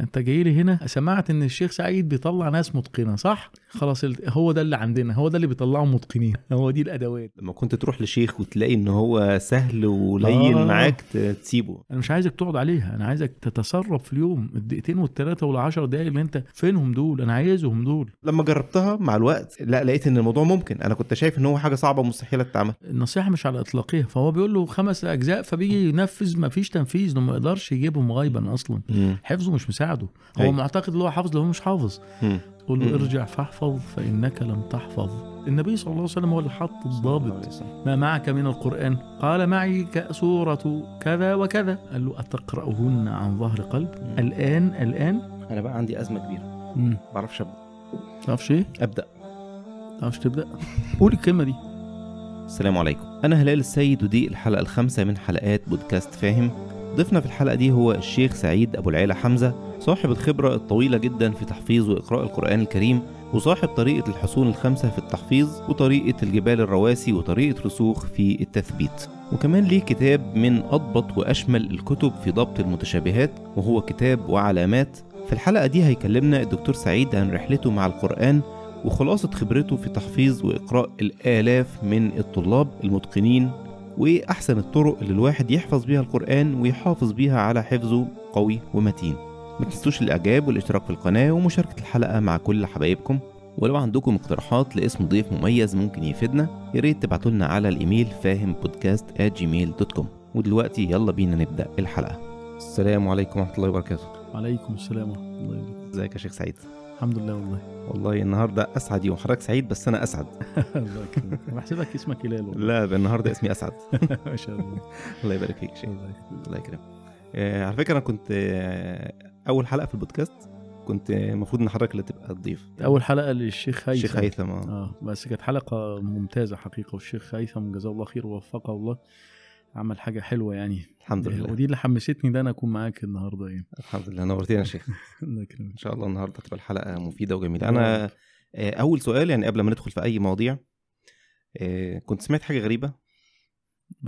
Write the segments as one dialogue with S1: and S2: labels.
S1: انت جاي لي هنا سمعت إن الشيخ سعيد بيطلع ناس متقنة صح؟ خلاص هو ده اللي عندنا هو ده اللي بيطلعهم متقنين هو دي الأدوات.
S2: لما كنت تروح لشيخ وتلاقي إن هو سهل ولين
S1: آه.
S2: معاك تسيبه.
S1: أنا مش عايزك تقعد عليها أنا عايزك تتصرف في اليوم الدقيقتين والثلاثه والعشر دقايق اللي أنت فينهم دول أنا عايزهم دول.
S2: لما جربتها مع الوقت لا لقيت إن الموضوع ممكن أنا كنت شايف إن هو حاجة صعبة ومستحيلة تتعمل.
S1: النصيحة مش على اطلاقها فهو بيقول له خمس أجزاء فبيجي ينفذ ما فيش تنفيذ ما يقدرش يجيبهم غيبا أصلا. حفظه مش مساعده هو
S2: أيوة.
S1: معتقد إن هو حافظ لو هو مش حافظ
S2: مم.
S1: قول له
S2: مم.
S1: ارجع فاحفظ فإنك لم تحفظ. النبي صلى الله عليه وسلم هو اللي حط الضابط. ما معك من القرآن؟ قال معي سورة كذا وكذا. قال له أتقرأهن عن ظهر قلب؟ الآن الآن؟
S2: أنا بقى عندي أزمة كبيرة.
S1: مم.
S2: ما بعرفش أبدأ.
S1: تعرفش إيه؟
S2: أبدأ.
S1: تعرفش تبدأ؟ قول الكلمة دي.
S2: السلام عليكم. أنا هلال السيد ودي الحلقة الخامسة من حلقات بودكاست فاهم؟ ضيفنا في الحلقة دي هو الشيخ سعيد أبو العيلة حمزة صاحب الخبرة الطويلة جدا في تحفيظ وإقراء القرآن الكريم وصاحب طريقة الحصون الخمسة في التحفيظ وطريقة الجبال الرواسي وطريقة رسوخ في التثبيت. وكمان ليه كتاب من أضبط وأشمل الكتب في ضبط المتشابهات وهو كتاب وعلامات. في الحلقة دي هيكلمنا الدكتور سعيد عن رحلته مع القرآن وخلاصة خبرته في تحفيظ وإقراء الآلاف من الطلاب المتقنين وإيه أحسن الطرق اللي الواحد يحفظ بيها القرآن ويحافظ بيها على حفظه قوي ومتين. ما تنسوش الإعجاب والإشتراك في القناة ومشاركة الحلقة مع كل حبايبكم. ولو عندكم اقتراحات لاسم ضيف مميز ممكن يفيدنا يا ريت تبعتوا لنا على الإيميل فاهم بودكاست gmail.com ودلوقتي يلا بينا نبدأ الحلقة. السلام عليكم ورحمة الله وبركاته.
S1: وعليكم السلام ورحمة الله وبركاته.
S2: إزيك يا شيخ سعيد؟
S1: الحمد لله والله.
S2: والله النهارده أسعد يوم. حضرتك سعيد؟ بس أنا أسعد.
S1: الله يكرمك أنا بحسبك اسمك هلال
S2: لا ده النهارده اسمي أسعد.
S1: ما شاء الله.
S2: الله يبارك فيك شيخ.
S1: الله يكرمك.
S2: آه على فكرة أنا كنت آه أول حلقة في البودكاست كنت المفروض إن حضرتك اللي تبقى الضيف.
S1: أول حلقة للشيخ هيثم.
S2: الشيخ هيثم آه.
S1: آه بس كانت حلقة ممتازة حقيقة والشيخ هيثم جزاه الله خير ووفقه الله. عمل حاجة حلوة يعني.
S2: الحمد لله.
S1: ودي اللي حمستني ده أنا أكون معاك النهارده يعني.
S2: الحمد لله. نورتينا يا شيخ. إن شاء الله النهارده تبقى الحلقة مفيدة وجميلة. أنا آه أول سؤال يعني قبل ما ندخل في أي مواضيع آه كنت سمعت حاجة غريبة؟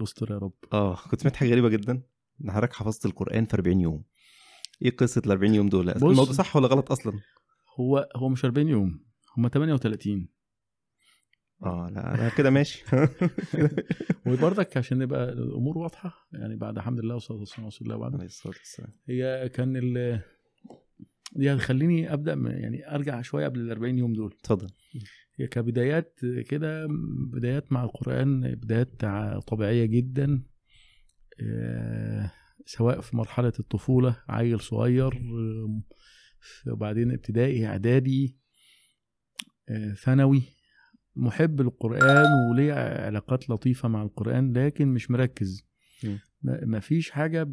S1: استر يا رب.
S2: آه كنت سمعت حاجة غريبة جدا. إن حضرتك حفظت القرآن في 40 يوم. إيه قصة ال 40 يوم دول. الموضوع صح ولا غلط أصلا؟
S1: هو هو مش 40 يوم هم 38
S2: آه لا لا كده ماشي.
S1: وبرضك عشان نبقى الأمور واضحة يعني بعد الحمد لله والصلاة والسلام على رسول الله بعد
S2: عليه الصلاة والسلام.
S1: هي كان ال دي هتخليني أبدأ يعني أرجع شوية قبل ال 40 يوم دول.
S2: اتفضل.
S1: هي كبدايات كده بدايات مع القرآن بدايات طبيعية جدا. آه، سواء في مرحلة الطفولة عيل صغير آه، وبعدين ابتدائي إعدادي آه، ثانوي. محب للقرآن وليه علاقات لطيفة مع القرآن لكن مش مركز. ما فيش حاجة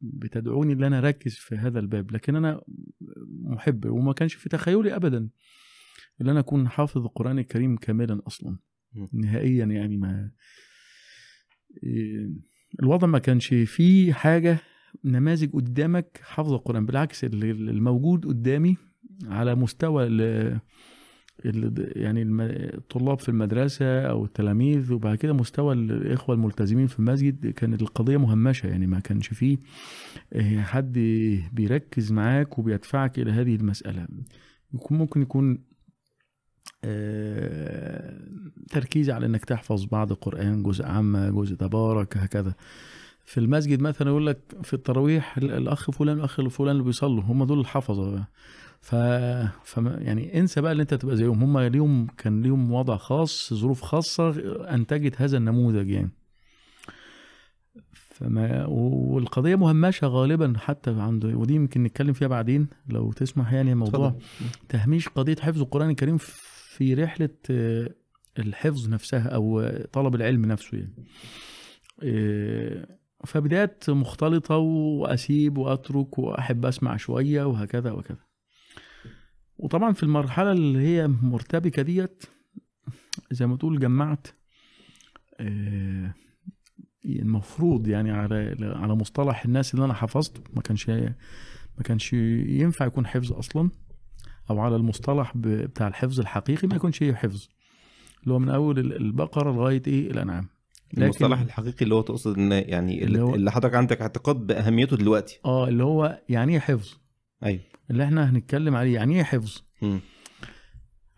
S1: بتدعوني إن أنا أركز في هذا الباب لكن أنا محب وما كانش في تخيلي ابدا إن أنا أكون حافظ القرآن الكريم كاملا
S2: أصلا.
S1: نهائيا يعني ما إيه، الوضع ما كانش فيه حاجة نماذج قدامك حافظ القرآن بالعكس الموجود قدامي على مستوى يعني الطلاب في المدرسة أو التلاميذ وبعد كده مستوى الإخوة الملتزمين في المسجد كانت القضية مهمشة يعني ما كانش فيه آه، حد بيركز معاك وبيدفعك إلى هذه المسألة يكون ممكن يكون آه، تركيز على إنك تحفظ بعض القرآن جزء عامة جزء تبارك هكذا في المسجد مثلا يقول لك في التراويح ال- الأخ فلان والاخ فلان اللي بيصلوا هم دول الحفظة بقى. ف... فما يعني انسى بقى ان انت تبقى زيهم. هم ليهم كان ليهم وضع خاص ظروف خاصة انتجت هذا النموذج يعني. فما والقضية مهمشة غالبا حتى عند ودي يمكن نتكلم فيها بعدين لو تسمح يعني موضوع
S2: اتفضل.
S1: تهميش قضية حفظ القرآن الكريم في رحلة الحفظ نفسها أو طلب العلم نفسه يعني. آه، فبدايات مختلطة وأسيب وأترك وأحب أسمع شوية وهكذا وكذا وطبعا في المرحلة اللي هي مرتبكة ديت زي ما تقول جمعت آه، المفروض يعني على على مصطلح الناس اللي أنا حفظته. ما كانش ما كانش ينفع يكون حفظ أصلا أو على المصطلح بتاع الحفظ الحقيقي ما يكونش هي حفظ. اللي هو من أول ال- البقرة لغاية إيه؟ الأنعام.
S2: المصطلح الحقيقي اللي هو تقصد إن يعني
S1: اللي
S2: اللي,
S1: هو-
S2: اللي حضرتك عندك اعتقاد بأهميته دلوقتي.
S1: آه اللي هو يعني إيه حفظ؟
S2: أيوه.
S1: اللي إحنا هنتكلم عليه. يعني إيه حفظ؟
S2: مم.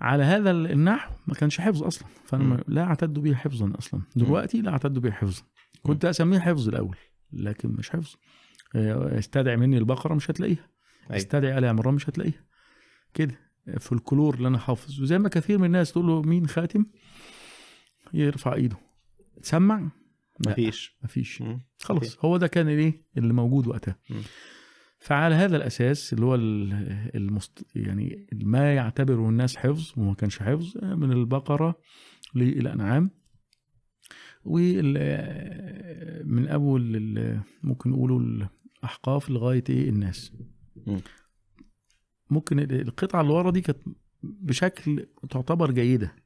S1: على هذا النحو ما كانش حفظ أصلا.
S2: فأنا.
S1: ما- لا اعتد به حفظا أصلا. دلوقتي لا اعتد به حفظا. كنت أسميه حفظ الأول لكن مش حفظ. آه، استدعي مني البقرة مش هتلاقيها.
S2: أيوة.
S1: استدعي آل عمران مش هتلاقيها. كده فالكلور اللي أنا حافظ. وزي ما كثير من الناس تقول له مين خاتم؟ يرفع إيده. تسمع.
S2: مفيش.
S1: مفيش. خلاص. هو ده كان الايه اللي موجود وقتها.
S2: مم.
S1: فعلى هذا الأساس اللي هو ال- المست... يعني ما يعتبره الناس حفظ وما كانش حفظ من البقرة للانعام وال من اول ممكن نقولوا الأحقاف لغاية إيه؟ الناس.
S2: مم.
S1: ممكن ال- القطعة اللي ورا دي كانت بشكل تعتبر جيدة.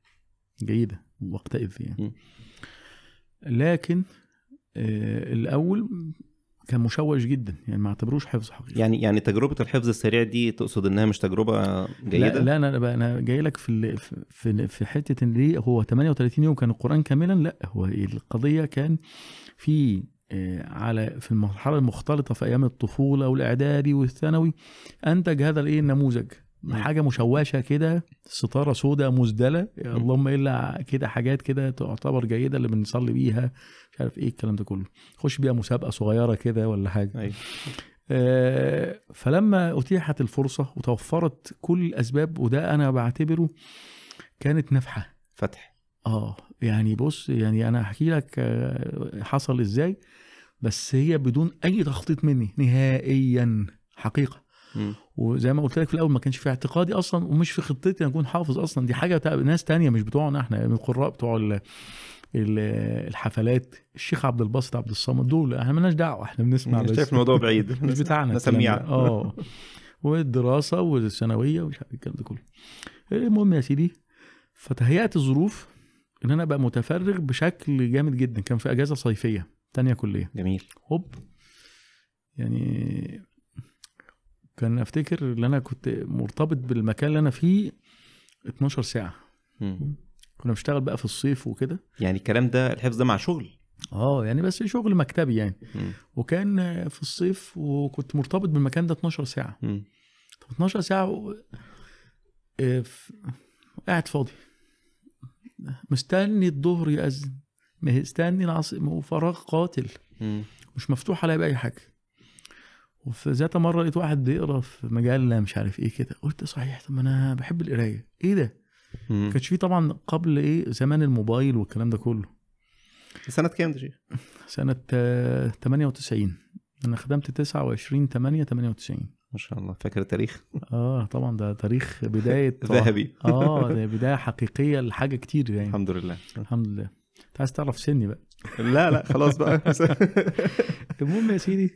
S1: جيدة وقتئذ يعني. لكن آه، الأول كان مشوش جدا يعني ما اعتبروش حفظ حقيقي.
S2: يعني يعني تجربة الحفظ السريع دي تقصد إنها مش تجربة جيدة؟
S1: لا, لا أنا بقى أنا جاي لك في في في حتة إن ليه هو 38 يوم كان القرآن كاملا؟ لا هو القضية كان في آه، على في المرحلة المختلطة في أيام الطفولة والإعدادي والثانوي أنتج هذا الإيه النموذج. حاجة مشوشة كده ستارة سوداء مزدلة اللهم إلا كده حاجات كده تعتبر جيدة اللي بنصلي بيها مش عارف إيه الكلام ده كله. خش بيها مسابقة صغيرة كده ولا حاجة.
S2: أيوه.
S1: آه، فلما أتيحت الفرصة وتوفرت كل الأسباب وده أنا بعتبره كانت نفحة.
S2: فتح.
S1: آه يعني بص يعني أنا احكي لك آه، حصل إزاي بس هي بدون أي تخطيط مني نهائيا حقيقة.
S2: مم.
S1: وزي ما قلت لك في الأول ما كانش في اعتقادي أصلا ومش في خطتي أكون حافظ أصلا. دي حاجة ناس تانية مش بتوعنا إحنا يعني القراء بتوع ال- ال- الحفلات الشيخ عبد الباسط عبد الصمد دول إحنا مالناش دعوة إحنا بنسمع بس
S2: شايف الموضوع بعيد.
S1: مش بتاعنا ده. آه. والدراسة والثانوية ومش عارف الكلام ده كله. المهم يا سيدي فتهيأت الظروف إن أنا أبقى متفرغ بشكل جامد جدا. كان في أجازة صيفية تانية كلية.
S2: جميل.
S1: هوب. يعني كان أفتكر إن أنا كنت مرتبط بالمكان اللي أنا فيه 12 ساعة.
S2: مم.
S1: كنا بنشتغل بقى في الصيف وكده.
S2: يعني الكلام ده الحفظ ده مع شغل؟
S1: آه يعني بس شغل مكتبي يعني.
S2: مم.
S1: وكان في الصيف وكنت مرتبط بالمكان ده 12 ساعة.
S2: مم.
S1: طب 12 ساعة و... آه، ف- قاعد فاضي. مستني الظهر يأذن. مستني العصر وفراغ قاتل.
S2: مم.
S1: مش مفتوح عليا بأي حاجة. وفي ذات مرة لقيت واحد بيقرأ في مجلة مش عارف إيه كده. قلت صحيح طب ما أنا بحب القراية. إيه ده؟ ما كانش فيه طبعا قبل إيه زمان الموبايل والكلام ده كله.
S2: سنة كام ده شيخ؟
S1: سنة آه، 98 أنا خدمت 29 8 98
S2: ما شاء الله. فاكر التاريخ؟
S1: آه طبعا ده تاريخ بداية
S2: ذهبي.
S1: آه ده بداية حقيقية لحاجة كتير يعني.
S2: الحمد لله.
S1: الحمد لله. أنت عايز تعرف سني بقى؟
S2: لا لا خلاص بقى.
S1: المهم يا سيدي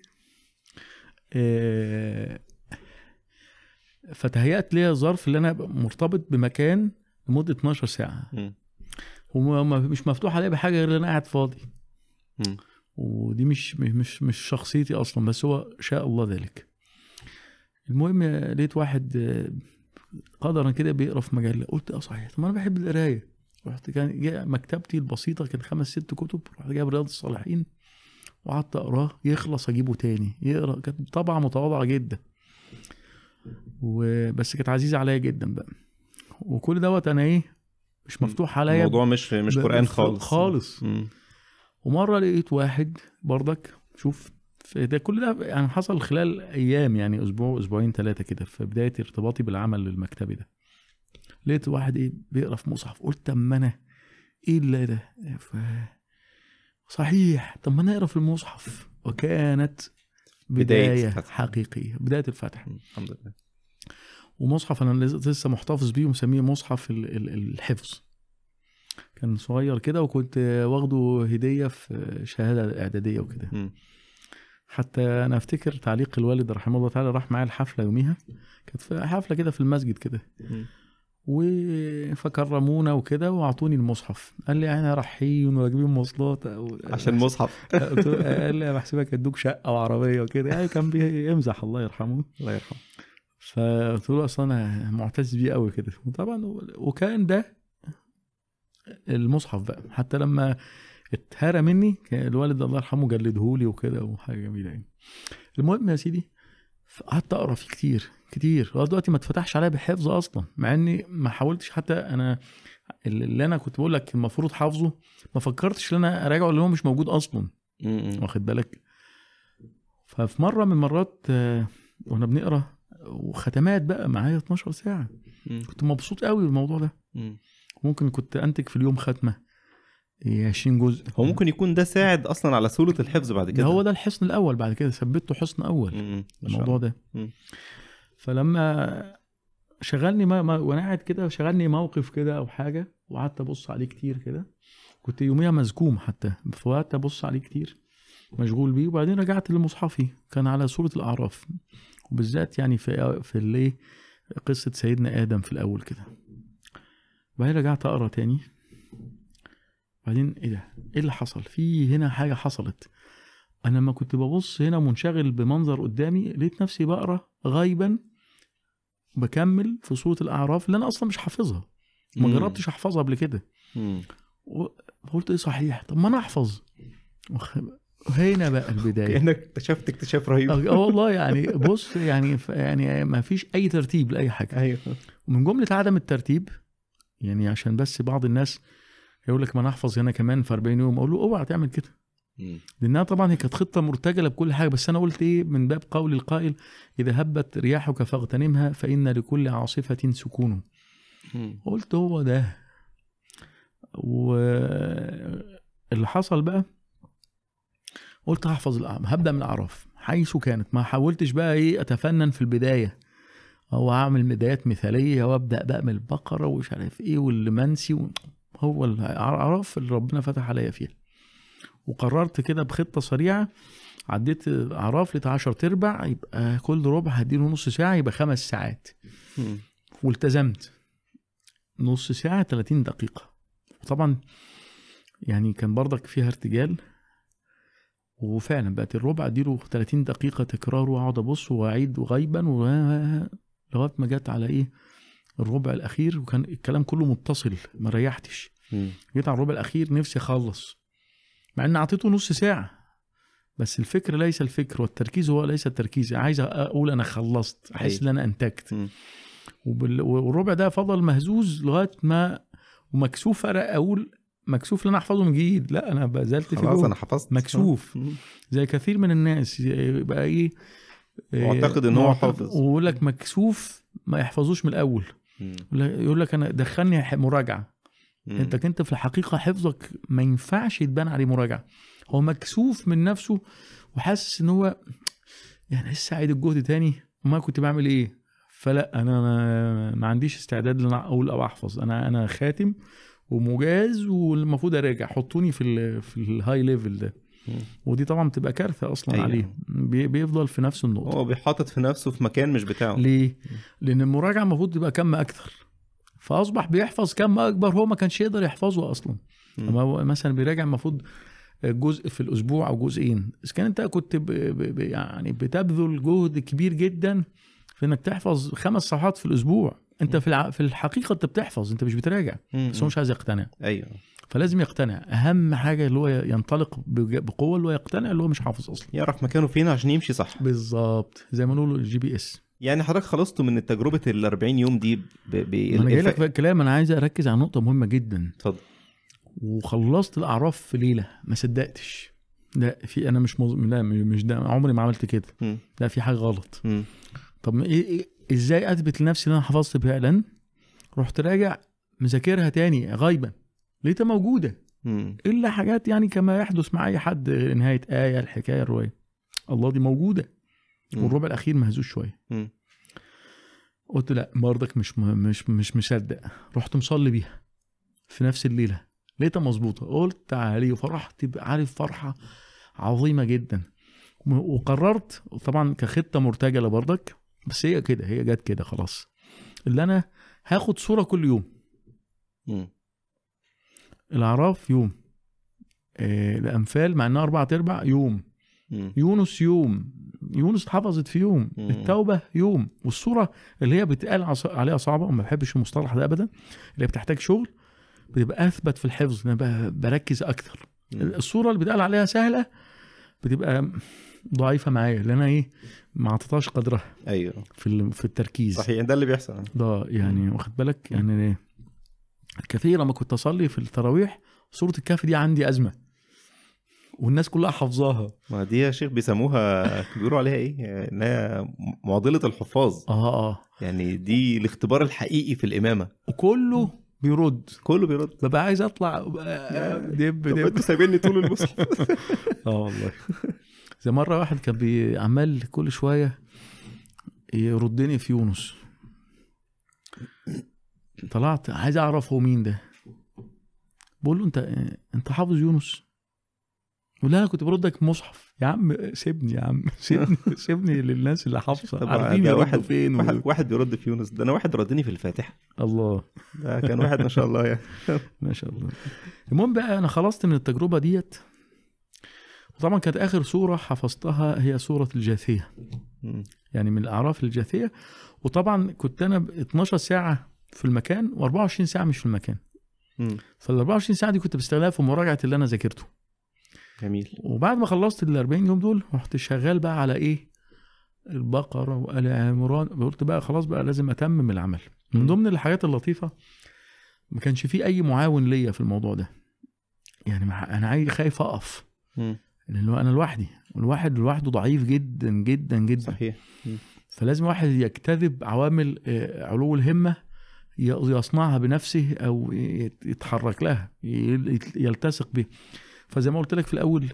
S1: فتهيأت ليا ظرف اللي أنا مرتبط بمكان لمدة 12
S2: ساعة.
S1: ومش مفتوح عليا بحاجة غير إن أنا قاعد فاضي.
S2: مم.
S1: ودي مش مش مش شخصيتي أصلا بس هو شاء الله ذلك. المهم لقيت واحد آه، قدرا كده بيقرأ في مجلة. قلت آه صحيح. طب أنا بحب القراية. رحت كان مكتبتي البسيطة كان خمس ست كتب رحت جايب رياض الصالحين. وقعدت أقراه يخلص أجيبه تاني. يقرأ كانت طبعا متواضعة جدا. وبس كانت عزيزة عليا جدا بقى. وكل دوت أنا إيه مش مفتوح عليا.
S2: الموضوع مش مش
S1: ب-
S2: خالص.
S1: خالص. ومرة لقيت واحد برضك شوف ده كل ده يعني حصل خلال أيام يعني أسبوع أسبوعين ثلاثة كده في بداية ارتباطي بالعمل المكتبي ده. لقيت واحد إيه بيقرأ في مصحف. قلت طب ما أنا إيه اللي ده. صحيح. طب ما أنا اقرا في المصحف. وكانت
S2: بداية
S1: بداية
S2: الفتح.
S1: حقيقية بداية الفتح.
S2: الحمد لله.
S1: ومصحف أنا لس- لسه محتفظ بيه ومسميه مصحف ال- ال- الحفظ. كان صغير كده وكنت واخده هدية في شهادة إعدادية وكده. حتى أنا أفتكر تعليق الوالد رحمه الله تعالى راح معايا الحفلة يوميها. كانت في حفلة كده في المسجد كده.
S2: مم.
S1: و- فكرمونا وكده وأعطوني المصحف. قال لي إحنا رايحين وراكبين مواصلات
S2: عشان مصحف.
S1: قلت له- قال لي بحسبك ادوك شقة وعربية وكده. يعني كان بيمزح الله يرحمه
S2: الله يرحمه.
S1: فقلت له أصل أنا معتز بيه قوي كده. وطبعا وكان ده المصحف بقى. حتى لما اتهرى مني الوالد الله يرحمه جلدهولي وكده وحاجة جميلة يعني. المهم يا سيدي قعدت أقرأ فيه كتير. كتير لغايه دلوقتي ما اتفتحش عليا بحفظ أصلا مع إني ما حاولتش حتى أنا اللي أنا كنت بقول لك المفروض حافظه ما فكرتش إن أنا أراجعه اللي هو مش موجود
S2: أصلا.
S1: واخد بالك ففي مرة من المرات آه، وأنا بنقرأ وختمات بقى معايا 12
S2: ساعة.
S1: كنت مبسوط قوي بالموضوع ده
S2: مم.
S1: ممكن كنت أنتج في اليوم ختمة إيه، 20 جزء
S2: هو ممكن يكون ده ساعد أصلا على سهولة الحفظ بعد
S1: ده
S2: كده
S1: هو ده الحصن الأول بعد كده ثبته حصن
S2: أول
S1: الموضوع. ده
S2: مم.
S1: فلما شغلني ما ما وأنا قاعد كده شغلني موقف كده أو حاجة وقعدت أبص عليه كتير كده. كنت يوميها مزكوم حتى فقعدت أبص عليه كتير مشغول بيه. وبعدين رجعت لمصحفي كان على سوره الأعراف. وبالذات يعني في في الايه قصة سيدنا آدم في الأول كده. بعدين رجعت أقرأ تاني. بعدين إيه ده؟ إيه اللي حصل؟ في هنا حاجة حصلت. أنا لما كنت ببص هنا منشغل بمنظر قدامي لقيت نفسي بقرأ غيبا بكمل في سوره الأعراف اللي أنا أصلا مش حافظها. ما. جربتش أحفظها قبل كده.
S2: مم.
S1: وقلت إيه صحيح؟ طب ما أنا أحفظ. هنا بقى البداية.
S2: كأنك اكتشفت اكتشاف رهيب.
S1: آه والله يعني بص يعني يعني ما فيش أي ترتيب لأي حاجة.
S2: أيوه.
S1: ومن جملة عدم الترتيب يعني عشان بس بعض الناس يقول لك ما أنا أحفظ هنا كمان في 40 يوم أقول له أوعى تعمل كده. لأنها طبعا هي كانت خطة مرتجلة بكل حاجة بس أنا قلت إيه من باب قول القائل إذا هبت رياحك فاغتنمها فإن لكل عاصفة سكون. قلت هو ده. واللي حصل بقى قلت هحفظ الأعراف هبدأ من الأعراف حيث كانت. ما حاولتش بقى إيه أتفنن في البداية. أو أعمل بدايات مثالية وأبدأ بقى من البقره ومش عارف إيه واللي منسي. هو الأعراف اللي ربنا فتح عليا فيها. وقررت كده بخطة سريعة عديت أعراف لقيت 10 أرباع يبقى كل ربع هديله نص ساعة يبقى خمس ساعات. والتزمت نص ساعة 30 دقيقة وطبعا يعني كان برضك فيها ارتجال وفعلا بقت الربع أديله 30 دقيقة تكرار وأقعد أبص وأعيد غيبا. لغاية ما جت على إيه الربع الأخير وكان الكلام كله متصل ما ريحتش. جيت على الربع الأخير نفسي أخلص مع إن أعطيته نص ساعة بس الفكر ليس الفكر والتركيز هو ليس التركيز عايز أقول أنا خلصت أحس. إن
S2: أنا
S1: أنتجت. والربع ده فضل مهزوز لغاية ما ومكسوف أقول مكسوف إن أنا أحفظه من جديد لا أنا بذلت في
S2: خلاص. أنا حفظت
S1: مكسوف. زي كثير من الناس يبقى إيه
S2: معتقد إن هو
S1: معتقد-
S2: حافظ.
S1: ويقول لك مكسوف ما يحفظوش من
S2: الأول.
S1: يقول لك أنا دخلني مراجعة
S2: مم.
S1: انت انت في الحقيقة حفظك ما ينفعش يتبان عليه مراجعة. هو مكسوف من نفسه وحاسس إن هو يعني لسه عايد الجهد تاني؟ وما كنت بعمل إيه؟ فلا أنا ما, عنديش استعداد إن أقول أو أحفظ. أنا أنا خاتم ومجاز والمفروض أراجع. حطوني في ال في ال high level
S2: ده.
S1: ودي طبعا بتبقى كارثة أصلا
S2: أيوة.
S1: عليه. بي- بيفضل في نفس النقطة.
S2: هو بيحاطط في نفسه في مكان مش بتاعه.
S1: ليه؟ لأن المراجعة المفروض تبقى كم أكتر فأصبح بيحفظ كم أكبر هو ما كانش يقدر يحفظه
S2: أصلا.
S1: لما هو مثلا بيراجع المفروض جزء في الأسبوع أو جزئين. إذا كان أنت كنت ب... ب... ب... يعني بتبذل جهد كبير جدا في إنك تحفظ خمس صفحات في الأسبوع. أنت في الع... في الحقيقة أنت بتحفظ أنت مش بتراجع. بس هو مش عايز يقتنع.
S2: أيوه.
S1: فلازم يقتنع. أهم حاجة اللي هو ينطلق بقوة اللي هو يقتنع اللي هو مش حافظ أصلا.
S2: يعرف مكانه فين عشان يمشي صح.
S1: بالظبط. زي ما نقول ال GPS
S2: يعني حضرتك خلصتوا من تجربة ال 40 يوم دي ب... ب...
S1: أنا جاي لك الكلام أنا عايز أركز على نقطة مهمة جدا.
S2: اتفضل.
S1: وخلصت الأعراف في ليلة ما صدقتش. لا في أنا مش مز... لا مش ده عمري ما عملت كده.
S2: مم.
S1: لا في حاجة غلط.
S2: مم.
S1: طب إيه إيه إزاي أثبت لنفسي إن أنا حفظت فعلا؟ رحت راجع مذاكرها تاني غايبا. لقيتها موجودة.
S2: مم.
S1: إلا حاجات يعني كما يحدث مع أي حد نهاية آية الحكاية الرواية. الله دي
S2: موجودة.
S1: والربع الأخير مهزوز
S2: شوية.
S1: قلت لا برضك مش م- مش مش مصدق. رحت مصلي بيها في نفس الليلة. لقيتها مظبوطة. قلت تعالي وفرحت عارف فرحة عظيمة جدا. وقررت طبعا كخطة مرتجلة برضك بس هي كده هي جت كده خلاص. اللي أنا هاخد صورة كل يوم.
S2: مم.
S1: الأعراف يوم. آه الأنفال مع إنها أربع أرباع يوم. يونس يوم يونس اتحفظت في يوم. التوبة يوم. والصورة اللي هي بتقال عليها صعبة وما بحبش المصطلح ده ابدا اللي بتحتاج شغل بتبقى أثبت في الحفظ. أنا بركز أكتر.
S2: مم.
S1: الصورة اللي بتقال عليها سهلة بتبقى ضعيفة معايا لأن أنا إيه ما أعطيتهاش قدرها
S2: أيوه.
S1: في في التركيز.
S2: صحيح ده اللي بيحصل.
S1: ده يعني واخد بالك؟ يعني الكثير لما كنت أصلي في التراويح سوره الكهف دي عندي أزمة. والناس كلها حافظاها.
S2: ما دي يا شيخ بيسموها بيقولوا عليها إيه؟ ان هي معضلة الحفاظ.
S1: آه آه
S2: يعني دي الاختبار الحقيقي في الإمامة.
S1: وكله بيرد.
S2: كله بيرد.
S1: ببقى عايز أطلع بقى دب
S2: طب
S1: دب.
S2: أنتوا سايبيني طول المصحف.
S1: آه والله. زي مرة واحد كان عمال كل شوية يردني في يونس. طلعت عايز أعرف هو مين ده. بقول له أنت أنت حافظ يونس؟ يقول لا أنا كنت بردك مصحف. يا عم سيبني يا عم سيبني سيبني للناس اللي
S2: حافظة.
S1: عارفين
S2: واحد
S1: فين
S2: واحد
S1: و...
S2: واحد بيرد في يونس. ده أنا واحد ردني في الفاتحة.
S1: الله.
S2: ده كان واحد ما شاء الله يعني.
S1: ما شاء الله. المهم بقى أنا خلصت من التجربة ديت. وطبعا كانت آخر سورة حفظتها هي سورة
S2: الجاثية.
S1: يعني من الأعراف الجاثية. وطبعا كنت أنا ب 12 ساعة في المكان و24 ساعة مش في المكان. فال 24 ساعة دي كنت بستغلها في مراجعة اللي أنا ذاكرته.
S2: جميل.
S1: وبعد ما خلصت ال 40 يوم دول رحت شغال بقى على إيه؟ البقرة وآل عمران. قلت بقى خلاص بقى لازم أتمم العمل. من. ضمن الحاجات اللطيفة ما كانش في أي معاون ليا في الموضوع ده. يعني أنا عايز خايف
S2: أقف.
S1: لأن أنا لوحدي. والواحد لوحده ضعيف جدا جدا جدا.
S2: صحيح.
S1: فلازم واحد يجتذب عوامل آه، علو الهمة يصنعها بنفسه أو يت- يتحرك لها يلتصق به فزي ما قلت لك في الأول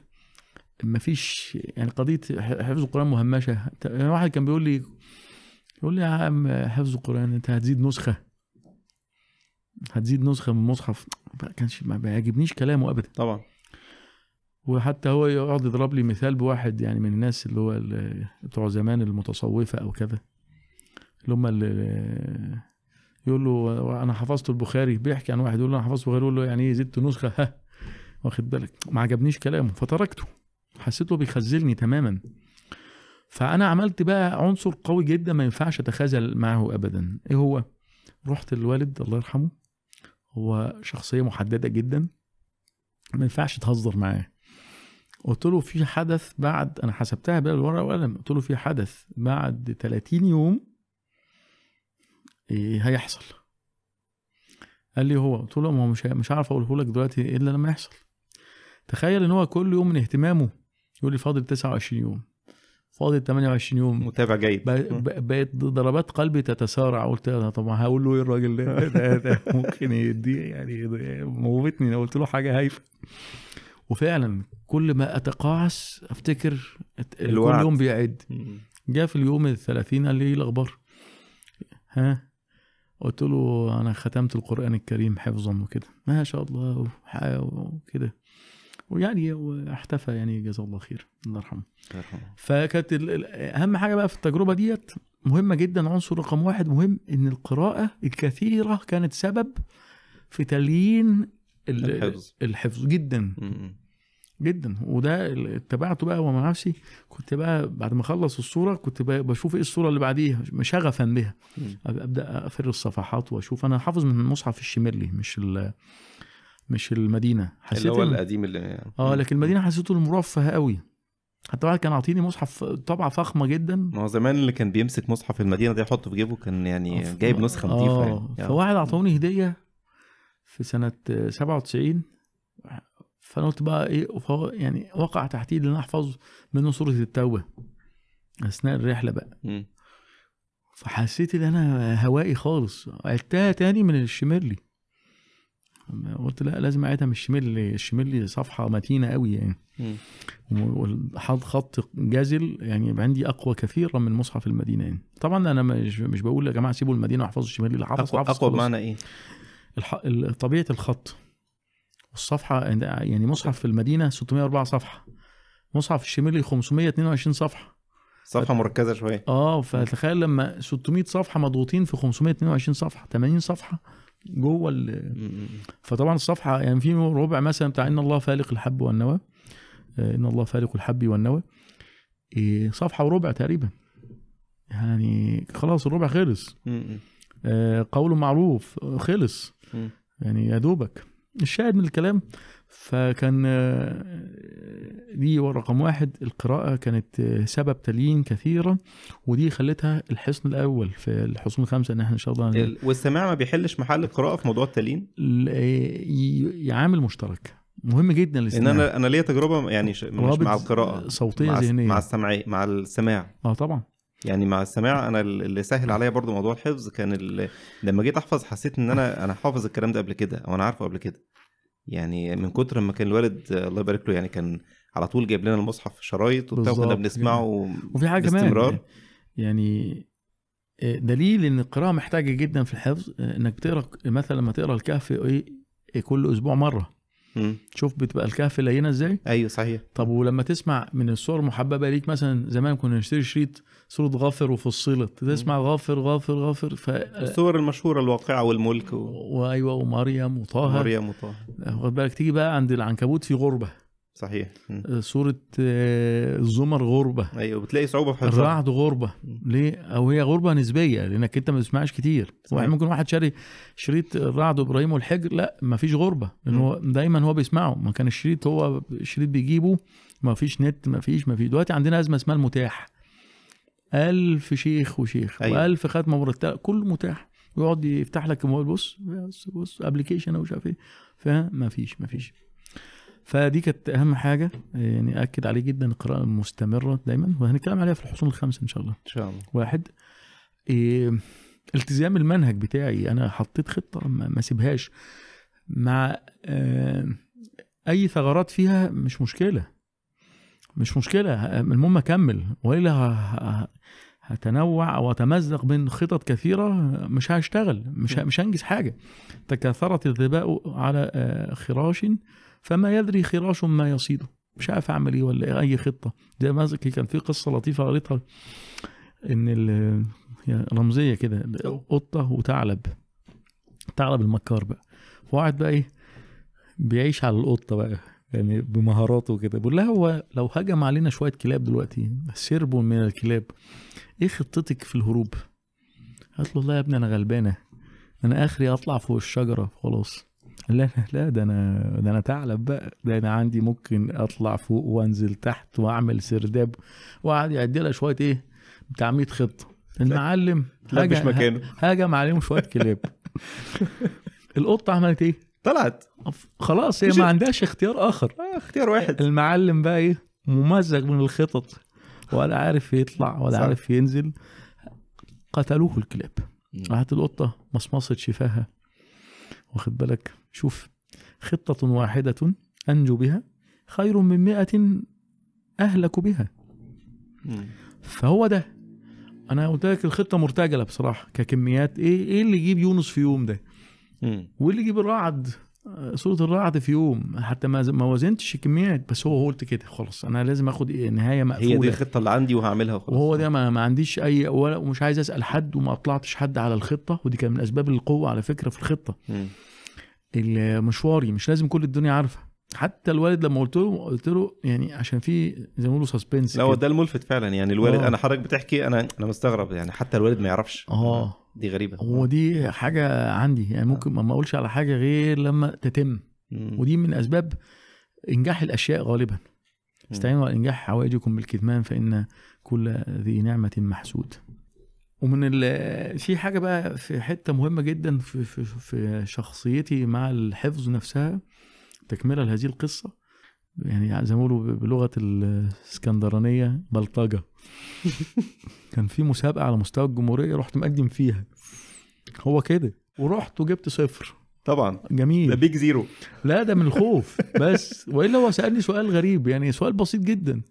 S1: مفيش يعني قضية حفظ القرآن مهمشة. يعني واحد كان بيقول لي يقول لي يا عم حفظ القرآن أنت هتزيد نسخة. هتزيد نسخة من المصحف. ما كانش ما بيعجبنيش كلامه ابدا.
S2: طبعا.
S1: وحتى هو يقعد يضرب لي مثال بواحد يعني من الناس اللي هو بتوع زمان المتصوفة أو كذا. اللي هم اللي يقول له أنا حفظت البخاري. بيحكي عن واحد يقول له أنا حفظت البخاري. يقول له يعني إيه زدت نسخة؟ ها. واخد بالك؟ ما عجبنيش كلامه فتركته. حسيته بيخزلني تماما. فأنا عملت بقى عنصر قوي جدا ما ينفعش أتخاذل معه ابدا. إيه هو؟ رحت للوالد الله يرحمه. هو شخصية محددة جدا. ما ينفعش تهزر معاه. قلت له في حدث بعد أنا حسبتها بالورقة والقلم. قلت له في حدث بعد 30 يوم إيه هيحصل. قال لي هو؟ قلت له ما هو مش مش عارف أقوله لك دلوقتي إلا لما يحصل. تخيل إن هو كل يوم من اهتمامه يقول لي فاضل 29 يوم. فاضل 28 يوم.
S2: متابع جيد.
S1: بقت ضربات قلبي تتسارع. قلت أنا طب هقول له إيه الراجل ده؟ ده, ده ممكن يدي يعني موتني. أنا قلت له حاجة هايفة. وفعلا كل ما أتقاعس أفتكر ات- كل
S2: الوعد.
S1: يوم بيعد. جاء في اليوم الثلاثين قال لي إيه الأخبار؟ ها؟ قلت له أنا ختمت القرآن الكريم حفظا وكده. ما شاء الله وكده. ويعني احتفى يعني جزاه الله خير الله يرحمه. فكانت أهم حاجة بقى في التجربة ديت مهمة جدا عنصر رقم واحد مهم إن القراءة الكثيرة كانت سبب في تليين ال-
S2: الحفظ.
S1: الحفظ جدا
S2: مم.
S1: جدا وده اتبعته بقى ومع نفسي كنت بقى بعد ما أخلص الصورة كنت بقى بشوف إيه الصورة اللي بعديها شغفا بها
S2: مم.
S1: أبدأ افر الصفحات وأشوف أنا حافظ من المصحف الشمالي مش ال- مش المدينة. حسيت
S2: اللي هو القديم اللي
S1: آه لكن المدينة حسيته المرفه قوي. حتى واحد كان عاطيني مصحف طبعة فخمة جدا.
S2: ما هو زمان اللي كان بيمسك مصحف المدينة ده يحطه في جيبه كان يعني جايب نسخة نظيفة
S1: آه
S2: يعني
S1: فواحد أعطوني هدية في سنة 97 فانا قلت بقى إيه فهو يعني وقع تحتي إن أنا أحفظ منه سورة التوبة أثناء الرحلة بقى.
S2: مم.
S1: فحسيت إن أنا هوائي خالص. عدتها تاني من الشميرلي قلت لا لازم أعيدها من الشميرلي الشميرلي صفحه متينة قوي يعني. وحط خط جازل يعني يبقى عندي أقوى كثيرا من مصحف المدينة يعني. طبعا أنا مش مش بقول يا جماعة سيبوا المدينة وأحفظوا الشمالي اللي حافظ
S2: أقوى
S1: خلاص.
S2: بمعنى إيه؟
S1: الح... طبيعة الخط. والصفحة يعني مصحف في المدينة 604 صفحة. مصحف الشمالي 522 صفحة.
S2: صفحة مركزة شوية.
S1: آه فتخيل لما 600 صفحة مضغوطين في 522 صفحة 80 صفحة. جوه. فطبعا الصفحة يعني في ربع مثلا بتاع إن الله فالق الحب والنوى آه، إن الله فالق الحب والنوى إيه، صفحة وربع تقريبا يعني خلاص الربع خلص. آه، قول معروف خلص. يعني يا دوبك الشاهد من الكلام فكان آه، دي رقم واحد. القراءة كانت آه، سبب تليين كثيرا ودي خلتها الحصن الأول في الحصون الخمسة إن إحنا إن شاء الله
S2: ال- والسماع ما بيحلش محل القراءة في موضوع التلين
S1: ل- ي- يعامل مشترك. مهم جدا الاستماع
S2: أنا أنا ليا تجربة يعني مش مع القراءة
S1: صوتية
S2: مع
S1: ذهنية.
S2: مع السمع مع السماع.
S1: آه طبعا.
S2: يعني مع السماع أنا ال- اللي سهل عليا برضو موضوع الحفظ كان ال... لما جيت أحفظ حسيت إن أنا أنا حافظ الكلام ده قبل كده أو أنا عارفه قبل كده. يعني من كتر ما كان الوالد آه، الله يبارك له يعني كان على طول جايب لنا المصحف في شرايط وبتاع وكنا بنسمعه
S1: وفي
S2: باستمرار.
S1: كمان يعني آه، دليل إن القراءة محتاجة جدا في الحفظ آه، إنك بتقرا مثلا لما تقرأ الكهف إيه إيه كل أسبوع مرة
S2: مم.
S1: شوف بتبقى الكهف لينة إزاي.
S2: أيوه صحيح.
S1: طب ولما تسمع من الصور المحببة ليك مثلا زمان كنا نشتري شريط صورة غافر وفصلت تسمع غافر غافر غافر ف
S2: الصور المشهورة الواقعة والملك و...
S1: وأيوة ومريم وطه.
S2: ومريم وطه.
S1: واخد بالك؟ تيجي بقى عند العنكبوت في غربة.
S2: صحيح.
S1: صوره آه، الزمر غربة.
S2: أيوه بتلاقي صعوبة في حفظها.
S1: الرعد غربة. ليه؟ أو هي غربة نسبية لأنك أنت ما بتسمعش كتير.
S2: صحيح.
S1: ممكن واحد شاري شريط الرعد وابراهيم والحجر لا ما فيش غربة. لأن هو دايما هو بيسمعه. ما كان الشريط هو الشريط بيجيبه ما فيش نت ما فيش ما فيش. دلوقتي عندنا أزمة اسمها المتاح. ألف شيخ وشيخ
S2: أيوة.
S1: وألف ختمة مرتبة كله متاح. ويقعد يفتح لك الموبايل بص بص بص ابلكيشن أو مش عارف إيه. فما فيش ما فيش. فدي كانت أهم حاجة يعني أكد عليه جدا القراءه المستمره دايما وهنتكلم عليها في الحصول الخمسه إن شاء الله.
S2: إن شاء الله.
S1: واحد إيه التزام المنهج بتاعي أنا حطيت خطة ما ما سيبهاش. مع آه أي ثغرات فيها مش مشكلة. مش مشكلة المهم أكمل. وإلا هتنوع أو أتمزق بين خطط كثيرة مش هشتغل مش مش هنجز حاجة. تكاثرت الظباء على آه، خراش فما يدري خراش ما يصيده. مش عارف أعمل إيه ولا أي خطة. زي ما كان في قصة لطيفة قريتها إن رمزية كده قطة وثعلب. ثعلب المكار بقى. فواحد بقى إيه بيعيش على القطة بقى يعني بمهاراته كده بيقول لها هو لو هجم علينا شوية كلاب دلوقتي سرب من الكلاب إيه خطتك في الهروب؟ قالت له والله يا ابني أنا غلبانة. أنا آخري أطلع فوق الشجرة خلاص. قال لها لا ده أنا ده أنا ثعلب بقى. ده أنا عندي ممكن أطلع فوق وأنزل تحت وأعمل سرداب وقعد يعد لها شوية إيه بتاع 100 خطة. المعلم
S2: لا
S1: هاجم-
S2: مكانه.
S1: هاجم عليهم شوية كلاب. القطة عملت إيه؟
S2: طلعت.
S1: خلاص هي ما عندهاش اختيار آخر.
S2: آه اختيار واحد.
S1: المعلم بقى إيه ممزق من الخطط ولا عارف يطلع ولا
S2: صح.
S1: عارف ينزل. قتلوه الكلاب. راحت القطة مصمصت شفاها. واخد بالك؟ شوف خطة واحدة أنجو بها خير من مئة أهلك بها.
S2: مم.
S1: فهو ده. أنا قلت لك الخطة مرتجلة بصراحة ككميات. إيه إيه اللي يجيب يونس في يوم ده؟
S2: مم.
S1: واللي يجيب الرعد سورة الرعد في يوم. حتى ما ما وزنتش الكميات بس هو قلت كده خلاص أنا لازم آخد إيه نهاية مقفولة.
S2: هي دي الخطة اللي عندي وهعملها وخلاص.
S1: وهو ده ما, ما عنديش أي ولا ومش عايز أسأل حد وما اطلعتش حد على الخطة. ودي كان من أسباب القوة على فكرة في
S2: الخطة.
S1: المشواري مش لازم كل الدنيا عارفة. حتى الوالد لما قلت له قلت له يعني عشان في زي ما بيقولوا سسبنس
S2: لا هو ده الملفت فعلا. يعني الوالد
S1: آه.
S2: أنا حضرتك بتحكي أنا أنا مستغرب يعني حتى الوالد ما يعرفش.
S1: آه.
S2: دي غريبة.
S1: هو دي حاجة عندي. يعني ممكن ما أقولش على حاجة غير لما تتم.
S2: مم.
S1: ودي من أسباب إنجاح الأشياء غالبا. استعينوا على إنجاح حوائجكم بالكتمان فإن كل ذي نعمة محسود. ومن ال في حاجة بقى في حتة مهمة جدا في في, في شخصيتي مع الحفظ نفسها تكملة لهذه القصة. يعني زي ما بيقولوا بلغة الإسكندرانية بلطجة. كان في مسابقة على مستوى الجمهورية رحت مقدم فيها. هو كده. ورحت وجبت صفر.
S2: طبعا. ده
S1: جميل
S2: big zero
S1: لا ده من الخوف. بس. وإلا هو سألني سؤال غريب. يعني سؤال بسيط جدا.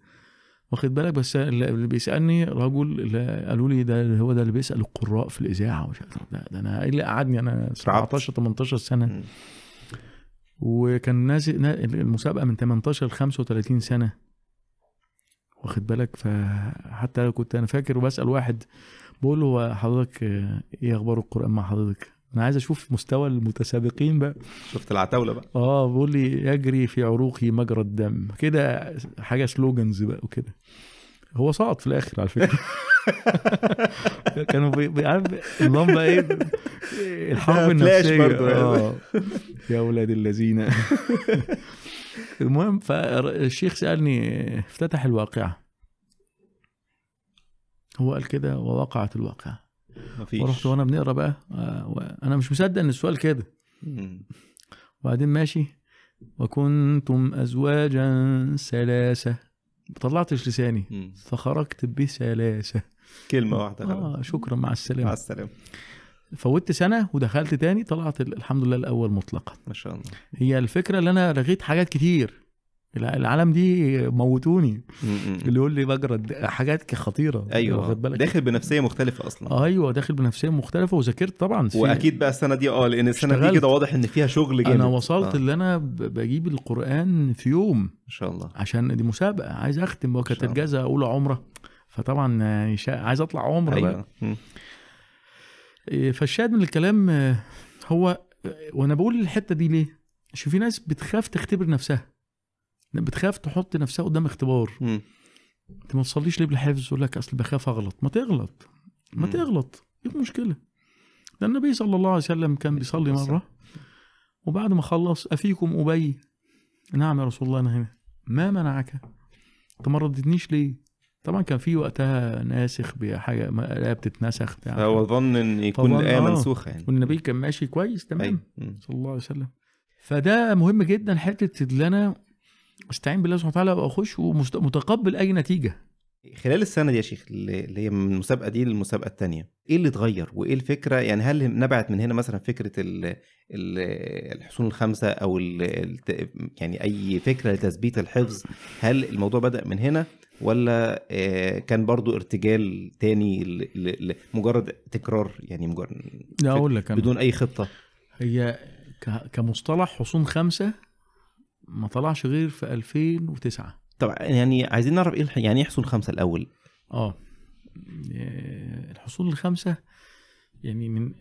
S1: واخد بالك؟ بس اللي بيسألني رجل اللي قالوا لي ده هو ده اللي بيسأل القراء في الإذاعة ومش عارف ده, ده أنا إيه اللي قعدني؟ أنا 17 18
S2: سنة.
S1: وكان نازل نا- المسابقة من 18 ل 35 سنة. واخد بالك؟ فحتى كنت أنا فاكر وبسأل واحد بقول له هو حضرتك إيه أخبار القرآن مع حضرتك؟ أنا عايز أشوف مستوى المتسابقين بقى.
S2: شفت العتاولة بقى.
S1: آه بيقول لي يجري في عروقي مجرى الدم. كده حاجة سلوجنز بقى وكده. هو سقط في الآخر على فكرة. كانوا بي- عارف اللمبه إيه؟ الحرب
S2: النفسية. يعني.
S1: آه. يا ولاد الذين. المهم فالشيخ سألني افتتح الواقعة. هو قال كده ووقعت الواقعة.
S2: مفيش.
S1: ورحت وأنا بنقرا بقى آه، أنا مش مصدق إن السؤال كده. وبعدين ماشي. وكنتم ازواجا ثلاثة. ما طلعتش لساني.
S2: مم.
S1: فخرجت بسلاسه
S2: كلمة واحدة خلاص.
S1: آه شكرا مع
S2: مع
S1: السلامة.
S2: السلامه
S1: فوتت سنة ودخلت تاني طلعت ال- الحمد لله الأول مطلقا.
S2: ما شاء الله.
S1: هي الفكرة اللي أنا رغيت حاجات كتير. العالم دي موتوني. اللي يقول لي بجرد حاجات خطيرة
S2: أيوه
S1: واخد بالك
S2: داخل بنفسية مختلفة أصلا
S1: أيوه داخل بنفسية مختلفة وذاكرت طبعا
S2: وأكيد بقى السنة دي آه لأن السنة دي. كده واضح إن فيها شغل جامد
S1: أنا وصلت
S2: آه.
S1: اللي أنا بجيب القرآن في يوم
S2: ما شاء الله
S1: عشان دي مسابقة عايز أختم وكانت. الجازه اولى عمرة فطبعا يعني. عايز أطلع عمرة بقى
S2: أيوه مم.
S1: إيه، فالشاهد من الكلام آه، هو آه، وأنا بقول الحتة دي ليه؟ عشان في ناس بتخاف تختبر نفسها بتخاف تحط نفسها قدام اختبار.
S2: مم.
S1: انت ما تصليش ليه بالحفظ يقول لك أصل بخاف أغلط. ما تغلط. ما. تغلط. إيه المشكلة؟ ده النبي صلى الله عليه وسلم كان بيصلي مرة. وبعد ما خلص أفيكم أبي. نعم يا رسول الله أنا هنا. ما منعك؟ أنت ما ردتنيش ليه؟ طبعا كان في وقتها ناسخ بحاجه ما- الايه بتتنسخ بتاع.
S2: فهو ظن إن يكون الآية
S1: آه.
S2: منسوخة يعني.
S1: والنبي كان ماشي كويس تمام. صلى الله عليه وسلم. فده مهم جدا حتة اللي أنا استعين بالله سبحانه وتعالى واخش ومتقبل اي نتيجة.
S2: خلال السنة دي يا شيخ اللي هي من المسابقة دي للمسابقة الثانية إيه اللي اتغير؟ وايه الفكرة؟ يعني هل نبعت من هنا مثلا فكرة ال ال الحصون الخمسه أو يعني أي فكرة لتثبيت الحفظ؟ هل الموضوع بدأ من هنا ولا آه، كان برضو ارتجال تاني لمجرد تكرار؟ يعني مجرد
S1: لا أقول لك.
S2: بدون أي خطة.
S1: هي كمصطلح حصون خمسه ما طلعش غير في 2009
S2: طبعا يعني عايزين نعرف إيه يعني إيه حصون خمسة الأول؟
S1: آه. إيه، الحصول الخمسة يعني من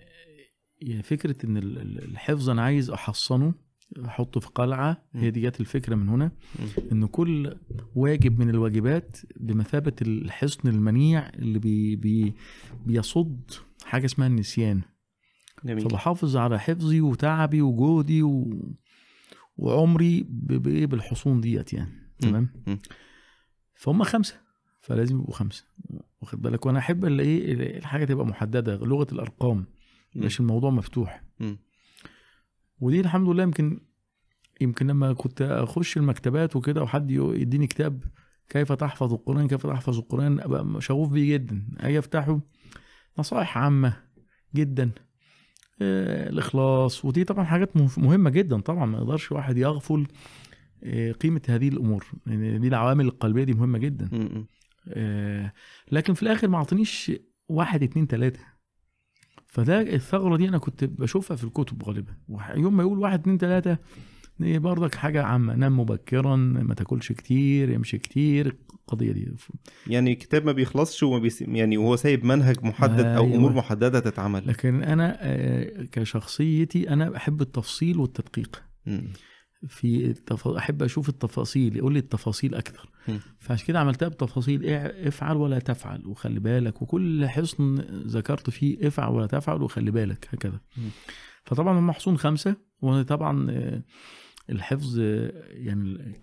S1: يعني فكرة إن ال- ال- الحفظ أنا عايز أحصنه أحطه في قلعة. هي دي جت الفكرة من هنا. إن كل واجب من الواجبات بمثابة الحصن المنيع اللي بي بي بيصد حاجة اسمها النسيان.
S2: جميل.
S1: فبحافظ على حفظي وتعبي وجهدي و... وعمري بايه بالحصون ديت يعني. تمام. فهم خمسة فلازم يبقوا خمسة. واخد بالك؟ وأنا أحب اللي إيه الحاجة تبقى محددة لغة الأرقام. مش الموضوع مفتوح. ودي الحمد لله يمكن يمكن لما كنت أخش المكتبات وكده وحد يديني كتاب كيف تحفظ القرآن كيف تحفظ القرآن أبقى شغوف بيه جدا. أجي أفتحه نصائح عامة جدا. الإخلاص ودي طبعا حاجات مه- مهمة جدا طبعا ما يقدرش واحد يغفل آه، قيمة هذه الأمور. يعني دي العوامل القلبية دي مهمة جدا. آه، لكن في الآخر ما أعطنيش واحد اتنين تلاتة. فده الثغرة دي أنا كنت بشوفها في الكتب غالبا. يوم ما يقول واحد اتنين تلاتة دي برضك حاجة عامة نام مبكرا ما تاكلش كتير امشي كتير القضية دي
S2: يعني كتاب ما بيخلصش وما بيس... يعني وهو سايب منهج محدد أو
S1: أيوة.
S2: أمور محددة تتعمل
S1: لكن أنا آه، كشخصيتي أنا بحب التفصيل والتدقيق. في التف... أحب أشوف التفاصيل يقول لي التفاصيل أكتر
S2: مم.
S1: فعشان كده عملتها بتفاصيل إيه افعل ولا تفعل وخلي بالك وكل حصن ذكرت فيه افعل ولا تفعل وخلي بالك هكذا. فطبعا هم حصون خمسة وطبعا آه، الحفظ يعني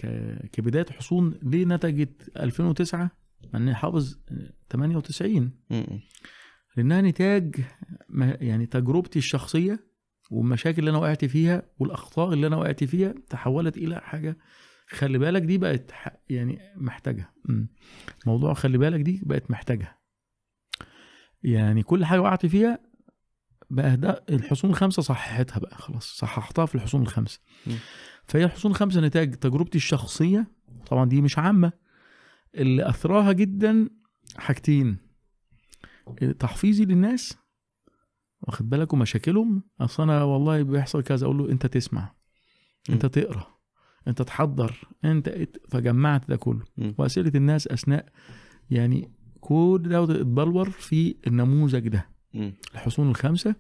S1: كبداية حصون ليه نتجت 2009 مع اني حافظ آه، 98
S2: مم.
S1: لأنها نتاج يعني تجربتي الشخصية والمشاكل اللي أنا وقعت فيها والأخطاء اللي أنا وقعت فيها تحولت إلى حاجة خلي بالك دي بقت يعني محتاجه. موضوع خلي بالك دي بقت محتاجه يعني كل حاجة وقعت فيها بقى ده الحصون الخمسه صححتها بقى خلاص صححتها في الحصون الخمسه. فهي الحصون الخمسه نتاج تجربتي الشخصية. طبعا دي مش عامة. اللي أثراها جدا حاجتين. تحفيظي للناس واخد بالك ومشاكلهم أصل أنا والله بيحصل كذا أقول له أنت تسمع أنت تقرأ أنت تحضر أنت فجمعت ده كله. وأسئلة الناس أثناء يعني كل ده اتبلور في النموذج ده. الحصون الخمسة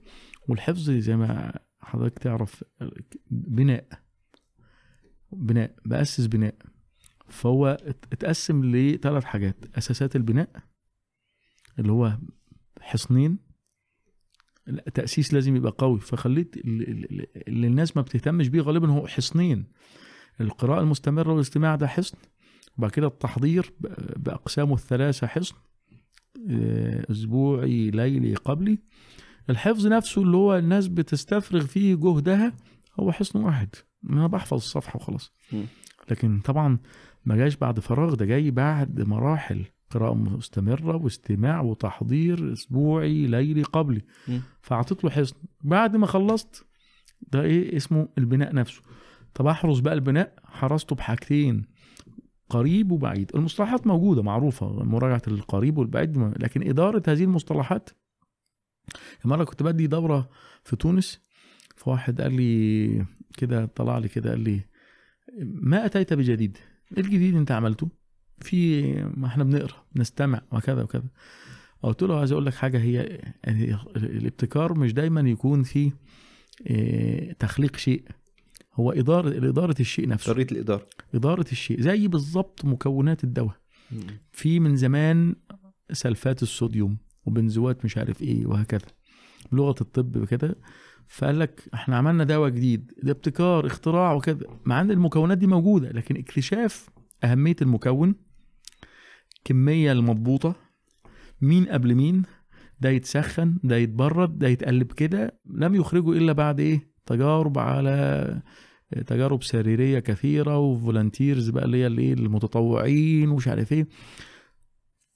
S1: والحفظ زي ما حضرتك تعرف بناء. بناء بأسس بناء. فهو ات- اتقسم لثلاث حاجات. أساسات البناء اللي هو حصنين. التاسيس لازم يبقى قوي. فخليت ال- ال- ال- اللي الناس ما بتهتمش بيه غالبا هو حصنين. القراءة المستمرة والاستماع ده حصن. وبعد كده التحضير ب- بأقسامه الثلاثة حصن. آه، أسبوعي ليلي قبلي. الحفظ نفسه اللي هو الناس بتستفرغ فيه جهدها هو حصن واحد. أنا بحفظ الصفحة وخلاص. لكن طبعا ما جاش بعد فراغ ده جاي بعد مراحل قراءة مستمرة واستماع وتحضير أسبوعي ليلي قبلي. فأعطيت له حصن. بعد ما خلصت ده إيه؟ اسمه البناء نفسه. طب أحرس بقى البناء. حرسته بحاجتين. قريب وبعيد. المصطلحات موجودة معروفة مراجعة القريب والبعيد لكن إدارة هذه المصطلحات مرة كنت بدي دورة في تونس فواحد قال لي كده طلع لي كده قال لي ما أتيت بجديد؟ إيه الجديد أنت عملته في ما إحنا بنقرأ نستمع وكذا وكذا. قلت له عايز أقول لك حاجة هي هي الابتكار مش دايما يكون في آه، تخليق شيء هو إدارة إدارة الشيء نفسه.
S2: طريقة الإدارة.
S1: إدارة الشيء زي بالظبط مكونات الدواء. في من زمان سلفات الصوديوم وبنزوات مش عارف إيه وهكذا. لغة الطب كده فقال لك إحنا عملنا دواء جديد ده ابتكار اختراع وكده مع إن المكونات دي موجودة لكن اكتشاف أهمية المكون كمية المضبوطة مين قبل مين ده يتسخن ده يتبرد ده يتقلب كده لم يخرجوا إلا بعد إيه؟ تجارب على تجارب سريرية كثيرة وفولنتيرز بقى اللي هي الإيه؟ المتطوعين ومش عارف إيه.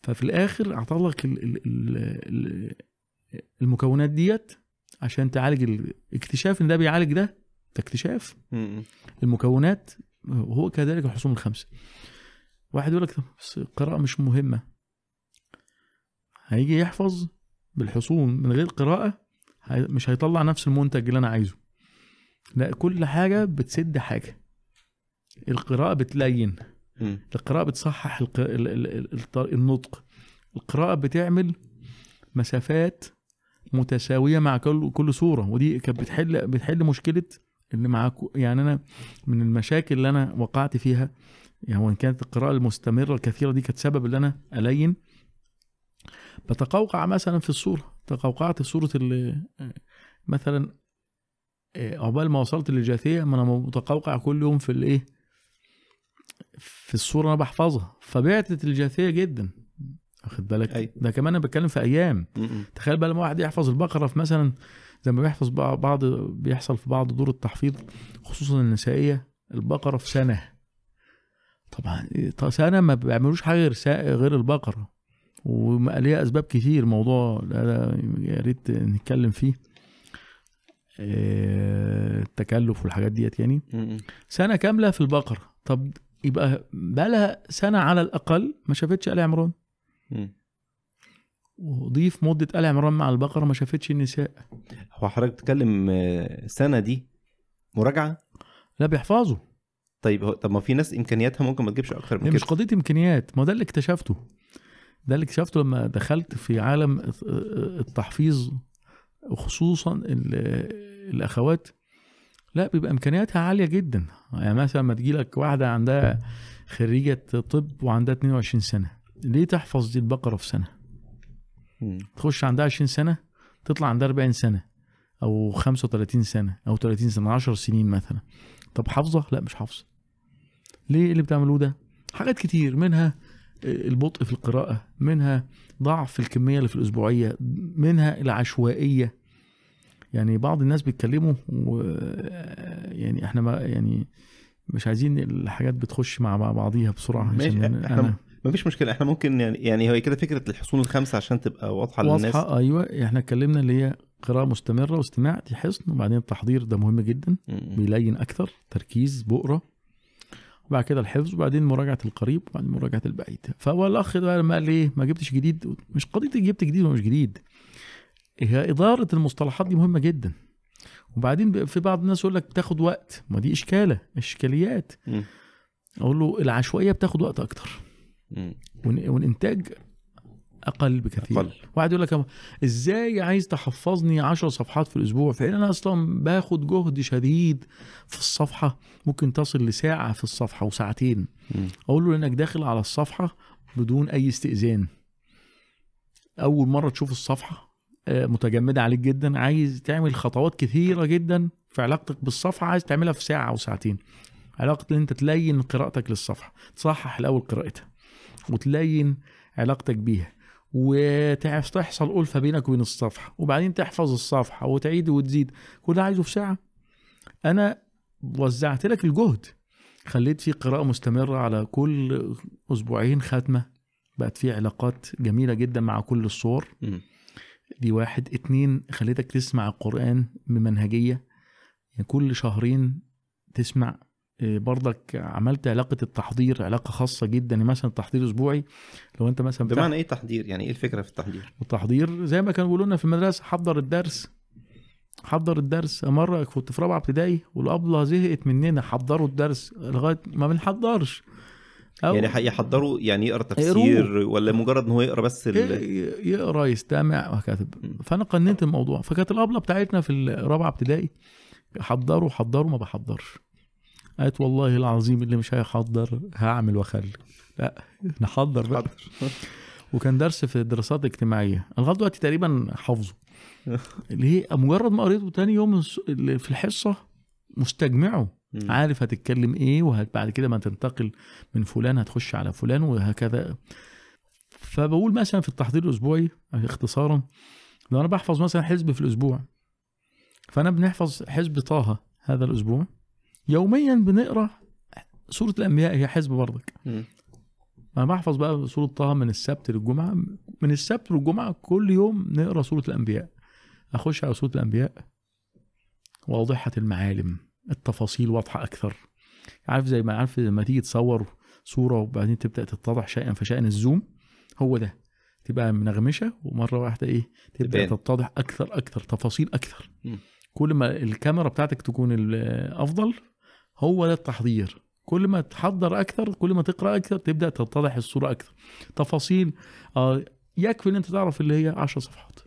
S1: ففي الآخر اعطى لك ال- ال- ال- ال- المكونات ديت عشان تعالج ال- اكتشاف إن ده بيعالج ده ده اكتشاف. المكونات وهو كذلك الحصون الخمسة. واحد يقول لك بس القراءة مش مهمة. هيجي يحفظ بالحصون من غير قراءة مش هيطلع نفس المنتج اللي أنا عايزه. لا كل حاجة بتسد حاجة. القراءة بتلين.
S2: مم.
S1: القراءة بتصحح النطق. القراءة بتعمل مسافات متساوية مع كل كل صورة ودي كانت بتحل بتحل مشكلة اللي مع يعني أنا من المشاكل اللي أنا وقعت فيها يعني وإن كانت القراءة المستمرة الكثيرة دي كانت سبب اللي أنا ألين بتقوقع مثلا في الصورة. تقوقعت في صورة ال... مثلا آه، عقبال ما وصلت للجاثية ما أنا متقوقع كل يوم في الإيه؟ في الصورة أنا بحفظها. فبعتت الجاثية جدا. واخد بالك
S2: أيوة.
S1: ده كمان أنا بتكلم في أيام
S2: مم.
S1: تخيل بقى لما واحد يحفظ البقرة في مثلا زي ما بيحفظ بع- بعض بيحصل في بعض دور التحفيظ خصوصا النسائية البقرة في سنة طبعا سنة ما بيعملوش حاجة غير غير البقرة وليها أسباب كتير موضوع يا ريت نتكلم فيه آه، التكلف والحاجات ديت يعني
S2: مم.
S1: سنة كاملة في البقرة طب يبقى بقالها سنة على الأقل ما شافتش آل عمران. وضيف مدة آل عمران مع البقرة ما شافتش النساء.
S2: هو حضرتك بتتكلم آه، سنة دي مراجعة؟
S1: لا بيحفظوا.
S2: طيب هو طب ما في ناس إمكانياتها ممكن ما تجيبش
S1: أكتر
S2: من
S1: مش
S2: كده.
S1: قضية إمكانيات ما ده اللي اكتشفته. ده اللي اكتشفته لما دخلت في عالم التحفيظ وخصوصا ال- الأخوات. لا بيبقى إمكانياتها عالية جدا. يعني مثلا ما تجيلك واحدة عندها خريجة طب وعندها 22 سنة. ليه تحفظ دي البقرة في سنة
S2: مم.
S1: تخش عندها 20 سنة تطلع عندها 40 سنة أو 35 سنة أو 30 سنة 10 سنين مثلا طب حافظة؟ لا مش حافظة ليه إيه اللي بتعملوه ده؟ حاجات كتير منها البطء في القراءة منها ضعف الكمية اللي في الأسبوعية منها العشوائية يعني بعض الناس بيتكلموا و يعني إحنا ما يعني مش عايزين الحاجات بتخش مع بعضيها بسرعة
S2: ماشي،
S1: عشان
S2: إحنا-
S1: أنا
S2: ما فيش مشكلة. إحنا ممكن يعني يعني هي كده فكرة الحصون الخمسه عشان تبقى واضحة للناس.
S1: واضحة أيوة. إحنا اتكلمنا اللي هي قراءة مستمرة واستماع دي حصن. وبعدين التحضير ده مهم جدا. بيلين أكثر تركيز بؤرة. وبعد كده الحفظ وبعدين مراجعة القريب وبعدين مراجعة البعيد. فهو الأخ ده لما قال لي ما جبتش جديد. مش قضية جبت جديد ومش جديد. هي إدارة المصطلحات دي مهمة جدا. وبعدين في بعض الناس يقول لك بتاخد وقت. ما دي إشكالة إشكاليات.
S2: مم.
S1: أقول له العشوائية بتاخد وقت أكتر. والإنتاج أقل بكثير.
S2: أقل.
S1: واحد يقول لك إزاي عايز تحفظني 10 صفحات في الأسبوع؟ فإن أنا أصلا باخد جهد شديد في الصفحة. ممكن تصل لساعة في الصفحة وساعتين.
S2: مم.
S1: أقول له إنك داخل على الصفحة بدون أي استئذان. أول مرة تشوف الصفحة آه، متجمدة عليك جدا. عايز تعمل خطوات كثيرة جدا في علاقتك بالصفحة عايز تعملها في ساعة أو ساعتين. علاقة إن أنت تلين قراءتك للصفحة. تصحح الأول قراءتها. وتلين علاقتك بيها وتحصل ألفة بينك وبين الصفحة وبعدين تحفظ الصفحة وتعيد وتزيد. كل ده عايزه في ساعة. أنا وزعت لك الجهد. خليت في قراءة مستمرة على كل أسبوعين ختمة. بقت في علاقات جميلة جدا مع كل الصور. دي واحد. اتنين خليتك تسمع القرآن بمنهجية. يعني كل شهرين تسمع برضك عملت علاقة التحضير علاقة خاصة جدا يعني مثلا التحضير أسبوعي لو أنت مثلا
S2: بمعنى إيه تحضير؟ يعني إيه الفكرة في التحضير؟
S1: التحضير زي ما كانوا بيقولوا لنا في المدرسة حضر الدرس حضر الدرس. مرة كنت في رابعة ابتدائي والأبلة زهقت مننا حضروا الدرس لغاية ما بنحضرش. أو
S2: يعني يحضروا يعني يقرأ تفسير ولا مجرد إن هو يقرأ بس ال...
S1: ي- يقرأ يستمع
S2: مم.
S1: فأنا قننت الموضوع. فكانت الأبلة بتاعتنا في الرابعه ابتدائي حضروا حضروا ما بحضرش. قالت والله العظيم اللي مش هيحضر هعمل وأخلي. لا نحضر بقى. وكان درس في الدراسات الاجتماعيه أنا لغاية دلوقتي تقريبا حافظه. اللي هي مجرد ما قريته تاني يوم في الحصة مستجمعه. عارف هتتكلم إيه وبعد كده ما تنتقل من فلان هتخش على فلان وهكذا. فبقول مثلا في التحضير الأسبوعي اختصارا لو أنا بحفظ مثلا حزب في الأسبوع فأنا بنحفظ حزب طه هذا الأسبوع. يوميا بنقرأ سورة الأنبياء هي حزب برضك. أنا بحفظ بقى سورة طه من السبت للجمعة. من السبت للجمعة كل يوم نقرأ سورة الأنبياء. أخش على سورة الأنبياء. واضحة المعالم التفاصيل واضحة أكثر. عارف زي ما عارف لما تيجي تصور صورة وبعدين تبدأ تتضح شيئا فشيئا الزوم؟ هو ده. تبقى منغمشة ومرة واحدة إيه
S2: تبدأ.
S1: تتضح أكثر أكثر تفاصيل
S2: أكثر.
S1: كل ما الكاميرا بتاعتك تكون الافضل هو ده التحضير. كل ما تحضر أكثر كل ما تقرأ أكثر تبدأ تتضح الصورة أكثر. تفاصيل آه يكفي إن أنت تعرف اللي هي 10 صفحات.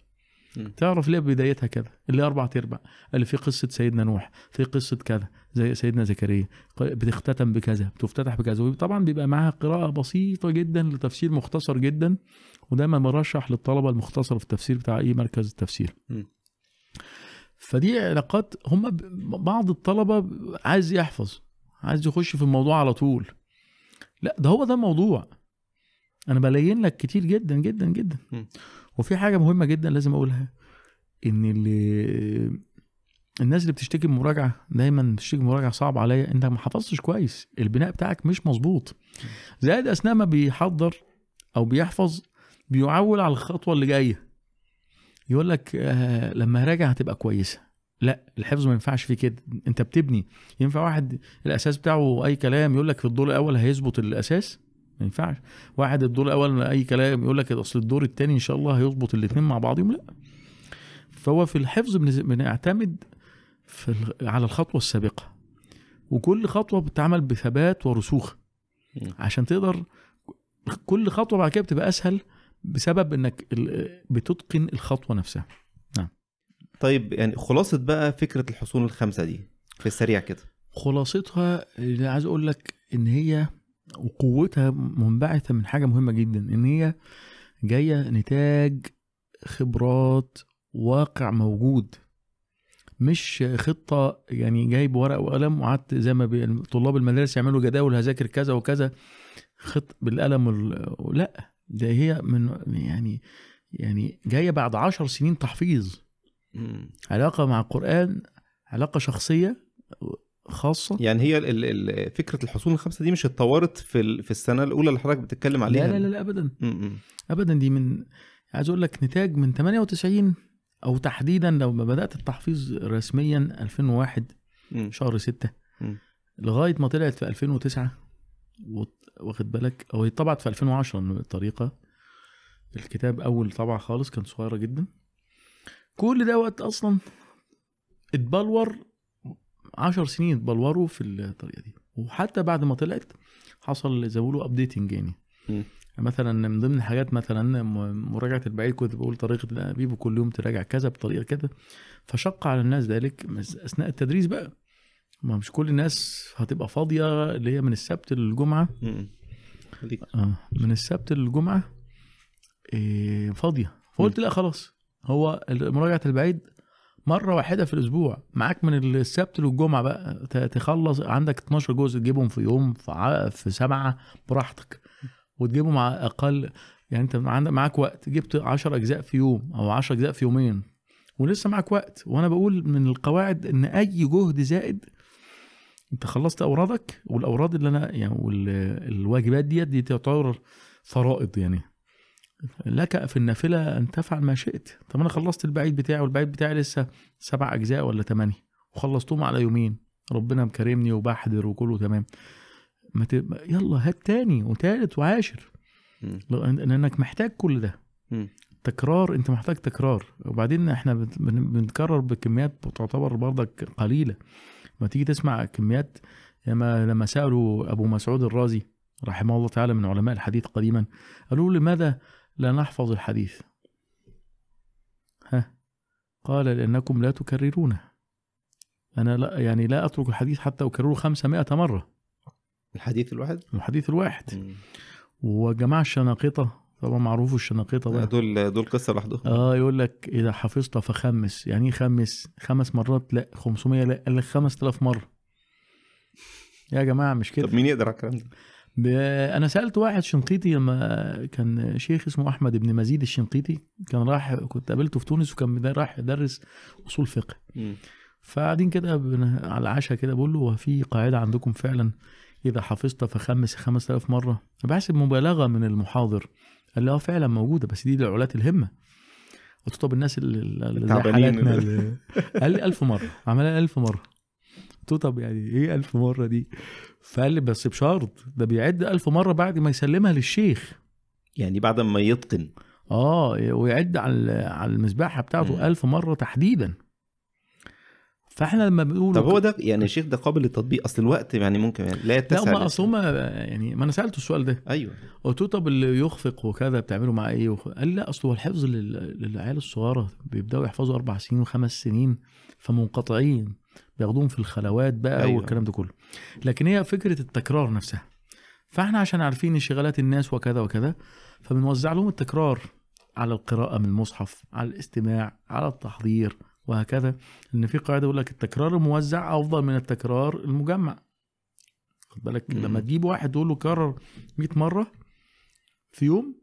S1: تعرف اللي هي بدايتها كذا اللي أربع أرباع اللي في قصة سيدنا نوح في قصة كذا زي سيدنا زكريا بتختتم بكذا بتفتتح بكذا. وطبعا بيبقى معاها قراءة بسيطة جدا لتفسير مختصر جدا ودايما برشح للطلبة المختصر في التفسير بتاع أي مركز التفسير.
S2: مم.
S1: فدي علاقات هم بعض الطلبة عايز يحفظ عايز يخش في الموضوع على طول. لا ده هو ده الموضوع. أنا بلين لك كتير جدا جدا جدا.
S2: مم.
S1: وفي حاجة مهمة جدا لازم أقولها إن اللي الناس اللي بتشتكي من مراجعة دايما بتشتكي من مراجعة صعب عليا أنت ما حفظتش كويس البناء بتاعك مش مظبوط. زائد أثناء ما بيحضر أو بيحفظ بيعول على الخطوة اللي جاية. يقول لك آه لما راجع هتبقى كويسة. لا الحفظ ما ينفعش فيه كده. انت بتبني. ينفع واحد الأساس بتاعه أي كلام يقول لك في الدور الأول هيظبط الأساس؟ ما ينفعش. واحد الدور الأول أي كلام يقول لك أصل الدور الثاني إن شاء الله هيظبط الاثنين مع بعضهم لا. فهو في الحفظ بنعتمد في على الخطوة السابقة. وكل خطوة بتتعمل بثبات ورسوخ. عشان تقدر كل خطوة بعد كده بتبقى أسهل بسبب إنك بتتقن الخطوة نفسها.
S2: طيب يعني خلاصة بقى فكرة الحصون الخمسه دي في السريع كده.
S1: خلاصتها اللي عايز أقول لك إن هي وقوتها منبعثة من حاجة مهمة جدا إن هي جاية نتاج خبرات واقع موجود. مش خطة يعني جايب ورق وقلم وقعدت زي ما طلاب المدارس يعملوا جداول هذاكر كذا وكذا خط بالقلم وال... لا. ده هي من يعني يعني جاية بعد عشر سنين تحفيظ
S2: مم.
S1: علاقة مع القران علاقة شخصية خاصة
S2: يعني هي ال- ال- فكرة الحصون الخمسه دي مش اتطورت في في السنة الأولى اللي حضرتك بتتكلم عليها
S1: لا لا لا, لا ابدا
S2: مم.
S1: ابدا دي من عايز أقول لك نتاج من 98 أو تحديدا لو ما بدأت التحفيظ رسميا 2001
S2: مم.
S1: شهر 6
S2: مم.
S1: لغاية ما طلعت في 2009 وت- واخد بالك؟ أو هي طبعت في 2010 الطريقة الكتاب أول طبعة خالص كان صغيرة جدا. كل ده وقت أصلا اتبلور 10 سنين اتبلوروا في الطريقة دي. وحتى بعد ما طلعت حصل زي ما بيقولوا updating يعني.
S2: مم.
S1: مثلا من ضمن الحاجات مثلا مراجعة البعيد كنت بقول طريقة الانابيب وكل يوم تراجع كذا بطريقة كذا. فشق على الناس ذلك أثناء التدريس بقى. ما مش كل الناس هتبقى فاضية اللي هي من السبت
S2: للجمعة.
S1: آه من السبت للجمعة إيه فاضية. فقلت لا خلاص. هو مراجعة البعيد مرة واحدة في الأسبوع. معاك من السبت للجمعة بقى تخلص. عندك 12 جزء تجيبهم في يوم في, ع- في سبعة براحتك. وتجيبهم مع أقل يعني انت عندك معاك وقت. جبت 10 أجزاء في يوم أو 10 أجزاء في يومين. ولسه معاك وقت. وأنا بقول من القواعد إن أي جهد زائد انت خلصت اورادك والاوراد اللي أنا يعني والواجبات ديت دي تعتبر فرائض يعني. لك في النافلة أن تفعل ما شئت. طب أنا خلصت البعيد بتاعي والبعيد بتاعي لسه سبع أجزاء ولا ثمانيه وخلصتهم على يومين. ربنا مكرمني وبحضر وكله تمام. ما ت... يلا هات تاني وتالت وعاشر. لأنك محتاج كل ده. تكرار أنت محتاج تكرار. وبعدين إحنا بن- بن- بنتكرر بكميات تعتبر برضك قليلة. ما تيجي تسمع كميات لما لما سألوا أبو مسعود الرازي رحمه الله تعالى من علماء الحديث قديما قالوا لماذا لا نحفظ الحديث؟ ها؟ قال لأنكم لا تكررونه. أنا لا يعني لا أترك الحديث حتى أكرره 500 مرة.
S2: الحديث الواحد؟
S1: الحديث الواحد.
S2: مم.
S1: وجماعة الشناقطه طبعا معروف الشناقطه بقى
S2: دول دول قصة لوحدهم.
S1: آه يقول لك إذا حفظت فخمس يعني إيه خمس؟ خمس مرات لا 500 لا قال لك 5000 مرة. يا جماعة مش كده؟
S2: طب مين يقدر على الكلام ده؟
S1: أنا سألت واحد شنقيطي لما كان شيخ اسمه أحمد بن مزيد الشنقيطي كان راح كنت قابلته في تونس وكان راح يدرس أصول فقه. فقاعدين كده على العشاء كده بقول له هو في قاعدة عندكم فعلا إذا حفظت فخمس 5000 مرة؟ بحسب مبالغة من المحاضر. قال لي آه فعلا موجودة بس دي لعلات الهمة. قلت طب الناس اللي زي حالاتنا
S2: اللي-
S1: قال لي 1000 مرة عملها 1000 مرة. قلت له طب يعني إيه 1000 مرة دي؟ فقال لي بس بشرط ده بيعد 1000 مرة بعد ما يسلمها للشيخ.
S2: يعني بعد ما يتقن.
S1: آه ويعد على على
S2: المسبحة.
S1: بتاعته 1000 مرة تحديدا. فاحنا لما بنقول
S2: طب هو ده يعني يا شيخ ده قابل للتطبيق؟ أصل الوقت يعني ممكن يعني لا
S1: لا
S2: يتسع
S1: هم
S2: لل-
S1: أصل هم يعني ما أنا سألته السؤال ده.
S2: أيوه.
S1: قلت له طب اللي يخفق وكذا بتعملوا معاه إيه؟ وخ... قال لي لا أصل هو الحفظ لل... للعيال الصغيرة بيبدأوا يحفظوا أربع سنين وخمس سنين فمنقطعين بياخدوهم في الخلوات بقى.
S2: أيوة.
S1: والكلام ده كله. لكن هي فكرة التكرار نفسها. فإحنا عشان عارفين انشغالات الناس وكذا وكذا فبنوزع لهم التكرار على القراءة من المصحف على الاستماع على التحضير وهكذا. إن في قاعدة يقول لك التكرار الموزع أفضل من التكرار المجمع. خد بالك. لما تجيب واحد تقول له كرر 100 مرة في يوم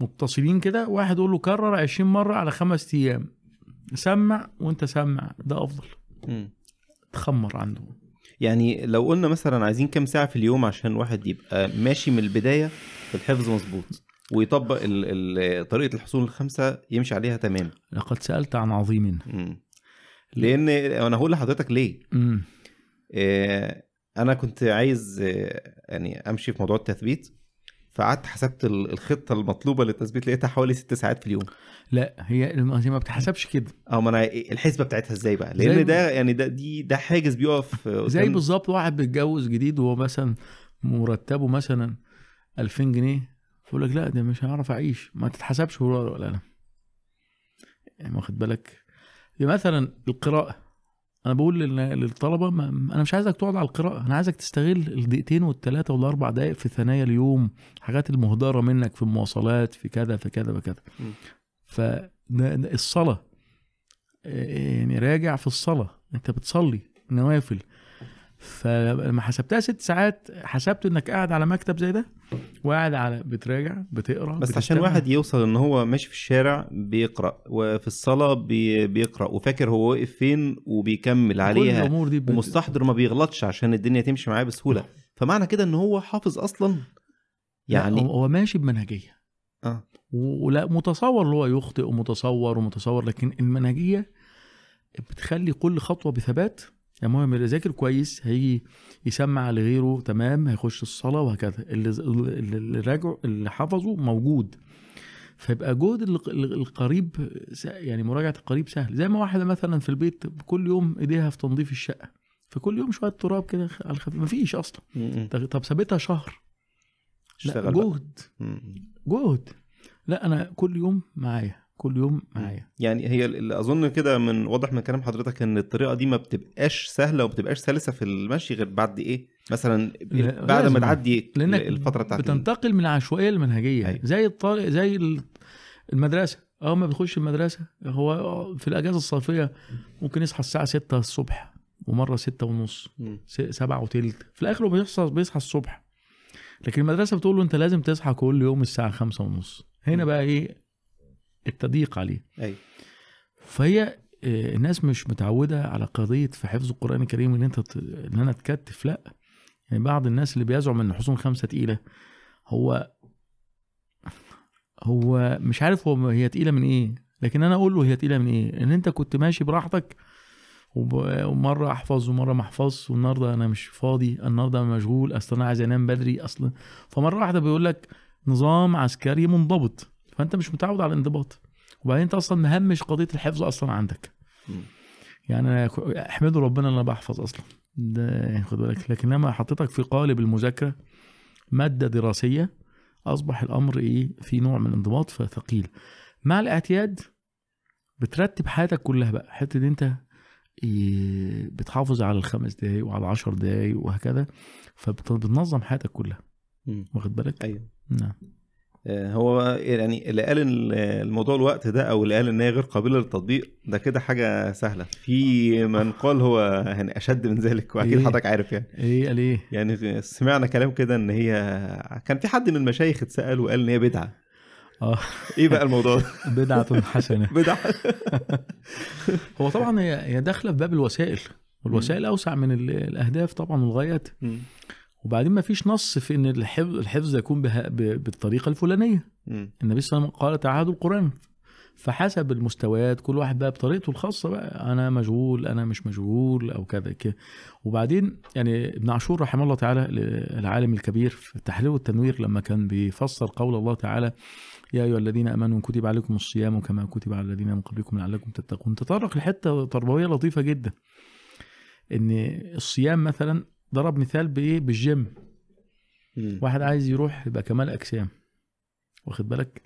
S1: متصلين كده واحد يقول له كرر 20 مرة على خمس أيام. سمع وأنت سمع ده أفضل.
S2: مم.
S1: تخمر عنده.
S2: يعني لو قلنا مثلا عايزين كام ساعة في اليوم عشان الواحد يبقى ماشي من البداية في الحفظ مظبوط. ويطبق ال ال طريقة الحصول الخمسه يمشي عليها تمام.
S1: لقد سألت عن عظيم.
S2: مم. لأن أنا هقول لحضرتك ليه.
S1: امم
S2: آه، أنا كنت عايز آه، يعني أمشي في موضوع التثبيت فقعدت حسبت ال- الخطة المطلوبة للتثبيت لقيتها حوالي ست ساعات في اليوم.
S1: لا هي هي ما بتحسبش كده.
S2: آه ما أنا الحسبة بتاعتها إزاي بقى؟
S1: لأن
S2: ده يعني ده دي ده حاجز بيقف
S1: زي بالظبط واحد بيتجوز جديد وهو مثلا مرتبه مثلا 2000 جنيه يقول لك لا ده مش هعرف أعيش. ما تتحسبش ورقه ولا قلم يعني واخد بالك؟ مثلا القراءة. أنا بقول لل- للطلبة ما أنا مش عايزك تقعد على القراءة. أنا عايزك تستغل الدقيقتين والثلاثه والأربع دقائق في ثنايا اليوم. حاجات المهدرة منك في المواصلات في كذا في كذا وكذا
S2: مم.
S1: فالصلاه يعني راجع في الصلاة. أنت بتصلي نوافل. فلما حسبتها ست ساعات حسبت إنك قاعد على مكتب زي ده وقاعد على بتراجع بتقرأ
S2: بس عشان
S1: بتستمع.
S2: واحد يوصل إن هو ماشي في الشارع بيقرأ وفي الصلاة بي بيقرأ وفاكر هو واقف فين وبيكمل عليها
S1: الأمور دي بت...
S2: ومستحضر ما بيغلطش عشان الدنيا تمشي معاه بسهولة. فمعنى كده إن هو حافظ أصلا؟
S1: يعني هو ماشي
S2: بمنهجية.
S1: آه. ولا متصور اللي هو يخطئ ومتصور ومتصور لكن المنهجية بتخلي كل خطوة بثبات يعني هو لما يذاكر كويس هيجي يسمع لغيره تمام؟ هيخش الصلاة وهكذا. اللي اللي اللي راجع اللي حفظه موجود. فيبقى جهد ال- ال- القريب يعني مراجعة القريب سهل. زي ما واحدة مثلا في البيت كل يوم إيديها في تنظيف الشقة. فكل يوم شوية تراب كده على الخفيف. مفيش
S2: أصلا.
S1: طب سابتها شهر. لا. جهد. جهد. لا أنا كل يوم معايا. كل يوم معايا.
S2: يعني هي اللي أظن كده من واضح من كلام حضرتك إن الطريقة دي ما بتبقاش سهلة وما بتبقاش سلسة في المشي غير بعد إيه؟ مثلا
S1: لا،
S2: بعد ما. تعدي الفترة بتاعت ال-
S1: بتنتقل من العشوائية للمنهجية.
S2: أيوة.
S1: زي الطالب زي ال- المدرسة. أول ما بتخش المدرسة هو في الأجازة الصيفية ممكن يصحى الساعة 6 الصبح ومرة 6 ونص
S2: مم.
S1: س- سبعة وتلت. في الآخر هو بيصحى بيصحى الصبح. لكن المدرسة بتقول له أنت لازم تصحى كل يوم الساعة خمسة ونص. هنا. بقى إيه؟ التضييق عليه.
S2: أيوه
S1: فهي آه، الناس مش متعودة على قضية في حفظ القرآن الكريم إن أنت ت- إن أنا أتكتف لأ. يعني بعض الناس اللي بيزعم ان حصون خمسة تقيلة هو هو مش عارف هو هي تقيلة من إيه. لكن أنا أقول له هي تقيلة من إيه؟ إن أنت كنت ماشي براحتك ومرة أحفظ ومرة ما أحفظش والنهاردة أنا مش فاضي النهارده أنا مشغول أصل أنا عايز أنام بدري أصلا فمرة واحدة بيقول لك نظام عسكري منضبط. فأنت مش متعود على الانضباط. وبعدين أنت أصلا مهمش قضية الحفظ أصلا عندك. يعني احمدوا ربنا إن أنا بحفظ أصلا. ده خد بالك. لكن لما حطيتك في قالب المذاكرة مادة دراسية أصبح الأمر إيه؟ في نوع من الانضباط فثقيل. مع الاعتياد بترتب حياتك كلها بقى. حتة دي أنت بتحافظ على الخمس دقايق وعلى العشر دقايق وهكذا فبتنظم حياتك كلها. واخد بالك؟
S2: أيوه.
S1: نعم.
S2: هو يعني اللي قال إن الموضوع الوقت ده أو اللي قال إن هي غير قابلة للتطبيق ده كده حاجة سهلة. في من قال هو يعني أشد من ذلك وأكيد
S1: إيه؟
S2: حضرتك عارف يعني.
S1: إيه؟ قال إيه؟
S2: يعني سمعنا كلام كده إن هي كان في حد من المشايخ اتسأل وقال إن هي بدعة.
S1: آه.
S2: إيه بقى الموضوع ده؟
S1: بدعة حسنة.
S2: بدعة.
S1: هو طبعا هي داخلة في باب الوسائل والوسائل أوسع من ال- الأهداف طبعا والغايات. وبعدين ما فيش نص في إن الحفظ الحفظ يكون بها بالطريقة الفلانية.
S2: مم.
S1: النبي صلى الله عليه وسلم قال تعاهدوا القرآن. فحسب المستويات كل واحد بقى بطريقته الخاصة بقى. أنا مشغول أنا مش مشغول أو كذا كده. وبعدين يعني ابن عاشور رحمه الله تعالى العالم الكبير في التحرير والتنوير لما كان بيفسر قول الله تعالى يا أيها الذين آمنوا كتب عليكم الصيام كما كتب على الذين من قبلكم لعلكم تتقون. تطرق لحتة تربوية لطيفة جدا. إن الصيام مثلا ضرب مثال بإيه؟ بالجيم.
S2: مم.
S1: واحد عايز يروح يبقى كمال أجسام. واخد بالك؟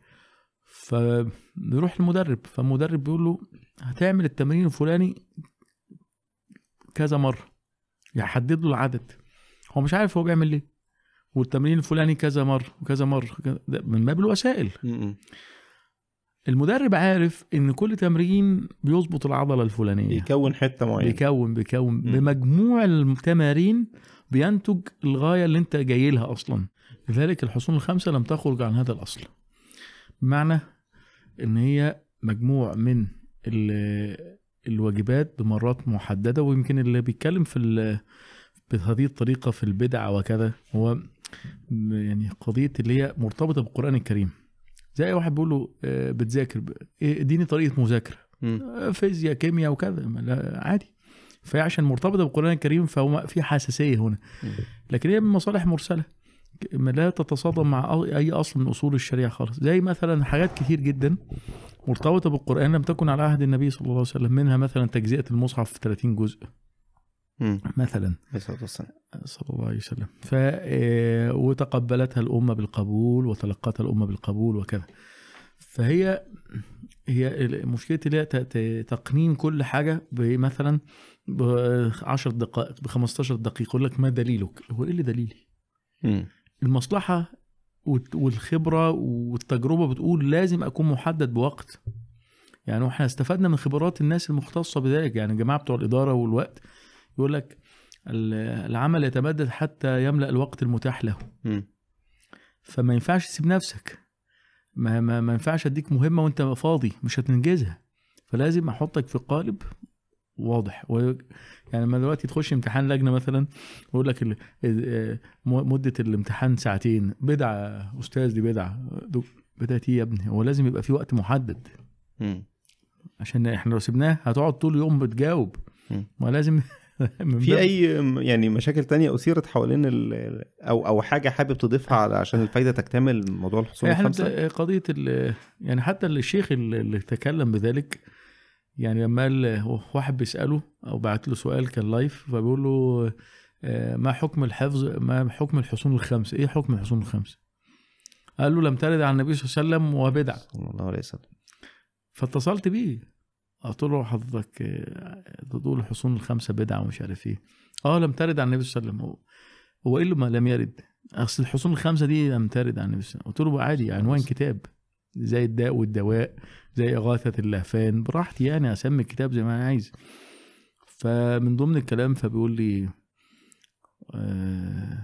S1: فبيروح المدرب فالمدرب بيقول له هتعمل التمرين الفلاني كذا مرة. يحدد له العدد. هو مش عارف هو بيعمل ليه. والتمرين الفلاني كذا مرة وكذا مرة من باب الوسائل. المدرب عارف إن كل تمرين بيظبط العضلة الفلانية.
S2: يكون حتة معينة.
S1: بيكون بيكون.
S2: مم.
S1: بمجموع التمارين بينتج الغاية اللي أنت جاي لها أصلا. لذلك الحصون الخمسة لم تخرج عن هذا الأصل. بمعنى إن هي مجموع من ال- الواجبات بمرات محددة ويمكن اللي بيتكلم في بهذه الطريقة في البدع وكذا هو م- يعني قضية اللي هي مرتبطة بالقرآن الكريم. زي أي واحد بيقول له آه، بتذاكر إيه، إديني طريقة مذاكرة.
S2: مم.
S1: فيزياء كيمياء وكذا. عادي. فهي عشان مرتبطة بالقرآن الكريم فهو في حساسية هنا. لكن هي من مصالح مرسلة. ما لا تتصادم مع أي أصل من أصول الشريعة خالص. زي مثلا حاجات كتير جدا مرتبطة بالقرآن لم تكن على عهد النبي صلى الله عليه وسلم. منها مثلا تجزئة المصحف في 30 جزء. مثلا. صلى الله عليه وسلم ف آه، وتقبلتها الأمة بالقبول وتلقتها الأمة بالقبول وكذا فهي هي مشكلة اللي تقنين كل حاجة بمثلا ب 10 دقائق ب 15 دقيقة يقول لك ما دليلك؟ هو إيه اللي دليلي؟
S2: مم.
S1: المصلحة والت- والخبرة والتجربة بتقول لازم أكون محدد بوقت يعني وإحنا استفدنا من خبرات الناس المختصة بذلك يعني الجماعة بتوع الإدارة والوقت يقول لك ال- العمل يتمدد حتى يملأ الوقت المتاح له.
S2: مم.
S1: فما ينفعش تسيب نفسك. ما, ما, ما ينفعش أديك مهمة وأنت فاضي مش هتنجزها. فلازم أحطك في قالب واضح. و... يعني لما دلوقتي تخش امتحان لجنة مثلا ويقول لك ال... م- مدة الامتحان ساعتين. بدعة أستاذ دي بدعة. بدعة إيه يا ابني؟ هو لازم يبقى في وقت محدد.
S2: مم.
S1: عشان إحنا لو سيبناه هتقعد طول اليوم بتجاوب. ما لازم
S2: في أي يعني مشاكل تانية أثيرت حوالين ال- أو أو حاجة حابب تضيفها على عشان الفايدة تكتمل موضوع الحصول
S1: الخمسة؟ قضية يعني حتى الشيخ اللي اللي تكلم بذلك يعني لما قال واحد بيسأله أو بعت له سؤال كان لايف فبيقول له آه، ما حكم الحفظ ما حكم الحصون الخمس إيه حكم الحصون الخمس قال له لم ترد عن النبي صلى الله عليه وسلم وبدع.
S2: صلى الله عليه وسلم.
S1: فاتصلت بيه. قلت له حضرتك آه، تقول الحصون الخمسة بدعة ومش عارف إيه. آه لم ترد عن النبي صلى الله عليه وسلم. هو- إيه اللي ما لم يرد؟ أصل الحصون الخمسة دي لم ترد عن النبي صلى الله عليه وسلم. قلت له عادي عنوان كتاب. زي الداء والدواء زي إغاثة اللهفان. براحتي يعني أسمي الكتاب زي ما أنا عايز. فمن ضمن الكلام فبيقول لي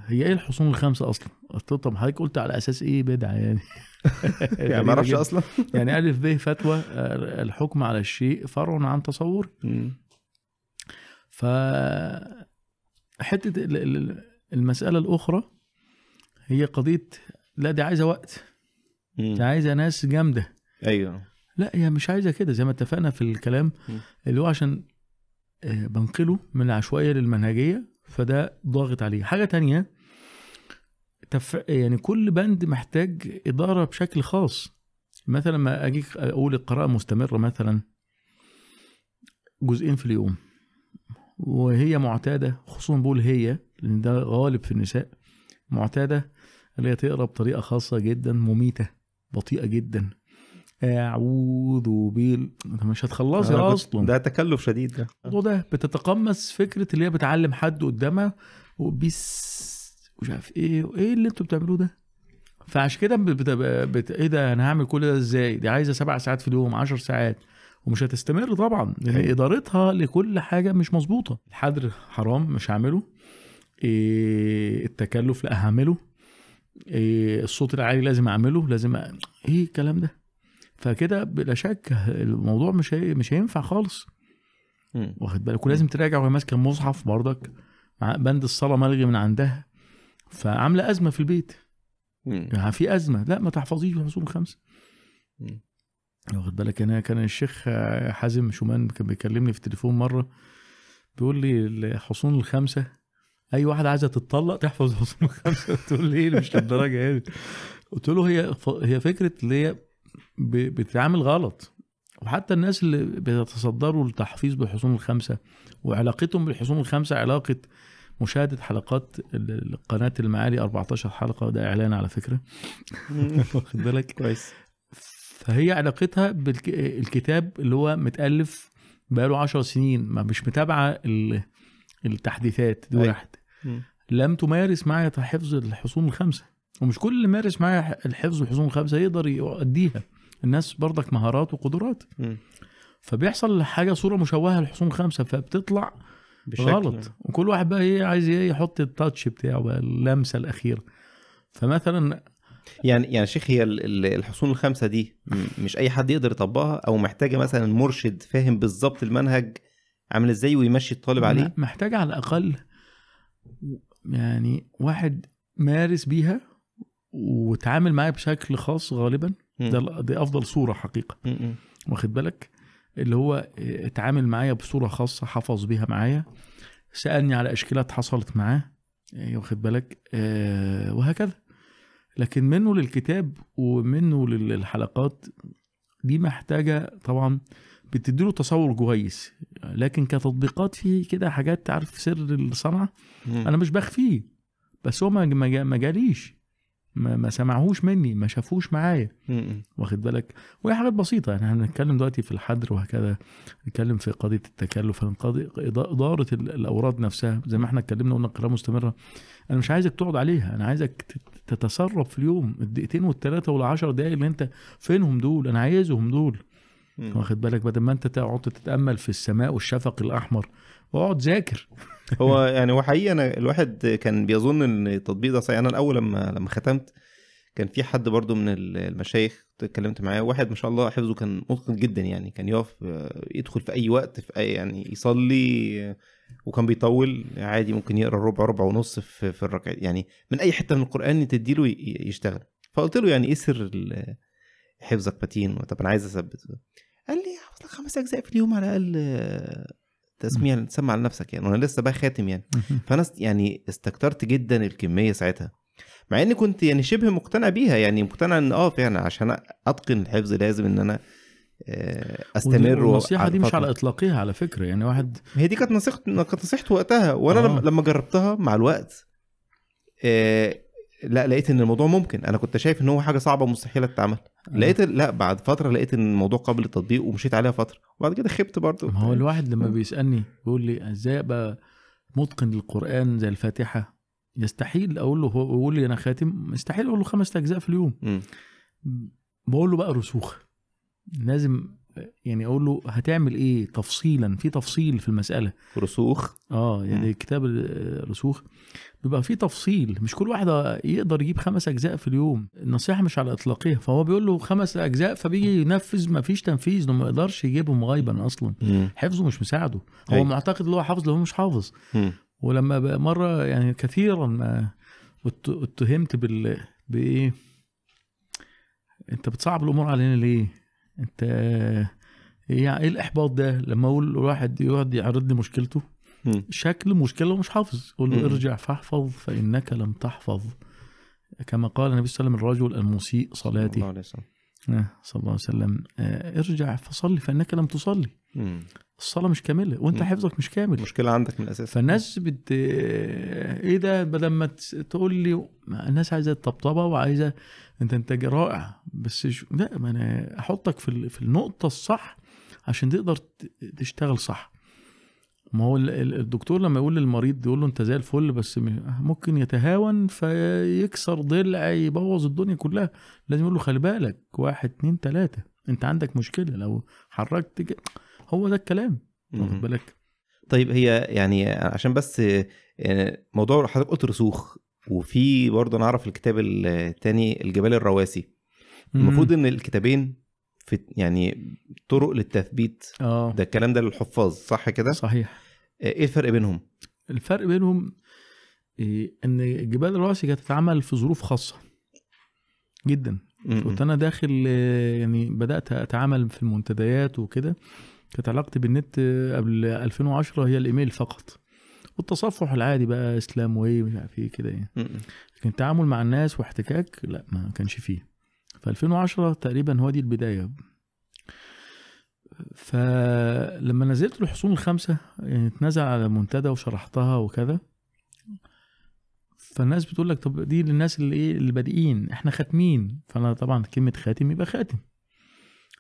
S1: هي إيه الحصون الخمسه أصلا؟ طب حضرتك قلت على أساس إيه بدعة يعني؟
S2: يعني ما
S1: أعرفش.
S2: أصلا
S1: يعني ألف ب فتوى آه، الحكم على الشيء فرع عن تصور. ف حتة ال- ال- المسألة الأخرى هي قضية لا دي عايزة وقت. دي عايزة ناس جامدة
S2: أيوه
S1: لا هي مش عايزة كده زي ما اتفقنا في الكلام. اللي هو عشان آه، بنقله من العشوائية للمنهجية فده ضاغط عليه. حاجة تانية تف... يعني كل بند محتاج إدارة بشكل خاص. مثلا ما أجي أقول القراءة مستمرة مثلا جزئين في اليوم وهي معتادة خصوصا بقول هي لأن ده غالب في النساء معتادة اللي هي تقرأ بطريقة خاصة جدا مميتة بطيئة جدا. أعوذ بال أنت مش هتخلصي
S2: كنت-
S1: أصلا
S2: ده تكلف شديد ده.
S1: الموضوع ده بتتقمص فكرة اللي هي بتعلم حد قدامها وبيس مش عارف إيه وايه اللي أنتوا بتعملوه ده؟ فعشان كده بت... بت... إيه ده؟ أنا هعمل كل ده إزاي؟ دي عايزة سبع ساعات في اليوم عشر ساعات. ومش هتستمر طبعا. لأن
S2: أيوة.
S1: إدارتها لكل حاجة مش مظبوطة. الحظر حرام مش هعمله. إيه التكلف لا هعمله. إيه الصوت العالي لازم أعمله لازم أ... إيه الكلام ده؟ فكده بلا شك الموضوع مش هي... مش هينفع خالص. واخد بالك؟ ولازم تراجع وهي ماسكة المصحف برضك. مع بند الصلاة ملغي من عندها. فعاملة أزمة في البيت. يعني في أزمة. لا ما تحفظيش الحصول الخمسه. واخد بالك؟ أنا كان الشيخ حازم شومان كان بيكلمني في التليفون مرة. بيقول لي الحصون الخمسه أي واحدة عايزة تتطلق تحفظ الحصون الخمسه تقول لي إيه مش للدرجة يعني قلت له هي هي فكرة اللي هي بتتعامل غلط. وحتى الناس اللي بيتصدروا التحفيظ بالحصون الخمسة وعلاقتهم بالحصون الخمسة علاقة مشاهدة حلقات القناه المعالي 14 حلقة ده إعلان على فكرة. واخد بالك؟
S2: كويس.
S1: فهي علاقتها بالكتاب اللي هو متألف بقاله 10 سنين ما مش متابعة ال- التحديثات دي
S2: أيوة.
S1: واحد. لم تمارس معايا حفظ الحصون الخمسة. ومش كل اللي مارس معايا الحفظ الحصون الخمسه يقدر يؤديها. الناس برضك مهارات وقدرات. فبيحصل حاجة صورة مشوهة للحصون الخمسه فبتطلع
S2: بشكل
S1: غلط. وكل واحد بقى إيه عايز إيه يحط التاتش بتاعه بقى اللمسة الأخيرة. فمثلا
S2: يعني يعني شيخ هي ال- ال- الحصون الخمسة دي مش أي حد يقدر يطبقها؟ أو محتاجة مثلا مرشد فاهم بالظبط المنهج عامل إزاي ويمشي الطالب عليه؟
S1: محتاج على الأقل يعني واحد مارس بيها وتعامل معايا بشكل خاص غالبا. ده دي أفضل
S2: صورة حقيقة.
S1: واخد بالك؟ اللي هو اتعامل معايا بصورة خاصة حفظ بيها معايا سألني على إشكالات حصلت معاه إيه، واخد بالك؟ آه وهكذا. لكن منه للكتاب ومنه للحلقات دي محتاجة طبعا بتديله تصور كويس. لكن كتطبيقات فيه كده حاجات تعرف سر
S2: الصنعة.
S1: أنا مش بخفيه. بس هو ما جاليش. ما, ما سمعهوش مني ما شافوش معايا. واخد بالك؟ وهي حاجات بسيطة. يعني إحنا هنتكلم دلوقتي في الحدر وهكذا نتكلم في قضية التكلف. قضية إدارة ال- الاوراد نفسها. زي ما إحنا اتكلمنا قلنا قراءة مستمرة. أنا مش عايزك تقعد عليها. أنا عايزك تت- تتصرف في اليوم الدقيقتين والثلاثه والعشر دقايق اللي أنت فينهم دول. أنا عايزهم دول. واخد بالك؟ بدل ما أنت تقعد تتأمل في السماء والشفق الأحمر واقعد ذاكر.
S2: هو يعني هو حقيقي أنا الواحد كان بيظن إن التطبيق ده صحيح. أنا الأول لما لما ختمت كان في حد برضو من ال- المشايخ اتكلمت معاه. واحد ما شاء الله حفظه كان متقن جدا يعني. كان يقف آه، يدخل في أي وقت في أي يعني يصلي آه، وكان بيطول عادي. ممكن يقرأ ربع ربع ونص في في الركعة يعني. من أي حتة من القرآن تديله يشتغل. فقلت له يعني إيه سر حفظك متين. طب أنا عايز أثبت. قال لي لك خمس أجزاء في اليوم على الأقل. آه، تسميع تسمع لنفسك يعني وأنا لسه بقى خاتم يعني فأنا يعني استكترت جدا الكمية ساعتها مع إني كنت يعني شبه مقتنع بيها يعني مقتنع إن آه فعلا عشان أتقن الحفظ لازم إن أنا آه، أستمر
S1: والنصيحة دي مش. على إطلاقها على فكرة يعني واحد
S2: هي دي كانت نصيحتي كانت نصيحتي وقتها وأنا
S1: آه.
S2: لما لما جربتها مع الوقت آه، لا لقيت إن الموضوع ممكن. أنا كنت شايف إن هو حاجة صعبة ومستحيلة تتعمل. لقيت لا بعد فترة لقيت إن الموضوع قابل للتطبيق ومشيت عليها فترة. وبعد كده خبت برضه.
S1: ما هو الواحد لما بيسألني بيقول لي إزاي أبقى متقن للقرآن زي الفاتحة؟ يستحيل. أقول له هو بيقول لي أنا خاتم. مستحيل أقول له خمس أجزاء في اليوم.
S2: مم.
S1: بقول له بقى رسوخ. لازم يعني أقول له هتعمل إيه تفصيلا؟ في تفصيل في المسألة.
S2: رسوخ؟
S1: آه يعني
S2: مم.
S1: كتاب الرسوخ بيبقى فيه تفصيل. مش كل واحد يقدر يجيب خمس أجزاء في اليوم. النصيحة مش على اطلاقها فهو بيقول له خمس أجزاء فبيجي ينفذ. ما فيش تنفيذ. ما يقدرش يجيبهم غيبا أصلا.
S2: مم.
S1: حفظه مش مساعده. هو
S2: أيوة.
S1: معتقد إن هو حافظ لو هو مش حافظ. ولما بقى مرة يعني كثيرا ما ات- اتهمت بال بإيه؟ أنت بتصعب الأمور علينا ليه؟ انت إيه إيه الاحباط ده لما أقول واحد يقعد يعرض لي مشكلته
S2: مم.
S1: شكل مشكلة مش حافظ قول له. ارجع فاحفظ فإنك لم تحفظ كما قال النبي صلى الله عليه وسلم الرجل المسيء صلاته
S2: الله عليه وسلم.
S1: آه، صلى الله عليه وسلم آه، ارجع فصلي فإنك لم تصلي. الصلاة مش كاملة
S2: وأنت.
S1: حفظك مش كامل.
S2: المشكلة عندك من الأساس.
S1: فالناس بت إيه ده؟ بدل ما تقول لي الناس عايزة الطبطبة وعايزة انت أنت رائع. بس ش... لا ما أنا أحطك في ال- في النقطة الصح عشان تقدر ت- تشتغل صح. ما هو ال- ال- الدكتور لما يقول للمريض يقول له أنت زي الفل بس ممكن يتهاون فيكسر ضلع يبوظ الدنيا كلها. لازم يقول له خلي بالك واحد اتنين تلاتة. أنت عندك مشكلة لو حركت ج- هو ده الكلام واخد. بالك؟
S2: طيب هي يعني عشان بس يعني موضوع حضرتك قلت رسوخ وفي برضه أنا أعرف الكتاب الثاني الجبال الرواسي. المفروض إن الكتابين في يعني طرق للتثبيت
S1: آه.
S2: ده الكلام ده للحفاظ صح كده؟
S1: صحيح.
S2: إيه الفرق بينهم؟
S1: الفرق بينهم إيه إن جبال الراسي كانت تتعمل في ظروف خاصة جدا. كنت. أنا داخل آه، يعني بدأت أتعامل في المنتديات وكده كانت علاقتي بالنت قبل 2010 هي الإيميل فقط. والتصفح العادي بقى إسلام وايه مش عارف إيه كده يعني. لكن التعامل مع الناس واحتكاك لا ما كانش فيه. في 2010 تقريبا هو دي البداية. فلما نزلت الحصون الخمسه يعني اتنزل على منتدى وشرحتها وكذا فالناس بتقول لك طب دي للناس اللي إيه اللي بادئين إحنا خاتمين. فأنا طبعا كلمة خاتم يبقى خاتم.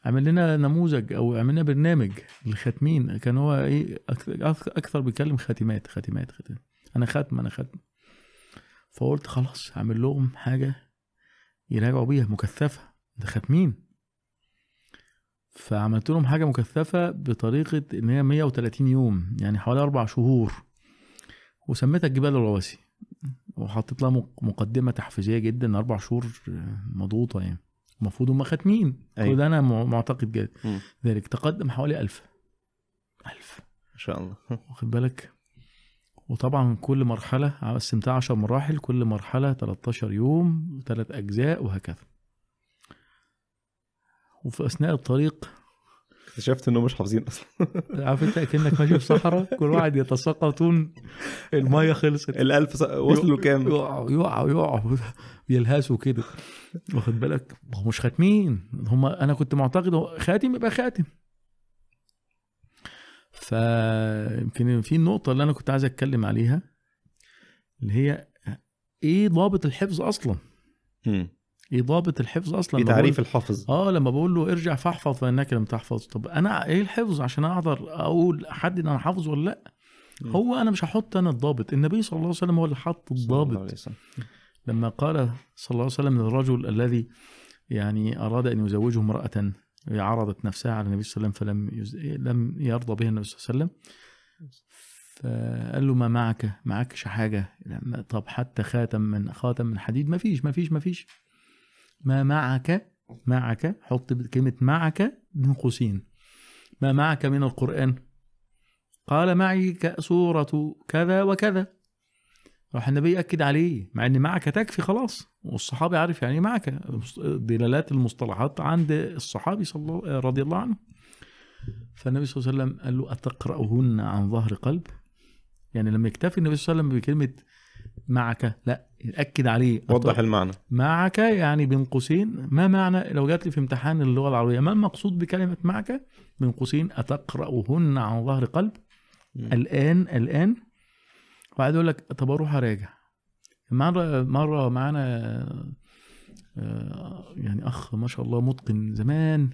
S1: عمل لنا نموذج أو عمل لنا برنامج للخاتمين. كان هو إيه أكثر بيكلم خاتمات خاتمات خاتمات. أنا خاتم أنا خاتم. فقلت خلاص هعمل لهم حاجة يراجعوا بيها مكثفة. ده خاتمين. فعملت لهم حاجة مكثفة بطريقة إن هي 130 يوم يعني حوالي أربع شهور. وسميتها الجبال الرواسي. وحطيت لها مق- مقدمة تحفيزية جدا أربع شهور مضغوطة يعني. المفروض هم خاتمين
S2: أيوة.
S1: وده أنا مع- معتقد. ذلك تقدم حوالي ألف. ألف.
S2: ما شاء الله.
S1: واخد بالك؟ وطبعا كل مرحلة قسمتها 10 مراحل كل مرحلة 13 يوم ثلاث أجزاء وهكذا. وفي أثناء الطريق
S2: اكتشفت انهم مش حافظين أصلا.
S1: عارف أنت كأنك ماشي في صحراء كل واحد يتساقطون. المية خلصت.
S2: الألف وصلوا كام؟
S1: يقعوا يقعوا يقعوا يلهسوا كده. واخد بالك؟ هم مش خاتمين. هم أنا كنت معتقد خاتم يبقى خاتم. فيمكن في النقطة اللي أنا كنت عايز أتكلم عليها اللي هي إيه ضابط الحفظ أصلا؟
S2: مم.
S1: ضابط الحفظ لما
S2: تعريف
S1: بقول-
S2: الحافظ
S1: آه لما بقول له ارجع فاحفظ فإنك لم تحفظ. طب أنا إيه الحفظ عشان أقدر أقول احدد أنا حافظ ولا
S2: لأ.
S1: هو أنا مش هحط أنا الضابط. النبي صلى الله عليه وسلم هو اللي حط الضابط. لما قال صلى الله عليه وسلم للرجل الذي يعني أراد أن يزوجه امرأة عرضت نفسها على النبي صلى الله عليه وسلم فلم يز... لم يرضى بها النبي صلى الله عليه وسلم. فقال له ما معك؟ معكش لما- طب حتى خاتم من خاتم من حديد؟ ما فيش ما فيش ما فيش. ما معك معك حط كلمة معك بين قوسين. ما معك من القرآن؟ قال معي سورة كذا وكذا. راح النبي يأكد عليه مع إن معك تكفي خلاص. والصحابي عارف يعني إيه معك. دلالات المصطلحات عند الصحابي صلى رضي الله عنه. فالنبي صلى الله عليه وسلم قال له أتقرأهن عن ظهر قلب؟ يعني لما يكتفي النبي صلى الله عليه وسلم بكلمة معك. لا يأكد عليه.
S2: وضح المعنى.
S1: معك يعني بين قوسين. ما معنى؟ لو جات لي في امتحان اللغة العربية ما المقصود بكلمة معك؟ بين قوسين. أتقرأهن عن ظهر قلب.
S2: مم.
S1: الآن الآن. وبعد يقول لك طب أروح أراجع. مرة مرة معانا آه، يعني أخ ما شاء الله متقن زمان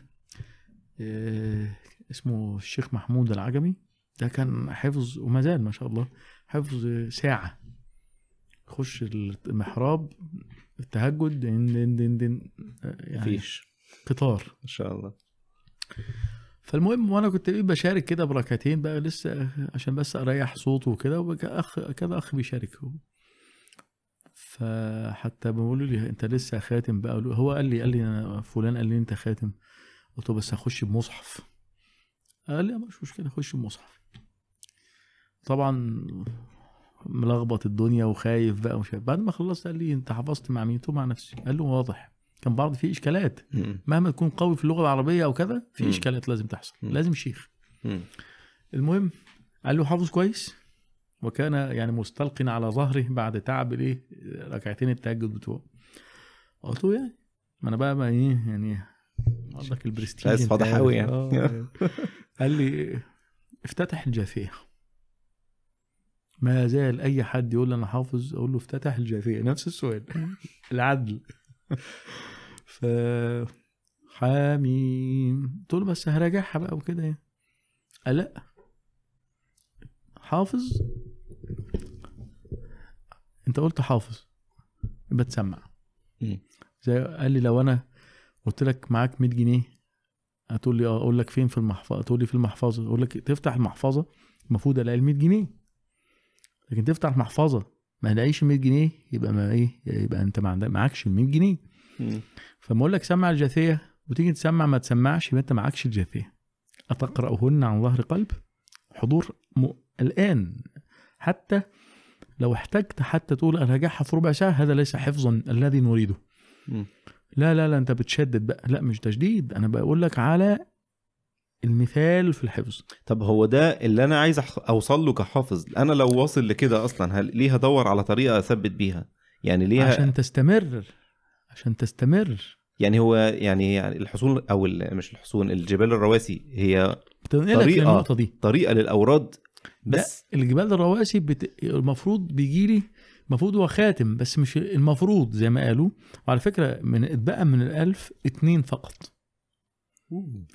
S1: آه، اسمه الشيخ محمود العجمي. ده كان حفظ وما زال ما شاء الله حفظ ساعة. يخش المحراب التهجد دين دين دين دين آه، يعني
S2: مفيش.
S1: قطار.
S2: إن شاء الله.
S1: فالمهم وأنا كنت إيه بشارك كده بركعتين بقى لسه عشان بس أريح صوته وكده وكأخ كذا أخ بيشارك. فحتى بيقولوا لي أنت لسه خاتم بقى؟ هو قال لي قال لي أنا فلان قال لي أنت خاتم. قلت له بس هخش بمصحف. قال لي مش مشكلة خش بمصحف. طبعا ملخبط الدنيا وخايف بقى ومش. بعد ما خلصت قال لي انت حفظت مع مين؟ قلت مع نفسي قال له واضح كان بعض فيه
S2: إشكالات.
S1: مهما تكون قوي في اللغة العربية أو كذا في. إشكالات لازم تحصل. لازم شيخ. المهم قال له حافظ كويس وكان يعني مستلق على ظهره بعد تعب الايه ركعتين التهجد بتوعه قلت له يعني ما أنا بقى, بقى إيه يعني قصدك البرستيج
S2: عايز فضح. أوي يعني.
S1: آه. قال لي افتتح الجافيه ما زال أي حد يقول لي أنا حافظ أقول له افتتح الجافيه نفس السؤال. العدل. ف حاميم قلت له بس هراجعها بقى وكده يعني. لأ. حافظ. أنت قلت حافظ. يبقى تسمع.
S2: مم.
S1: زي قال لي لو أنا قلت لك معاك 100 جنيه هتقول لي آه أقول لك فين في المحفظة؟ تقول لي في المحفظة. أقول لك تفتح المحفظة المفروض ألاقي ال 100 جنيه. لكن تفتح المحفظه ما الاقيش ال 100 جنيه يبقى ما إيه يبقى أنت ما عندك معكش ال 100 جنيه. فما أقول لك سمع الجاثيه وتيجي تسمع ما تسمعش يبقى أنت معكش الجاثيه أتقرأهن عن ظهر قلب؟ حضور م... الآن. حتى لو احتجت حتى تقول أراجعها في ربع ساعة هذا ليس حفظا الذي نريده. لا لا لا أنت بتشدد بقى. لا مش تشديد. أنا بقول لك على المثال في الحفظ.
S2: طب هو ده اللي أنا عايز أوصل له كحافظ. أنا لو واصل لكده أصلا هل ليه هدور على طريقة أثبت بيها؟ يعني ليه
S1: عشان تستمر عشان تستمر.
S2: يعني هو يعني يعني الحصون أو مش الحصون الجبال الرواسي هي.
S1: للنقطة دي.
S2: طريقة للأوراد.
S1: بس
S2: بس
S1: الجبال الرواسي بت... المفروض بيجي لي المفروض هو خاتم بس مش المفروض زي ما قالوا. وعلى فكرة من اتبقى من الألف اتنين فقط.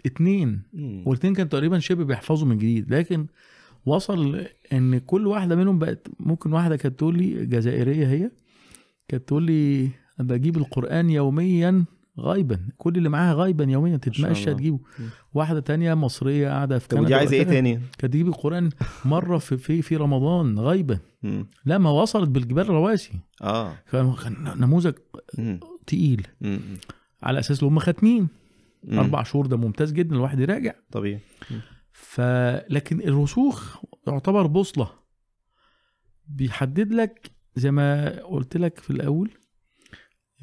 S1: اتنين
S2: مم.
S1: والاثنين كانوا تقريبا شبه بيحفظوا من جديد لكن وصل إن كل واحدة منهم بقت ممكن واحدة كانت تقول لي جزائرية هي كانت تقول لي بجيب القرآن يوميا غايبا كل اللي معاها غايبا يوميا تتمشى. تجيبه. واحدة تانية مصرية قاعدة في كندا
S2: ودي عايزة
S1: إيه
S2: تاني؟
S1: كانت تجيب القرآن مرة في في في رمضان غايبا ما وصلت بالجبال الرواسي
S2: آه
S1: كان نموذج. تقيل. على أساس هم خاتمين
S2: مم.
S1: أربع شهور ده ممتاز جدا الواحد يراجع.
S2: طبيعي.
S1: ف لكن الرسوخ يعتبر بوصلة. بيحدد لك زي ما قلت لك في الأول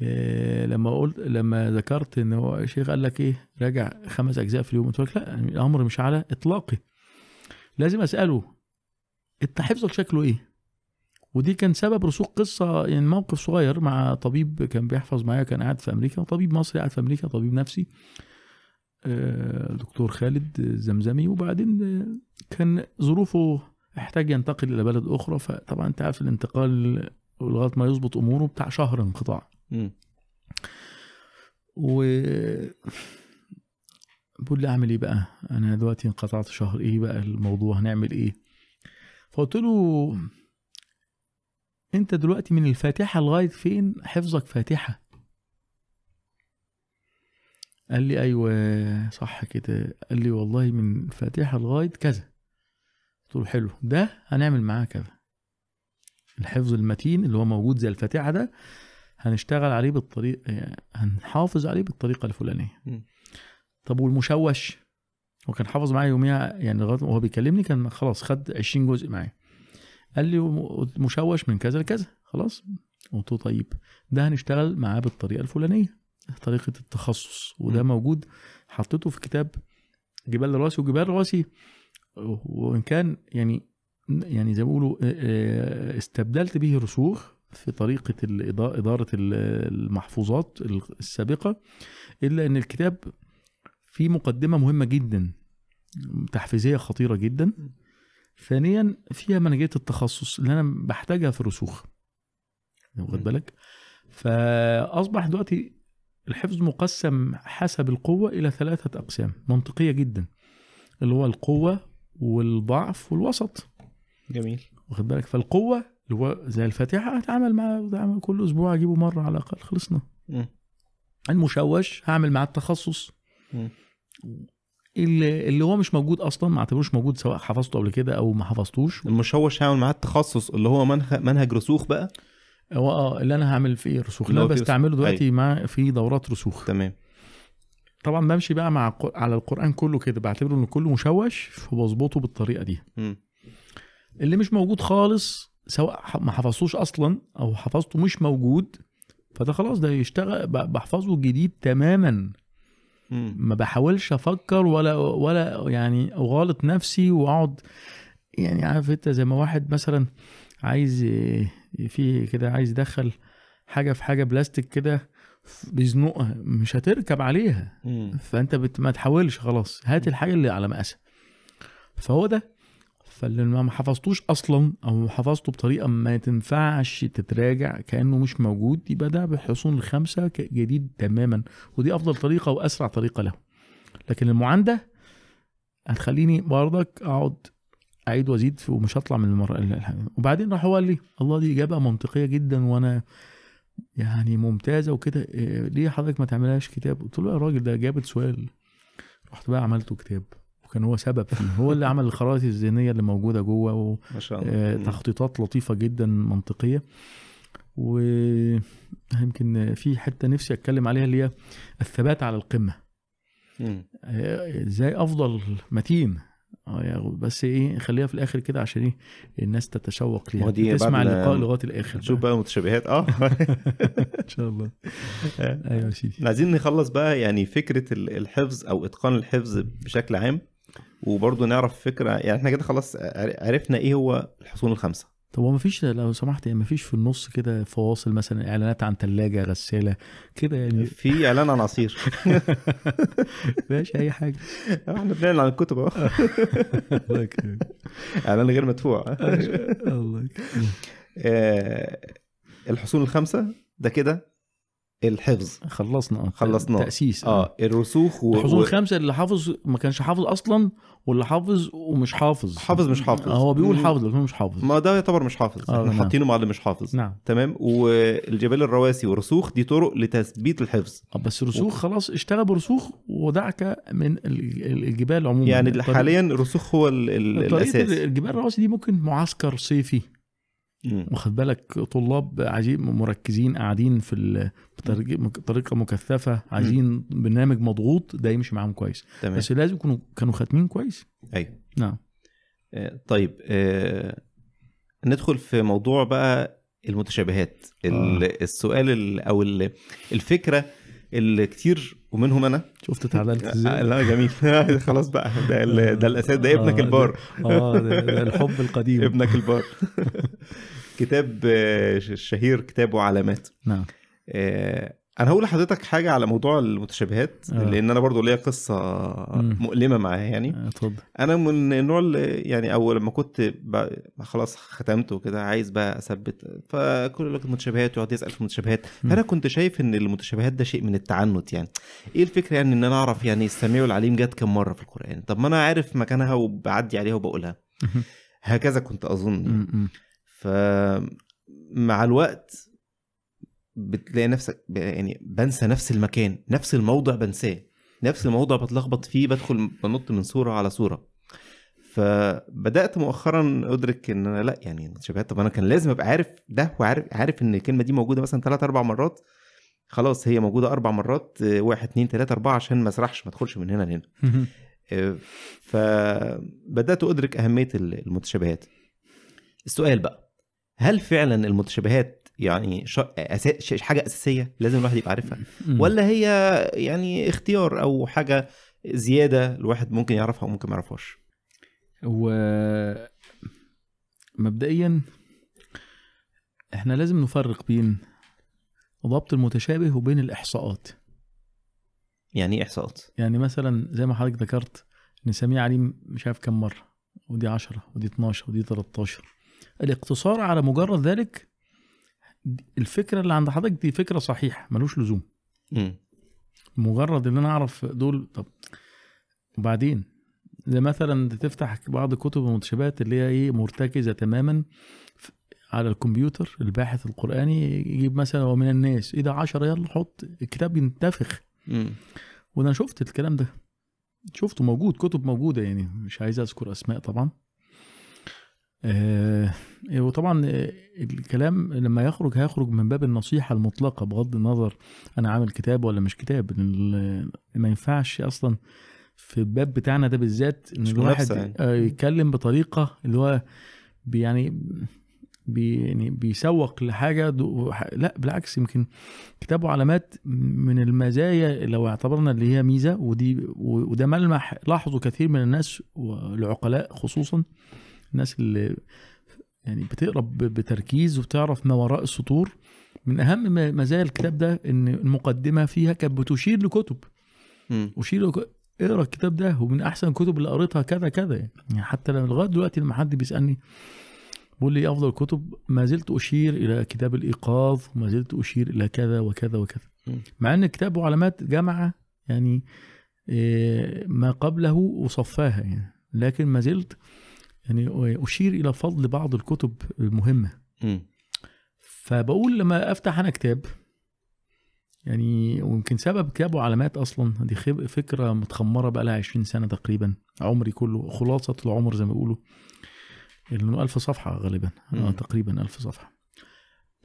S1: إيه لما قلت لما ذكرت إن هو الشيخ قال لك إيه راجع خمس أجزاء في اليوم. قلت لك لا الأمر مش على إطلاقي. لازم أسأله. أنت حفظك شكله إيه؟ ودي كان سبب رسوخ قصة يعني موقف صغير مع طبيب كان بيحفظ معايا كان قاعد في أمريكا طبيب مصري قاعد في أمريكا طبيب نفسي. آه، دكتور خالد الزمزمي وبعدين كان ظروفه احتاج ينتقل إلى بلد أخرى. فطبعا أنت عارف الانتقال لغاية ما يظبط أموره بتاع شهر انقطاع. و بقول لي أعمل إيه بقى؟ أنا دلوقتي انقطعت شهر إيه بقى الموضوع؟ هنعمل إيه؟ فقلت له انت دلوقتي من الفاتحة لغاية فين؟ حفظك فاتحة. قال لي أيوه صح كده. قال لي والله من الفاتحه لغاية كذا. قلت له حلو ده هنعمل معاه كذا. الحفظ المتين اللي هو موجود زي الفاتحة ده هنشتغل عليه بالطريقة يعني هنحافظ عليه بالطريقة الفلانية.
S2: مم.
S1: طب والمشوش؟ هو كان حافظ معايا يوميها يعني لغاية وهو بيكلمني كان خلاص خد 20 جزء معايا. قال لي مشوش من كذا لكذا. خلاص. قلت له طيب ده هنشتغل معاه بالطريقة الفلانية طريقة التخصص. وده
S2: مم.
S1: موجود حطيته في كتاب جبال الراسي وجبال الراسي وإن كان يعني يعني زي ما بيقولوا استبدلت به رسوخ في طريقة الإضاءة إدارة المحفوظات السابقة إلا أن الكتاب فيه مقدمة مهمة جدا تحفيزية خطيرة جدا. ثانيا فيها منهجية التخصص اللي أنا بحتاجها في الرسوخ. واخد. بالك؟ فأصبح دلوقتي الحفظ مقسم حسب القوة إلى ثلاثة أقسام منطقية جدا. اللي هو القوة والضعف والوسط.
S2: جميل.
S1: واخد بالك؟ فالقوة اللي هو زي الفاتحة هتعامل معاه كل أسبوع أجيبه مرة على الأقل خلصنا.
S2: مم.
S1: المشوش هعمل معاه التخصص.
S2: مم.
S1: اللي, اللي هو مش موجود أصلا ما اعتبروش موجود سواء حفظته قبل كده أو ما حفظتوش.
S2: المشوش هعمل معاه التخصص اللي هو منهج منهج رسوخ بقى؟
S1: هو آه اللي أنا هعمل فيه رسوخ.
S2: اللي هو أنا
S1: بستعمله. دلوقتي مع في دورات رسوخ.
S2: تمام.
S1: طبعا بمشي بقى مع على القرآن كله كده. بعتبره إن كله مشوش فبظبطه بالطريقة دي.
S2: مم.
S1: اللي مش موجود خالص سواء ما حفظتوش أصلا أو حفظته مش موجود فده خلاص ده يشتغل بحفظه جديد تماما. ما بحاولش أفكر ولا ولا يعني اغالط نفسي واقعد يعني عارف انت زي ما واحد مثلا عايز في كده عايز يدخل حاجة في حاجة بلاستيك كده بيزنقها مش هتركب عليها.
S2: مم.
S1: فانت ما تحاولش خلاص هات الحاجة اللي على مقاسها. فهو ده فاللي ما حفظتوش أصلا أو حفظته بطريقة ما تنفعش تتراجع كأنه مش موجود يبقى ده بحصون الخمسة جديد تماما. ودي أفضل طريقة وأسرع طريقة له لكن المعاندة هتخليني برضك أقعد أعيد وأزيد ومش هطلع من المره وبعدين راح هو قال لي الله دي إجابة منطقية جدا وأنا يعني ممتازة وكده إيه، ليه حضرتك ما تعملهاش كتاب؟ قلت له يا راجل ده اجابه سؤال. رحت بقى عملته كتاب. وكان هو سبب فيه هو اللي عمل الخرائط الذهنية اللي موجودة جوه و...
S2: ما شاء
S1: آه،
S2: الله مم.
S1: تخطيطات لطيفة جدا منطقية. ويمكن في حتة نفسي أتكلم عليها اللي هي الثبات على القمة.
S2: مم.
S1: آه، إزاي أفضل متين آه، بس إيه خليها في الآخر كده عشان إيه الناس تتشوق ليها. تسمع اللقاء لغاية الآخر.
S2: نشوف بقى المتشابهات. آه.
S1: إن شاء الله. أيوه يا سيدي.
S2: عايزين نخلص بقى يعني فكرة ال- الحفظ أو إتقان الحفظ بشكل عام. وبرضه نعرف فكرة يعني إحنا كده خلاص عر- عرفنا إيه هو الحصون الخمسه
S1: طب هو مفيش لو سمحت يعني مفيش في النص كده فواصل مثلا إعلانات عن ثلاجه غسالة كده يعني؟
S2: في إعلان عن عصير.
S1: ماشي أي حاجة.
S2: إحنا بنعلن عن الكتب
S1: أهو.
S2: إعلان غير مدفوع.
S1: الله
S2: آه، الحصون الخمسه ده كده الحفظ.
S1: خلصنا.
S2: خلصناه.
S1: تأسيس.
S2: آه الرسوخ و...
S1: الحصول
S2: و-
S1: الخمسه اللي حافظ ما كانش حافظ أصلا واللي حافظ ومش حافظ.
S2: حافظ مش حافظ.
S1: آه، هو بيقول. حافظ لكن مش حافظ.
S2: ما ده يعتبر مش حافظ.
S1: آه،
S2: إحنا
S1: نعم.
S2: حاطينه مع اللي مش حافظ.
S1: نعم.
S2: تمام؟ والجبال الرواسي والرسوخ دي طرق لتثبيت الحفظ.
S1: آه، بس رسوخ خلاص اشتغل برسوخ ودعك من ال- ال- الجبال عموما.
S2: يعني حاليا الرسوخ هو ال... الأساس.
S1: الجبال الرواسي دي ممكن معسكر صيفي. واخد بالك؟ طلاب عايزين مركزين قاعدين في ال- بطريقه مكثفة عايزين برنامج مضغوط ده يمشي معاهم كويس.
S2: تمام.
S1: بس لازم يكونوا كانوا خاتمين كويس.
S2: أيوه.
S1: نعم.
S2: آه، طيب آه، ندخل في موضوع بقى المتشابهات. ال-
S1: آه.
S2: السؤال ال- أو ال- الفكرة اللي كتير ومنهم أنا.
S1: شفت اتعدلت
S2: آه،
S1: إزاي؟
S2: لا جميل. خلاص بقى. ده ده الأساس ده ابنك
S1: آه،
S2: البار.
S1: آه ده الحب القديم.
S2: ابنك البار. كتاب آه، الشهير كتابه علامات
S1: نعم
S2: آه، أنا هقول لحضرتك حاجة على موضوع المتشابهات
S1: آه.
S2: لأن أنا برضو ليا قصة
S1: مم.
S2: مؤلمة معاه يعني
S1: آه، اتفضل
S2: أنا من النوع اللي يعني أول لما كنت خلاص ختمت وكده عايز بقى أثبت فكل يقول لك المتشابهات يقعد يسأل في المتشابهات. فأنا كنت شايف إن المتشابهات ده شيء من التعنت يعني إيه الفكرة يعني إن أنا أعرف يعني السميع العليم جت كم مرة في القرآن طب ما أنا عارف مكانها وبعدي عليها وبقولها. هكذا كنت أظن
S1: م.
S2: فمع الوقت بتلاقي نفسك يعني بنسى نفس المكان نفس الموضع بنساه نفس الموضع بتلخبط فيه بدخل بنط من صورة على صورة. فبدأت مؤخرا أدرك إن أنا لأ يعني المتشابهات طب أنا كان لازم أبقى عارف ده وعارف عارف إن الكلمة دي موجودة مثلا ثلاث أربع مرات خلاص هي موجودة أربع مرات واحد اتنين تلاتة أربعة عشان ما أسرحش ما أدخلش من هنا لهنا. فبدات أدرك أهمية المتشابهات. السؤال بقى هل فعلا المتشابهات يعني حاجة أساسية لازم الواحد يبقى عارفها. ولا هي يعني اختيار أو حاجة زيادة الواحد ممكن يعرفها وممكن ما يعرفهاش؟
S1: و مبدئيا إحنا لازم نفرق بين ضبط المتشابه وبين الإحصاءات.
S2: يعني إيه إحصاءات؟
S1: يعني مثلا زي ما حضرتك ذكرت إن سميع عليم مش عارف كم مرة؟ ودي 10 ودي 12 ودي 13 الاقتصار على مجرد ذلك الفكرة اللي عند حضرتك دي فكرة صحيحة ملوش لزوم.
S2: مم.
S1: مجرد إن أنا أعرف دول طب وبعدين؟ زي مثلا تفتح بعض كتب المتشابهات اللي هي إيه مرتكزة تماما على الكمبيوتر الباحث القرآني يجيب مثلا ومن الناس إيه ده 10 يلا حط الكتاب ينتفخ. وأنا شفت الكلام ده. شفته موجود كتب موجودة يعني مش عايز أذكر أسماء طبعا. آه وطبعا آه، الكلام لما يخرج هيخرج من باب النصيحة المطلقة بغض النظر أنا عامل كتاب ولا مش كتاب ما ينفعش أصلا في الباب بتاعنا ده بالذات إن
S2: مش
S1: الواحد
S2: يعني.
S1: آه، يتكلم بطريقة اللي هو بي يعني بي يعني بيسوق لحاجة دو- لا بالعكس يمكن كتابه علامات من المزايا لو اعتبرنا اللي هي ميزة ودي وده ملمح لاحظه كثير من الناس والعقلاء خصوصا الناس اللي يعني بتقرأ بتركيز وبتعرف ما وراء السطور. من أهم مزايا الكتاب ده إن المقدمة فيها كانت بتشير لكتب. اشير اقرأ الكتاب ده ومن أحسن الكتب اللي قريتها كذا كذا يعني. يعني حتى لغاية دلوقتي لما حد بيسألني بيقول لي إيه أفضل كتب؟ ما زلت أشير إلى كتاب الإيقاظ وما زلت أشير إلى كذا وكذا وكذا. مع إن كتابه علامات جامعة يعني إيه، ما قبله وصفاها يعني. لكن ما زلت يعني أشير إلى فضل بعض الكتب المهمة
S2: مم.
S1: فبقول لما أفتح أنا كتاب يعني ويمكن سبب كتابه علامات أصلا دي خب- فكرة متخمرة بقى لها 20 سنة تقريبا عمري كله خلاصة العمر زي ما بيقولوا لأنه ألف صفحة غالبا آه. تقريبا ألف صفحة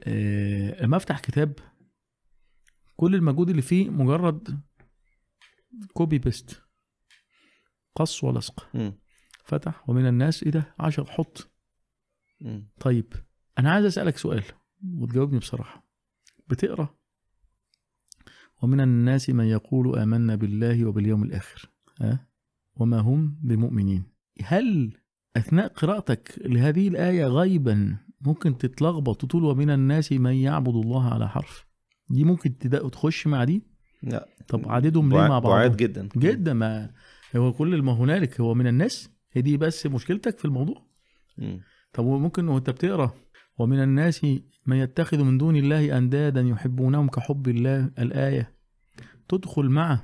S1: آه لما أفتح كتاب كل المجهود اللي فيه مجرد copy paste قص ولصق. فتح ومن الناس إيه ده؟ عشر حط.
S2: مم.
S1: طيب أنا عايز أسألك سؤال وتجاوبني بصراحة. بتقرأ؟ ومن الناس من يقول آمنا بالله وباليوم الآخر ها؟ وما هم بمؤمنين. هل أثناء قراءتك لهذه الآية غيبا ممكن تتلخبط وتقول ومن الناس من يعبد الله على حرف؟ دي ممكن تخش مع دي؟
S2: لا.
S1: طب عددهم ليه مع بعض
S2: جدا.
S1: جدا ما هو كل ما هنالك هو من الناس هي دي بس مشكلتك في الموضوع
S2: مم.
S1: طب وممكن وانت بتقرأ ومن الناس من يتخذ من دون الله أندادا يحبونهم كحب الله الآية تدخل مع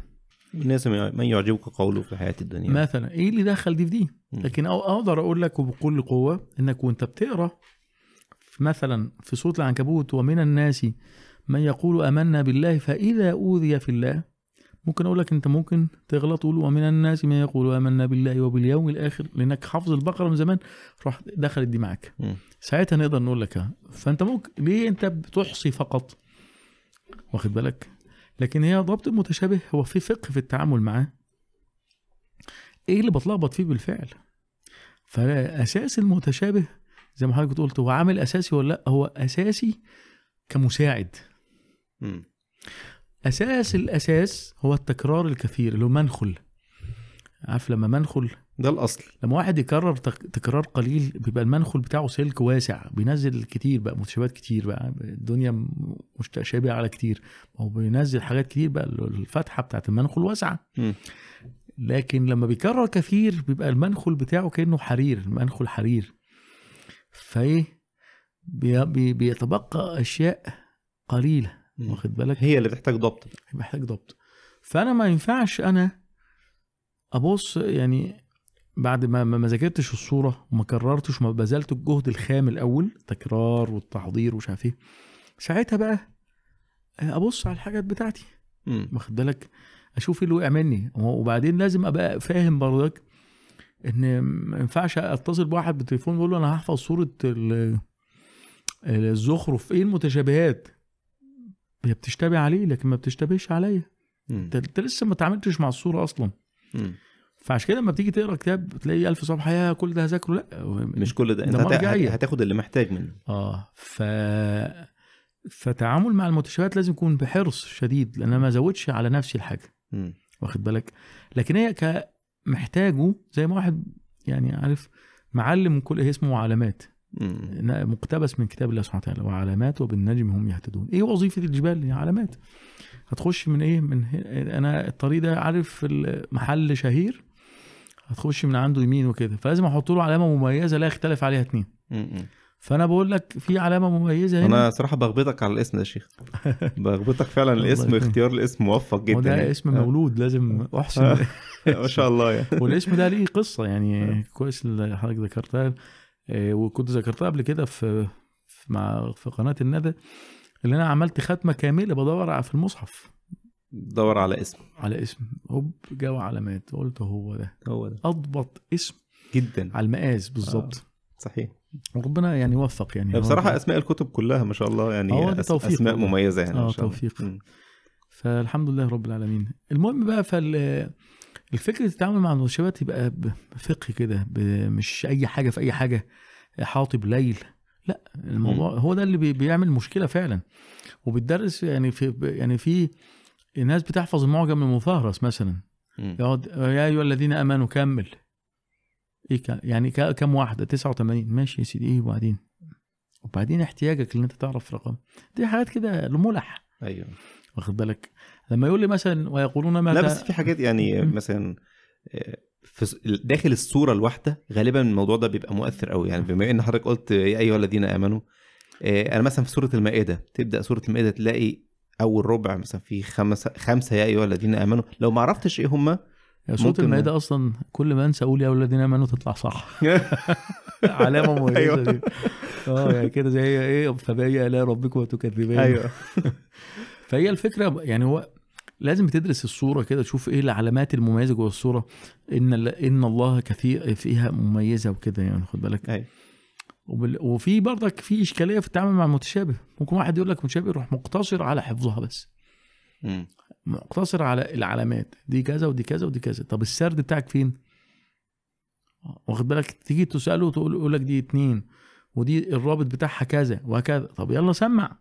S2: الناس من يعجبك قوله في الحياة الدنيا
S1: مثلا إيه اللي دخل دي في دي. لكن أقدر أقول لك وبكل قوة إنك وأنت بتقرأ مثلا في سوره العنكبوت ومن الناس من يقول آمنا بالله فإذا أوذي في الله ممكن أقول لك أنت ممكن تغلط تقول ومن الناس من يقول آمنا بالله وباليوم الآخر لأنك حافظ البقرة من زمان راح دخلت دي معاك. ساعتها نقدر نقول لك. فأنت ممكن ليه أنت بتحصي فقط واخد بالك لكن هي ضبط المتشابه هو في فقه في التعامل معاه إيه اللي بتلخبط فيه بالفعل فاساس المتشابه زي ما حضرتك قلت هو عامل أساسي ولا لأ هو أساسي كمساعد
S2: مم.
S1: أساس الأساس هو التكرار الكثير اللي هو منخل. عارف لما منخل؟
S2: ده الأصل.
S1: لما واحد يكرر تك- تكرار قليل بيبقى المنخل بتاعه سلك واسع بينزل كتير بقى متشابهات كتير بقى الدنيا متشابهه على كتير هو بينزل حاجات كتير بقى الفتحة بتاعت المنخل
S2: واسعة.
S1: لكن لما بيكرر كثير بيبقى المنخل بتاعه كأنه حرير المنخل حرير. فإيه؟ بي بي بيتبقى أشياء
S2: قليلة.
S1: واخد بالك؟
S2: هي اللي بتحتاج ضبط.
S1: محتاج ضبط. فأنا ما ينفعش أنا أبص يعني بعد ما ما ذاكرتش الصورة وما كررتش وما بذلت الجهد الخام الأول تكرار والتحضير ومش عارف إيه ساعتها بقى أبص على الحاجات بتاعتي. واخد بالك؟ أشوف إيه اللي وقع مني. وبعدين لازم أبقى فاهم برضك إن ما ينفعش أتصل بواحد بالتليفون بقول له أنا هحفظ صورة ال- الزخرف. إيه المتشابهات؟ هي بتشتبه عليه لكن ما بتشتبهش عليا. انت انت لسه ما اتعاملتش مع الصورة أصلا
S2: مم.
S1: فعشان كده لما بتيجي تقرأ كتاب تلاقي ألف صفحة يا كل ده هذاكره لا
S2: مش كل ده انت
S1: ده
S2: هت-
S1: مرجعية.
S2: هتاخد اللي محتاج منه
S1: آه ف فتعامل مع المتشابهات لازم يكون بحرص شديد لأن أنا ما ازودش على نفسي الحاجة
S2: مم.
S1: واخد بالك لكن هي كمحتاجه زي ما واحد يعني عارف معلم كل هي اسمه علامات. مقتبس من كتاب الله سبحانه وتعالى وعلامات وبالنجم هم يهتدون. إيه وظيفة الجبال؟ هي علامات. هتخش من إيه؟ من هنا. أنا الطريق ده عارف المحل شهير هتخش من عنده يمين وكده. فلازم أحط له علامة مميزة لا يختلف عليها اتنين.
S2: مم.
S1: فأنا بقول لك في علامة مميزة هنا.
S2: أنا صراحة بغبطك على الاسم ده يا شيخ. بغبطك فعلا الاسم. اختيار الاسم موفق جدا. يعني.
S1: اسم
S2: آه.
S1: مولود لازم أحسن.
S2: ما شاء الله يعني.
S1: والاسم ده ليه قصة يعني. كويس اللي حضرتك ذكرتها. آه، وكنت ذكرتها قبل كده في مع في قناة الندى اللي أنا عملت ختمه كاملة بدور في المصحف.
S2: دور على اسم.
S1: على اسم. هوب جاوا علامات قلت هو ده.
S2: هو ده.
S1: أضبط اسم
S2: جدا.
S1: على المقاس بالظبط.
S2: صحيح.
S1: وربنا يعني يوفق يعني.
S2: بصراحة أسماء الكتب كلها ما شاء الله يعني أس-
S1: توفيق أسماء.
S2: مميزة يعني
S1: آه،
S2: الله.
S1: توفيق.
S2: مم.
S1: فالحمد لله رب العالمين. المهم بقى فال الفكرة التعامل مع المنشبات يبقى بفقه كده مش أي حاجة في أي حاجة حاطب ليل. لا الموضوع هو ده اللي بي- بيعمل مشكلة فعلا. وبتدرس يعني في يعني في ناس بتحفظ المعجم المفهرس مثلا. يقعد يا أيها الذين آمنوا كمل. إيه يعني كم واحدة؟ 89 ماشي يا سيدي. إيه وبعدين؟ وبعدين احتياجك إن أنت تعرف رقم. دي حاجات كده لملح.
S2: أيوه.
S1: واخد بالك؟ لما يقول لي مثلا ويقولون متى
S2: لا بس في حاجات يعني. مثلا آه، في داخل الصورة الواحدة غالبا الموضوع ده بيبقى مؤثر قوي يعني بما إن حضرتك قلت يا أيها الذين آمنوا آه، أنا مثلا في سوره المائدة تبدأ سوره المائدة تلاقي أول ربع مثلا في خمسه خمسة يا أيها الذين آمنوا. لو ما عرفتش إيه هم ممكن-
S1: المائدة أصلا كل ما أنسى أقول يا أولاد الذين آمنوا تطلع صح. علامة مميزة
S2: أيوة.
S1: دي آه يعني كده زي إيه فبأي الاء ربكم وتكذبان
S2: أيوه.
S1: فهي الفكرة يعني هو لازم تدرس الصورة كده تشوف إيه العلامات المميزة جوه الصورة. إن إن الله كثير فيها مميزة وكده يعني خد بالك.
S2: أيوه.
S1: وبال... وفي برضك في إشكالية في التعامل مع المتشابه. ممكن واحد يقول لك متشابه يروح مقتصر على حفظها بس.
S2: مم.
S1: مقتصر على العلامات. دي كذا ودي كذا ودي كذا. طب السرد بتاعك فين؟ واخد بالك؟ تيجي تسأله تقول يقول لك دي اتنين ودي الرابط بتاعها كذا وهكذا. طب يلا سمع.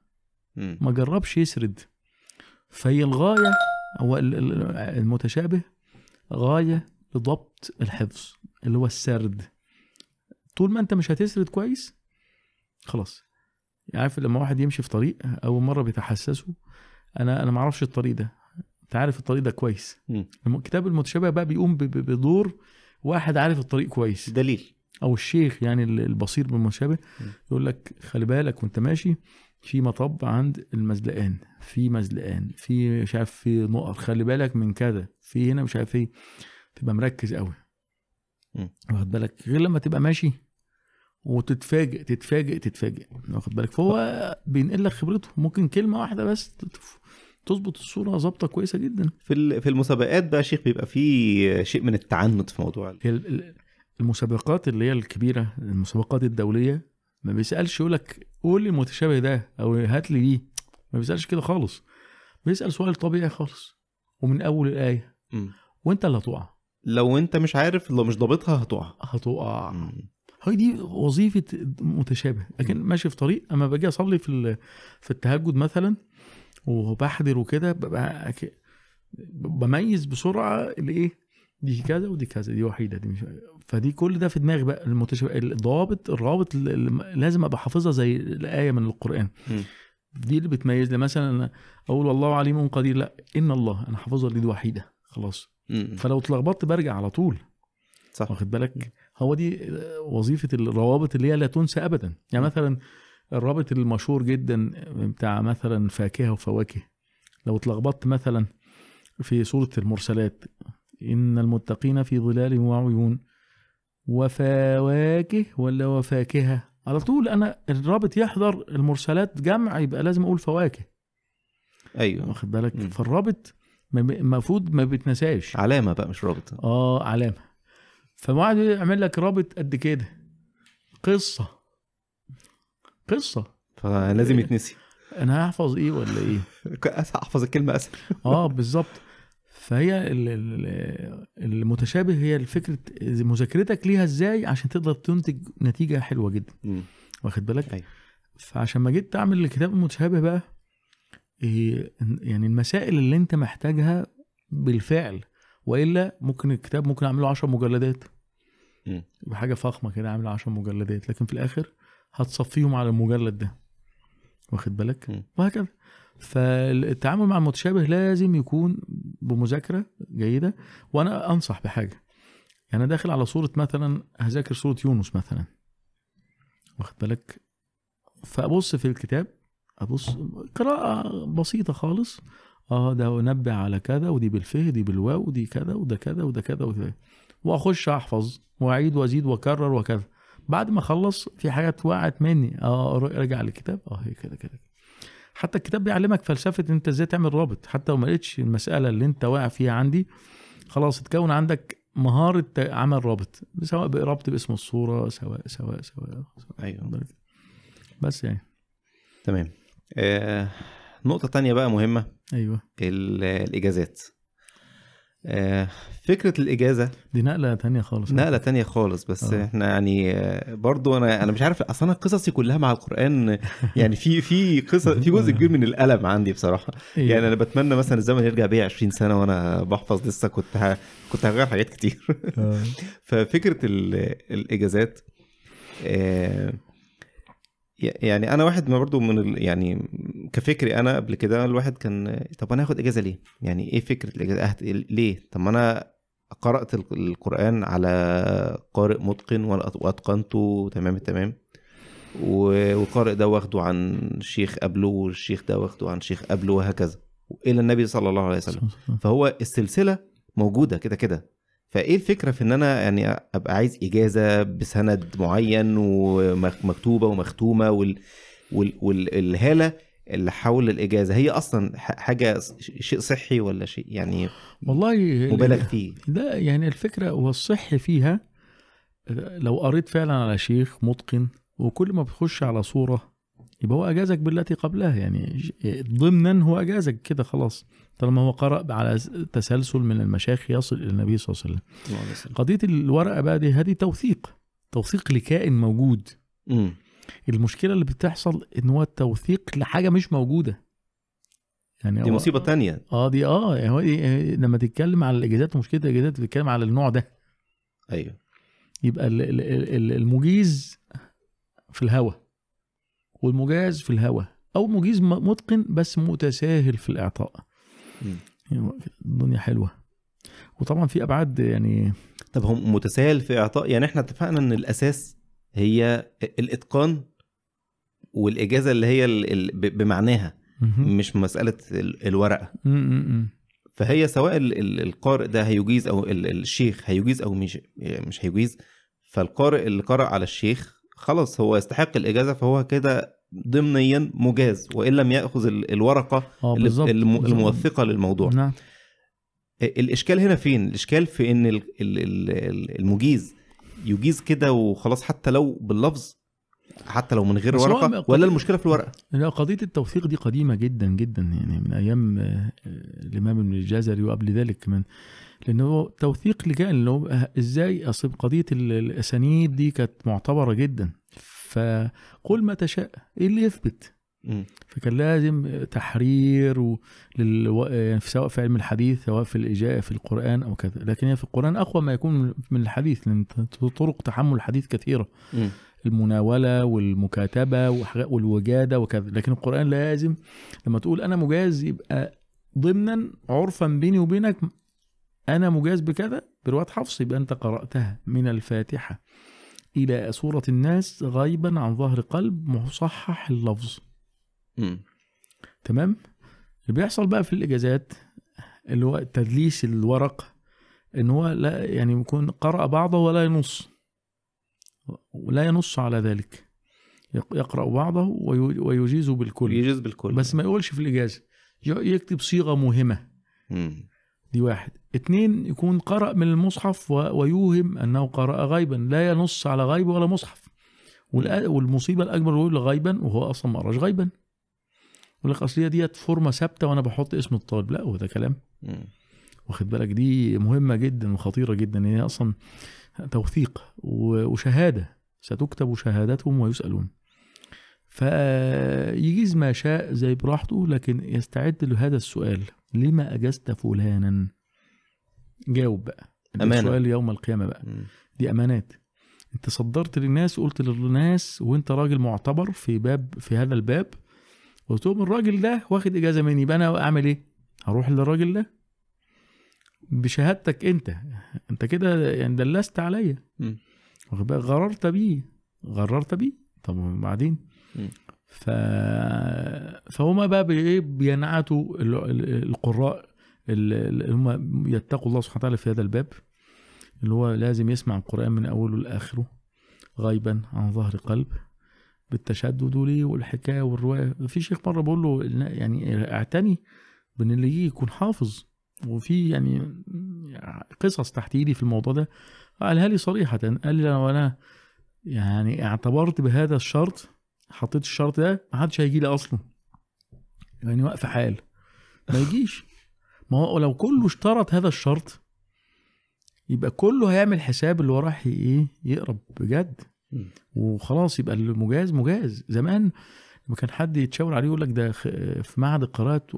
S2: مم.
S1: ما جربش يسرد. فهي الغاية هو ال- ال- المتشابه غاية لضبط الحفظ اللي هو السرد. طول ما انت مش هتسرد كويس خلاص. يعني عارف لما واحد يمشي في طريق أول مرة بيتحسسه أنا أنا ما أعرفش الطريق ده. أنت عارف الطريق ده كويس.
S2: مم.
S1: الم- كتاب المتشابه بقى بيقوم بدور واحد عارف الطريق كويس.
S2: دليل.
S1: أو الشيخ يعني ال- البصير بالمشابه
S2: م.
S1: يقول لك خلي بالك وأنت ماشي في مطب عند المزلقان في مزلقان في مش عارف في نقط خلي بالك من كذا في هنا مش عارف إيه تبقى مركز قوي. واخد بالك؟ غير لما تبقى ماشي وتتفاجئ تتفاجئ تتفاجئ. واخد بالك؟ فهو بينقل لك خبرته. ممكن كلمة واحدة بس تظبط الصورة ظابطة كويسة جدا.
S2: في في المسابقات بقى شيخ بيبقى في شيء من التعنت في موضوع
S1: المسابقات اللي هي الكبيرة المسابقات الدولية ما بيسألش يقول لك قول لي المتشابه ده أو هات لي دي. ما بيسألش كده خالص. بيسأل سؤال طبيعي خالص ومن أول الآية.
S2: مم.
S1: وأنت اللي هتقع.
S2: لو أنت مش عارف لو مش ضابطها هتقع.
S1: هتقع. هي دي وظيفة متشابه. لكن ماشي في طريق. أما باجي أصلي في في التهجد مثلا وبحضر وكده ببقى بميز بسرعة الإيه؟ دي كذا ودي كذا دي وحيدة دي مش فدي كل ده في دماغي بقى المتشابه الضوابط الروابط لازم أبقى حافظها زي الايه من القرآن.
S2: مم.
S1: دي اللي بتميز لي مثلا أقول والله عليم قدير لا إن الله أنا حافظها دي وحيدة خلاص.
S2: مم.
S1: فلو اتلخبطت برجع على طول.
S2: صح.
S1: واخد بالك؟ هو دي وظيفة الروابط اللي هي لا تنسى ابدا. يعني مثلا الرابط المشهور جدا بتاع مثلا فاكهة وفواكه. لو اتلخبطت مثلا في سوره المرسلات إن المتقين في ظلال وعيون. وفواكه ولا وفاكهة؟ على طول أنا الرابط يحضر المرسلات جمع يبقى لازم أقول فواكه.
S2: أيوه.
S1: واخد بالك؟
S2: مم.
S1: فالرابط المفروض ما بيتنساش.
S2: علامة بقى مش رابط.
S1: آه علامة. فواحد يعمل لك رابط قد كده. قصة. قصة.
S2: فلازم يتنسي.
S1: أنا هحفظ إيه ولا إيه؟
S2: أحفظ الكلمة أسهل.
S1: آه بالظبط. فهي ال- ال- المتشابه هي الفكرة مذاكرتك ليها إزاي عشان تقدر تنتج نتيجة حلوة جدا. واخد بالك
S2: أيوة.
S1: فعشان ما جيت تعمل الكتاب المتشابه بقى إيه يعني المسائل اللي أنت محتاجها بالفعل وإلا ممكن الكتاب ممكن أعمله 10 مجلدات
S2: مم.
S1: يبقى حاجة فخمة كده عامله 10 مجلدات لكن في الآخر هتصفيهم على المجلد ده واخد بالك. وهكذا فالتعامل مع المتشابه لازم يكون بمذاكرة جيدة وأنا أنصح بحاجة. يعني داخل على صورة مثلا هذاكر صورة يونس مثلا. واخد بالك؟ فأبص في الكتاب أبص قراءة بسيطة خالص. آه ده نبه على كذا ودي بالفه دي بالواو ودي كذا وده كذا وده كذا وده وأخش أحفظ وأعيد وأزيد وأكرر وكذا. بعد ما أخلص في حاجات وقعت مني. آه أرجع للكتاب. آه هي كده كده. حتى الكتاب بيعلمك فلسفة إن أنت إزاي تعمل رابط حتى لو ما لقيتش المسألة اللي أنت واقع فيها عندي خلاص اتكون عندك مهارة عمل رابط سواء رابط باسم الصورة سواء سواء سواء, سواء.
S2: أيوه.
S1: بس يعني.
S2: تمام. آه نقطة تانية بقى مهمة.
S1: أيوه.
S2: ال- الإجازات. آه فكرة الإجازة
S1: دي نقلة تانية خالص
S2: نقلة تانية خالص بس
S1: آه.
S2: إحنا يعني آه، برضو أنا أنا مش عارف أصل أنا قصصي كلها مع القرآن يعني في في قصص في جزء كبير من الألم عندي بصراحة
S1: أيوة.
S2: يعني أنا بتمنى مثلا الزمن يرجع بيا 20 سنة وأنا بحفظ لسه كنت ه... كنت هغير حاجات كتير
S1: آه.
S2: ففكرة ال- الإجازات آه، يعني أنا واحد ما برضو من ال... يعني كفكري أنا قبل كده الواحد كان طب أنا هاخد إجازة ليه؟ يعني إيه فكرة الإجازة؟ أهت... ليه؟ طب ما أنا قرأت ال- القرآن على قارئ متقن وأتقنته تمام التمام والقارئ ده واخده عن شيخ قبله والشيخ ده واخده عن شيخ قبله وهكذا إلى النبي صلى الله عليه وسلم فهو السلسلة موجودة كده كده فإيه الفكرة في إن أنا يعني أبقى عايز إجازة بسند معين ومكتوبة ومختومة وال وال والهالة اللي حول الإجازة؟ هي أصلا حاجة شيء صحي ولا شيء يعني
S1: والله
S2: مبالغ فيه؟
S1: لا يعني الفكرة والصح فيها لو قريت فعلا على شيخ متقن وكل ما بتخش على صورة يبقى هو أجازك بالتي قبلها يعني ضمنا هو أجازك كده خلاص. طالما هو قرأ على تسلسل من المشايخ يصل إلى النبي صلى الله عليه وسلم. قضية الورقة بقى دي هذه توثيق توثيق لكائن موجود.
S2: امم
S1: المشكلة اللي بتحصل إن هو التوثيق لحاجة مش موجودة. يعني
S2: دي
S1: هو-
S2: مصيبة تانية.
S1: آه دي آه هو دي لما تتكلم على الإجازات ومشكله الإجازات بتتكلم على النوع ده.
S2: أيوه.
S1: يبقى ال- ال- ال- المجيز في الهوى والمجاز في الهوى أو مجيز م- متقن بس متساهل في
S2: الإعطاء.
S1: يعني الدنيا حلوة وطبعا في أبعاد يعني
S2: طب هم متساهل في إعطاء يعني إحنا اتفقنا إن الأساس هي الإتقان والإجازة اللي هي بمعناها. مش مسألة ال-
S1: الورقة.
S2: فهي سواء ال- ال- القارئ ده هيجيز أو ال- الشيخ هيجيز أو مش مش هيجيز فالقارئ اللي قرأ على الشيخ خلاص هو يستحق الإجازة فهو كده ضمنيا مجاز وإن لم يأخذ ال-
S1: الورقة
S2: الم-
S1: بالظبط.
S2: الموثقة للموضوع.
S1: نعم.
S2: الإشكال هنا فين؟ الإشكال في إن ال- ال- ال- المجيز يجيز كده وخلاص حتى لو باللفظ حتى لو من غير
S1: ورقة
S2: ولا المشكلة في الورقة؟
S1: لا قضية التوثيق دي قديمة جدا جدا يعني من أيام آه، آه، الإمام ابن الجزري وقبل ذلك كمان. لأن هو توثيق لكائن اللي هو إزاي؟ أصل قضية ال- الأسانيد دي كانت معتبرة جدا. فقل ما تشاء إيه اللي يثبت. فكان لازم تحرير و... لل... يعني سواء في علم الحديث سواء في الإجاءة في القرآن أو كذا. لكن في القرآن أقوى ما يكون من الحديث لأن طرق تحمل الحديث كثيرة.
S2: مم.
S1: المناولة والمكاتبة والوجادة وكذا. لكن القرآن لازم لما تقول أنا مجاز يبقى ضمنا عرفا بيني وبينك أنا مجاز بكذا؟ برواية حفص يبقى أنت قرأتها من الفاتحة. إلى سورة الناس غيبا عن ظهر قلب مصحح اللفظ.
S2: مم.
S1: تمام؟ اللي بيحصل بقى في الإجازات اللي هو تدليس الورق إن هو لا يعني يكون قرأ بعضه ولا ينص. ولا ينص على ذلك. يق- يقرأ بعضه وي- ويجيز بالكل.
S2: يجوز بالكل.
S1: بس ما يقولش في الإجازة. يكتب صيغة مهمة.
S2: مم.
S1: دي واحد. اتنين يكون قرأ من المصحف ويوهم أنه قرأ غيبا. لا ينص على غيب ولا مصحف. والمصيبة الأكبر يقول غيبا وهو أصلا ما قراش غيبا. يقول لك أصل هي ديت فورمة ثابتة وأنا بحط اسم الطالب. لا هو ده كلام. واخد بالك؟ دي مهمة جدا وخطيرة جدا. هي أصلا توثيق وشهادة. ستكتب شهادتهم ويسألون. فيجيز ما شاء زي براحته لكن يستعد لهذا السؤال. لما أجزت فلانا جاوب بقى
S2: أمانة.
S1: السؤال يوم القيامة بقى
S2: مم.
S1: دي أمانات أنت صدرت للناس قلت للناس وأنت راجل معتبر في باب في هذا الباب قلت لهم الراجل ده واخد إجازة مني يبقى أنا أعمل إيه؟ هروح للراجل ده بشهادتك أنت أنت كده يعني دلست عليا. واخد بالك؟ غررت بيه غررت بيه طب وبعدين. ف... فهما بقى بايه بينعتوا ال- ال- القراء ال- اللي هم يتقوا الله سبحانه وتعالى في هذا الباب اللي هو لازم يسمع القرآن من أوله لآخره غيبا عن ظهر قلب بالتشدد ليه والحكاية والرواية. في شيخ مرة بقول له يعني اعتني بأن اللي يجي يكون حافظ. وفي يعني قصص تحت ايدي في الموضوع ده قالها لي صريحة قال لي لو أنا يعني اعتبرت بهذا الشرط حطيت الشرط ده ما حدش هيجي لي أصلا. يعني واقف حال. ما يجيش. ما هو لو كله اشترط هذا الشرط يبقى كله هيعمل حساب اللي هو راح إيه يقرب بجد. وخلاص يبقى المجاز مجاز. زمان لما كان حد يتشاور عليه يقول لك ده في معهد القراءات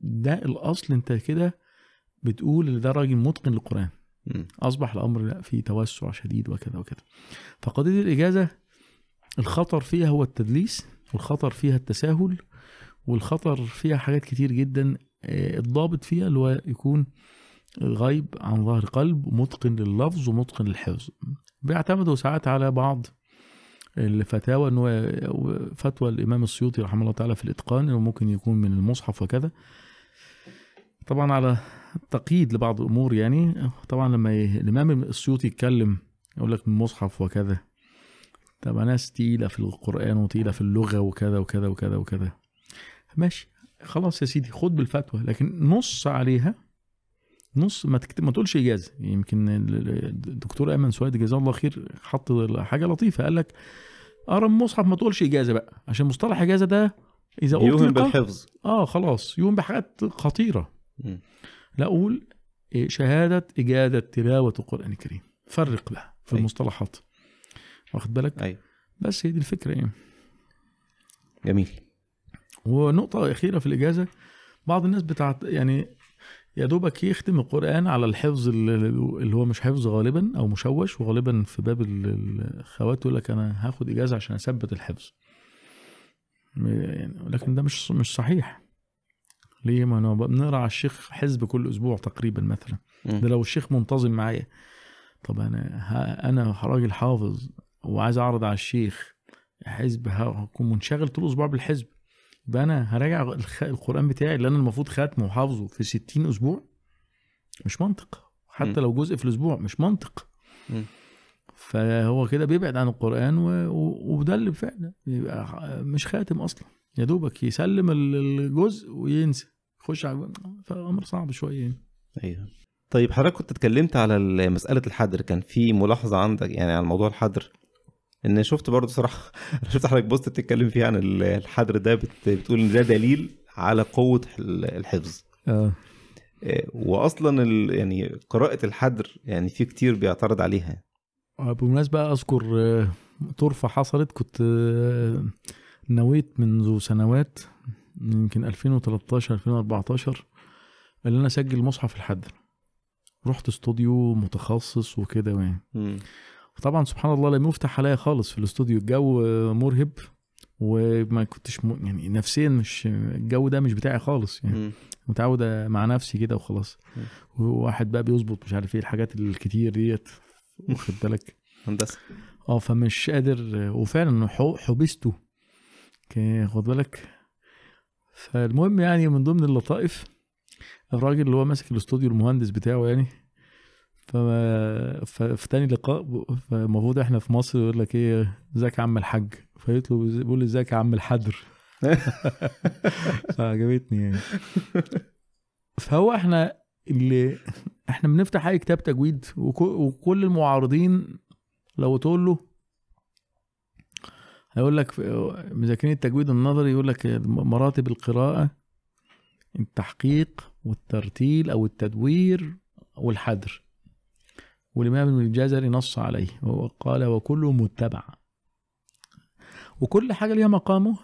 S1: ده الأصل. أنت كده بتقول إن ده راجل متقن
S2: للقرآن.
S1: أصبح الأمر لا فيه توسع شديد وكذا وكذا. فقضية الإجازة الخطر فيها هو التدليس والخطر فيها التساهل والخطر فيها حاجات كتير جدا آه، الضابط فيها اللي هو يكون غيب عن ظهر قلب ومتقن لللفظ ومتقن للحفظ بيعتمدوا ساعات على بعض الفتاوى إن هو فتوى الإمام السيوطي رحمه الله تعالى في الإتقان إنه ممكن يكون من المصحف وكذا طبعا على تقييد لبعض الأمور يعني طبعا لما. الإمام السيوطي يتكلم يقول لك من المصحف وكذا تبقى ناس تقيلة في القرآن وتقيلة في اللغة وكذا وكذا وكذا وكذا. ماشي. خلاص يا سيدي خد بالفتوى لكن نص عليها نص ما تكتب ما تقولش إجازة. يمكن ال- ال- الدكتور ايمن سويد جزاه الله خير حط حاجة لطيفة قال لك من المصحف ما تقولش إجازة بقى عشان مصطلح إجازة ده إذا
S2: يوهم
S1: أطلق
S2: بالحفظ.
S1: آه خلاص يوم بحاجات خطيرة.
S2: مم.
S1: لا أقول إيه، شهادة اجاده تلاوة القرآن الكريم. فرق بقى في
S2: أي.
S1: المصطلحات. واخد بالك؟
S2: أيوه.
S1: بس هي دي الفكرة يعني.
S2: جميل.
S1: ونقطة أخيرة في الإجازة بعض الناس بتاعت يعني يا دوبك يختم القرآن على الحفظ اللي هو مش حفظ غالبا أو مشوش وغالبا في باب ال- الخوات يقول لك أنا هاخد إجازة عشان أثبت الحفظ. يعني لكن ده مش مش صحيح. ليه؟ ما أنا بنقرأ على الشيخ حزب كل أسبوع تقريبا مثلا. ده لو الشيخ منتظم معايا. طب أنا ها أنا راجل حافظ وعايز أعرض على الشيخ حزب هكون منشغل طول الأسبوع بالحزب. يبقى أنا هراجع. القرآن بتاعي اللي أنا المفروض ختمه وحافظه في 60 أسبوع؟ مش منطق. حتى
S2: م.
S1: لو جزء في الأسبوع مش منطق.
S2: م.
S1: فهو كده بيبعد عن القرآن و... وده اللي فعلا يبقى مش خاتم أصلا. يا دوبك يسلم ال- الجزء وينسى. يخش على فأمر صعب شوية يعني.
S2: أيوه. طيب حضرتك كنت اتكلمت على ال- مسألة الحدر. كان في ملاحظة عندك يعني على موضوع الحدر؟ إن شفت برضه صراحة أنا شفت حضرتك بوست بتتكلم فيه عن ال- الحدر ده بت- بتقول إن ده دليل على قوة ال- الحفظ.
S1: آه.
S2: إيه، واصلا. يعني قراءة الحدر يعني في كتير بيعترض عليها.
S1: بالمناسبة أذكر آه، طرفة حصلت كنت آه، نويت منذ سنوات يمكن 2013 2014 اللي أنا أسجل مصحف الحدر. رحت استوديو متخصص وكده يعني
S2: مم.
S1: طبعا سبحان الله لم يفتح عليا خالص في الاستوديو. الجو مرهب وما كنتش م... يعني نفسيا مش الجو ده مش بتاعي خالص يعني.
S2: مم.
S1: متعود مع نفسي كده وخلاص. وواحد بقى بيظبط مش عارف إيه الحاجات الكتير ديت. واخد بالك؟
S2: هندسة.
S1: آه فمش قادر. وفعلا حبسته. خد بالك؟ فالمهم يعني من ضمن اللطائف الراجل اللي هو ماسك الاستوديو المهندس بتاعه يعني فما ففي تاني لقاء فالمفروض إحنا في مصر يقول لك إيه ازيك يا عم الحاج؟ فيطلب بيقول لي ازيك يا عم الحدر. فعجبتني يعني. فهو إحنا اللي إحنا بنفتح أي كتاب تجويد وك- وكل المعارضين لو تقول له هيقول لك مذاكرين التجويد النظري يقول لك مراتب القراءة التحقيق والترتيل أو التدوير والحدر. والإمام ابن الجزري نص عليه. وقال وكله متبع. وكل حاجة ليها مقامه.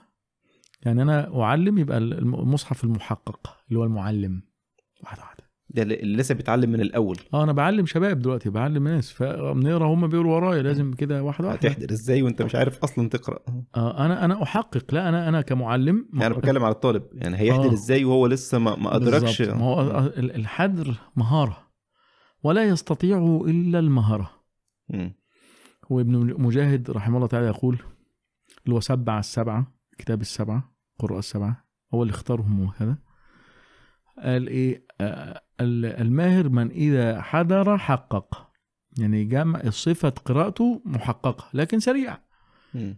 S1: يعني أنا أعلم يبقى المصحف المحقق اللي هو المعلم. واحدة واحدة.
S2: ده اللي لسه بيتعلم من الأول.
S1: آه أنا بعلم شباب دلوقتي بعلم ناس. فبنقرا هم بيقولوا ورايا لازم كده واحدة واحدة.
S2: هتحضر إزاي وأنت مش عارف أصلا تقرأ؟
S1: آه أنا أنا أحقق. لا أنا أنا كمعلم
S2: يعني أنا بتكلم على الطالب. يعني هيحضر
S1: آه.
S2: إزاي وهو لسه ما, ما
S1: بالظبط. ما هو ال- الحدر مهارة. ولا يستطيع إلا المهارة
S2: مم.
S1: وابن مجاهد رحمه الله تعالى يقول اللي هو سبع السبعة كتاب السبعة قراء السبعة هو اللي اختارهم وهذا قال إيه آه، ال- الماهر من إذا حضر حقق يعني جمع صفة قراءته محققة لكن سريع
S2: مم.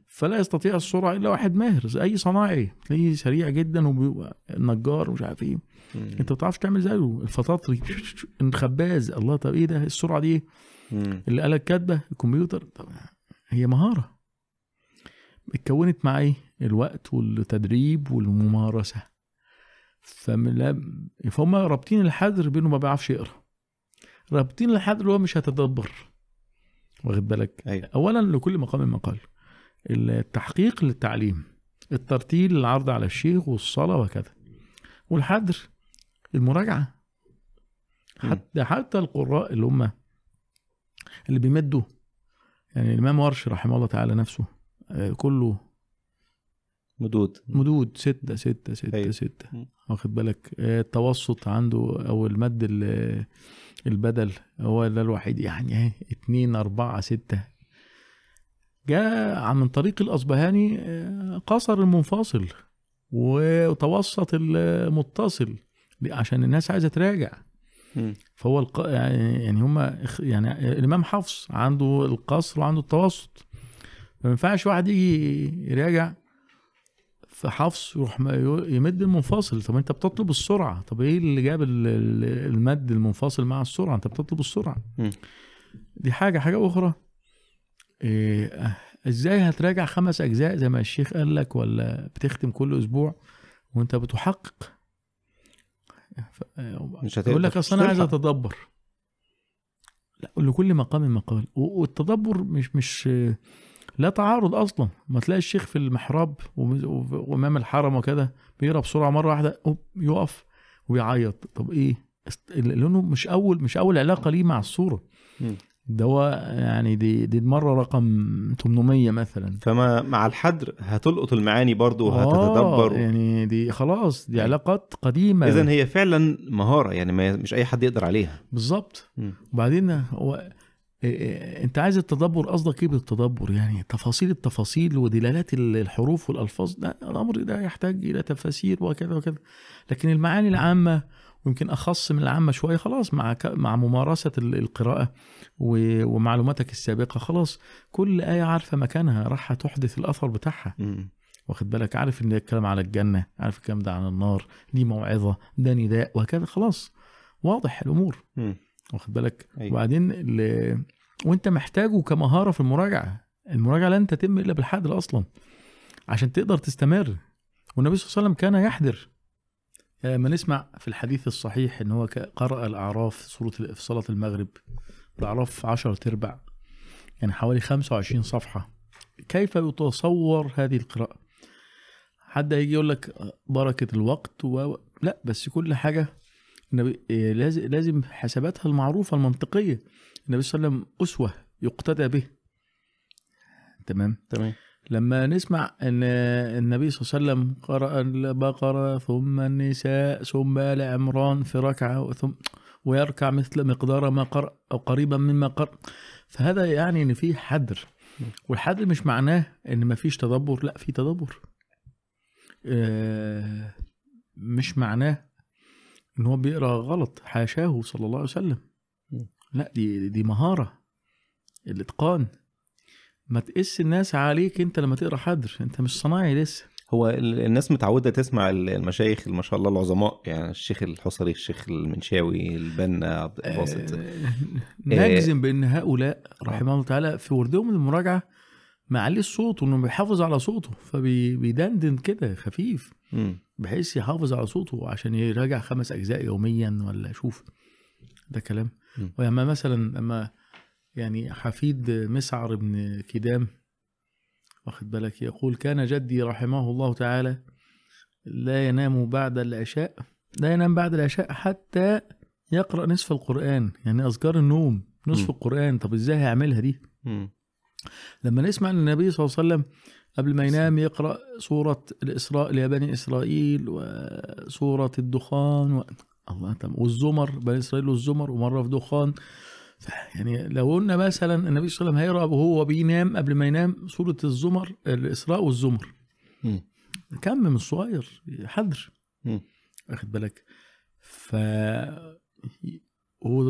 S1: فلا يستطيع السرعة إلا واحد ماهر زي أي صناعي تلاقيه سريع جدا وبيبقى نجار ومش عارف إيه.
S2: مم.
S1: أنت ما بتعرفش تعمل زيه. الفطاطري الخباز الله طب إيه ده؟ السرعة دي؟ إيه؟
S2: مم.
S1: اللي قالك كاتبة الكمبيوتر. طب هي مهارة. اتكونت مع إيه؟ الوقت والتدريب فمن لا فهم رابطين الحذر بينه ما بيعرفش يقرأ. رابطين الحذر اللي هو مش هتدبر. واخد بالك؟
S2: أيوه.
S1: اولا لكل مقام مقال. التحقيق للتعليم الترتيل للعرض على الشيخ والصلاة وكذا والحذر المراجعة
S2: مم.
S1: حتى حتى القراء اللي هم اللي بيمدوا يعني الإمام ورش رحمه الله تعالى نفسه آه، كله
S2: مدود
S1: مدود ستة ستة ستة
S2: أيوة.
S1: ستة. واخد بالك آه، التوسط عنده أو المد ال- البدل هو ده الوحيد يعني اهي اتنين أربعة ستة جاء من طريق الأصبهاني آه، قصر المنفصل وتوسط المتصل عشان الناس عايزة تراجع. فهو الق... يعني يعني هم يعني الإمام حفص عنده القصر وعنده التوسط. ما ينفعش واحد يجي يراجع في حفص يروح يمد المنفصل. طب أنت بتطلب السرعة. طب إيه اللي جاب ال- ال- المد المنفصل مع السرعة؟ أنت بتطلب
S2: السرعة.
S1: دي حاجة. حاجة أخرى. إيه آه، إزاي هتراجع خمس أجزاء زي ما الشيخ قال لك ولا بتختم كل أسبوع وأنت بتحقق؟ ف-
S2: مش هتقدر
S1: يقول لك أصل أنا عايز. أتدبر. لا لكل مقام مقال. والتدبر مش مش لا تعارض أصلا. ما تلاقي الشيخ في المحراب وإمام الحرم وكده بيقرأ بسرعة مرة واحدة يقف ويعيط. طب إيه؟ لأنه مش اول مش أول علاقة ليه مع
S2: الصورة.
S1: ده هو يعني دي دي المره رقم 800 مثلا.
S2: فما مع الحدر هتلقط المعاني برضو
S1: آه،
S2: وهتتدبر
S1: يعني دي خلاص دي
S2: أيوة.
S1: علاقات قديمة.
S2: اذا هي فعلا مهارة يعني ما مش أي حد يقدر عليها.
S1: بالظبط. وبعدين هو إيه- إيه، أنت عايز التدبر قصدك إيه بالتدبر؟ يعني تفاصيل التفاصيل ودلالات ال- الحروف والألفاظ ده الأمر ده يحتاج إلى تفاسير وكذا وكذا. لكن المعاني العامة ويمكن أخص من العامة شوية خلاص مع ك- مع ممارسة ال- القراءة و- ومعلوماتك السابقة خلاص كل آية عارفة مكانها راح تحدث الأثر بتاعها. واخد بالك؟ عارف إن الكلام على الجنة عارف الكلام ده عن النار دي موعظة ده نداء وكذا خلاص واضح
S2: الأمور.
S1: واخد بالك؟
S2: أيوة.
S1: وبعدين ال... وأنت محتاجه كمهارة في المراجعة. المراجعة لن تتم إلا بالحذر أصلا عشان تقدر تستمر. والنبي صلى الله عليه وسلم كان يحذر. لما نسمع في الحديث الصحيح إن هو قرأ الأعراف سورة ال- في صلاة المغرب الأعراف 10 تربع يعني حوالي 25 صفحة. كيف يتصور هذه القراءة؟ حد هيجي يقول لك بركة الوقت و... لا بس كل حاجة النبي إيه، لازم لازم حساباتها المعروفة المنطقية. النبي صلى الله عليه وسلم أسوة يقتدى به. تمام؟
S2: تمام.
S1: لما نسمع أن النبي صلى الله عليه وسلم قرأ البقرة ثم النساء ثم آل عمران في ركعة ثم ويركع مثل مقدار ما قرأ أو قريبا مما قرأ. فهذا يعني إن في حذر والحذر مش معناه إن ما فيش تدبر لا في تدبر. آه، مش معناه إن هو بيقرأ غلط حاشاه صلى الله عليه وسلم. لا دي دي مهارة الإتقان. ما تقيس الناس عليك انت لما تقرأ حذر انت مش صنايعي لسه
S2: هو ال- الناس متعودة تسمع ال- المشايخ ما شاء الله العظماء يعني الشيخ الحصري الشيخ المنشاوي البنا عبد الباسط
S1: آه، نجزم بأن هؤلاء رحمه الله تعالى في وردهم المراجعة معلي الصوت وإنه بيحافظ على صوته فبيدندن كده خفيف. بحيث يحافظ على صوته عشان يراجع خمس أجزاء يوميا ولا شوف ده كلام
S2: م.
S1: ولما مثلا لما يعني حفيد مسعر بن كدام واخد بالك يقول كان جدي رحمه الله تعالى لا ينام بعد العشاء لا ينام بعد العشاء حتى يقرأ نصف القرآن يعني أذكار النوم نصف
S2: م.
S1: القرآن طب إزاي هيعملها دي
S2: مم.
S1: لما نسمع إن النبي صلى الله عليه وسلم قبل ما ينام يقرأ سورة الإسراء لبني إسرائيل وسورة الدخان و... الله والزمر بني إسرائيل والزمر ومرة في دخان يعني لو قلنا مثلا النبي صلى الله عليه وسلم هيقرا وهو بينام قبل ما ينام سوره الزمر الإسراء والزمر.
S2: مم.
S1: كم من الصغير حذر. واخد بالك؟ ف